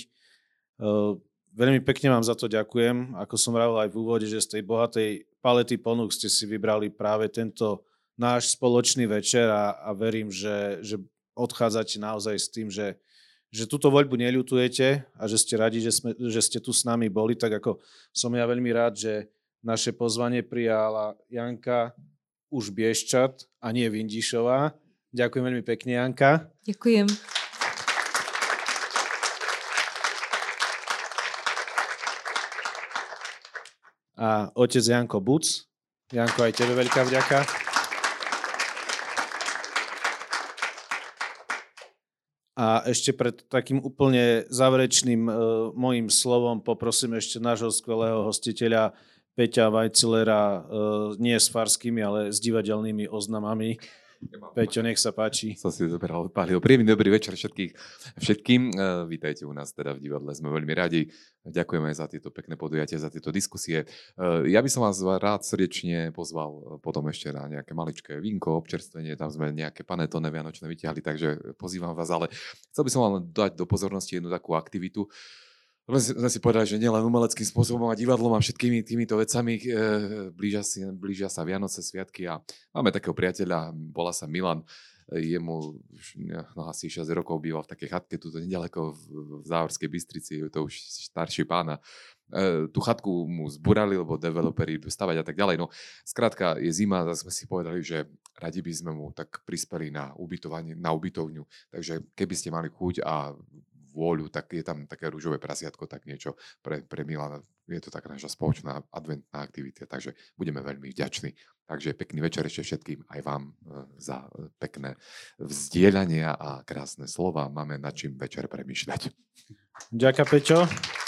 Uh, veľmi pekne vám za to ďakujem. Ako som vravil aj v úvode, že z tej bohatej palety ponúk ste si vybrali práve tento náš spoločný večer a, a verím, že, že odchádzate naozaj s tým, že, že túto voľbu neľutujete a že ste radi, že, sme, že ste tu s nami boli, tak ako som ja veľmi rád, že naše pozvanie prijala Janka, už Bieščat a nie Vindišová. Ďakujem veľmi pekne, Janka. Ďakujem. A otec Janko Buc. Janko, aj tebe veľká vďaka. A ešte pred takým úplne záverečným uh, mojim slovom poprosím ešte nášho skvelého hostiteľa Peťa Vajcilera uh, nie s farskými, ale s divadelnými oznamami. Peťo, nech sa páči. Som si zoberal pálil. Príjemný dobrý večer všetkých, všetkým. Uh, vítajte u nás teda v divadle, sme veľmi radi. Ďakujeme za tieto pekné podujatia, za tieto diskusie. Uh, ja by som vás rád srdečne pozval potom ešte na nejaké maličké vínko, občerstvenie, tam sme nejaké panetone vianočné vyťahli, takže pozývam vás, ale chcel by som vám dať do pozornosti jednu takú aktivitu, sme si povedali, že nielen umeleckým spôsobom a divadlom a všetkými týmito vecami e, blížia, si, blížia sa Vianoce, Sviatky a máme takého priateľa, volá sa Milan, jemu no, asi 6 rokov býva v takej chatke tuto nedaleko v, v Záhorskej Bystrici, je to už starší pána. E, tú chatku mu zburali, lebo developeri idú stavať a tak ďalej. No, skrátka, je zima, tak sme si povedali, že radi by sme mu tak prispeli na ubytovanie, na ubytovňu. Takže keby ste mali chuť a vôľu, tak je tam také rúžové prasiatko, tak niečo pre, pre Milana. Je to taká naša spoločná adventná aktivita, takže budeme veľmi vďační. Takže pekný večer ešte všetkým, aj vám e, za e, pekné vzdielania a krásne slova. Máme nad čím večer premýšľať. Ďakujem, Peťo.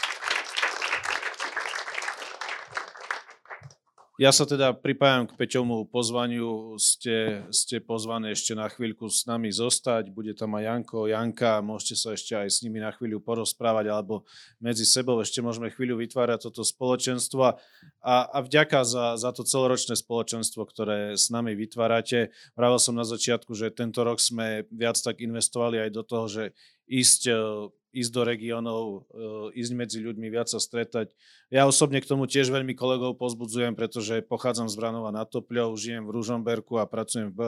Ja sa teda pripájam k Peťovmu pozvaniu. Ste, ste pozvaní ešte na chvíľku s nami zostať. Bude tam aj Janko, Janka. Môžete sa ešte aj s nimi na chvíľu porozprávať alebo medzi sebou ešte môžeme chvíľu vytvárať toto spoločenstvo. A, a vďaka za, za to celoročné spoločenstvo, ktoré s nami vytvárate. Vravil som na začiatku, že tento rok sme viac tak investovali aj do toho, že ísť ísť do regiónov, eh, ísť medzi ľuďmi, viac sa stretať. Ja osobne k tomu tiež veľmi kolegov pozbudzujem, pretože pochádzam z Vranova na Topľov, žijem v Ružomberku a pracujem v,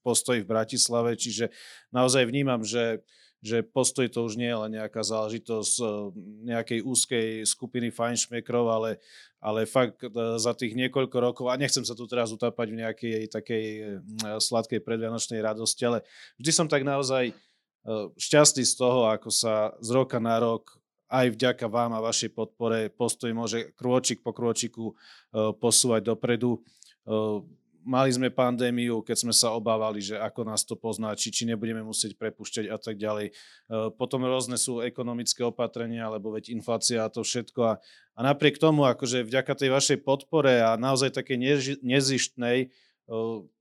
postoji v Bratislave, čiže naozaj vnímam, že že postoj to už nie je len nejaká záležitosť eh, nejakej úzkej skupiny fajnšmekrov, ale, ale fakt eh, za tých niekoľko rokov, a nechcem sa tu teraz utápať v nejakej takej sladkej predvianočnej radosti, ale vždy som tak naozaj šťastný z toho, ako sa z roka na rok aj vďaka vám a vašej podpore postoj môže krôčik po krôčiku eh, posúvať dopredu. Mali sme pandémiu, keď sme sa obávali, že ako nás to poznačí, či nebudeme musieť prepušťať a tak ďalej. Potom rôzne sú ekonomické opatrenia, lebo veď inflácia a to všetko. A, a napriek tomu, akože vďaka tej vašej podpore a naozaj také nezištnej,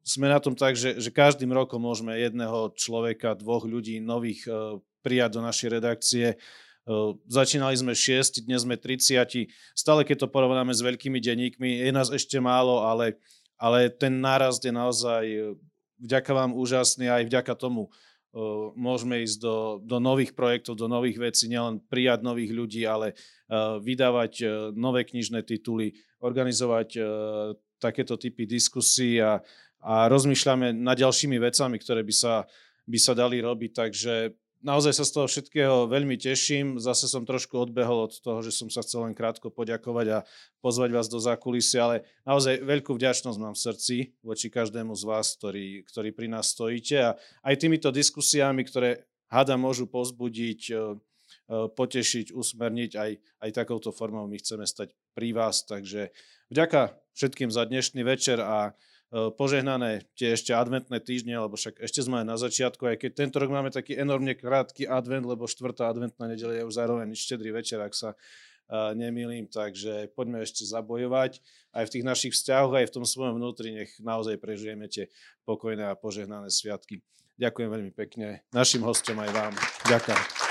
sme na tom tak, že, že každým rokom môžeme jedného človeka, dvoch ľudí nových prijať do našej redakcie. Začínali sme 6, dnes sme 30. Stále, keď to porovnáme s veľkými denníkmi, je nás ešte málo, ale ale ten nárast je naozaj vďaka vám úžasný aj vďaka tomu môžeme ísť do, do nových projektov, do nových vecí, nielen prijať nových ľudí, ale vydávať nové knižné tituly, organizovať takéto typy diskusí a, a rozmýšľame nad ďalšími vecami, ktoré by sa, by sa dali robiť. Takže naozaj sa z toho všetkého veľmi teším. Zase som trošku odbehol od toho, že som sa chcel len krátko poďakovať a pozvať vás do zákulisia, ale naozaj veľkú vďačnosť mám v srdci voči každému z vás, ktorý, ktorý pri nás stojíte a aj týmito diskusiami, ktoré hada môžu pozbudiť, e, e, potešiť, usmerniť, aj, aj takouto formou my chceme stať pri vás. Takže vďaka všetkým za dnešný večer a E, požehnané tie ešte adventné týždne, lebo však ešte sme na začiatku, aj keď tento rok máme taký enormne krátky advent, lebo štvrtá adventná nedeľa je už zároveň štedrý večer, ak sa uh, nemýlim, takže poďme ešte zabojovať aj v tých našich vzťahoch, aj v tom svojom vnútri, nech naozaj prežijeme tie pokojné a požehnané sviatky. Ďakujem veľmi pekne našim hostom aj vám. Ďakujem.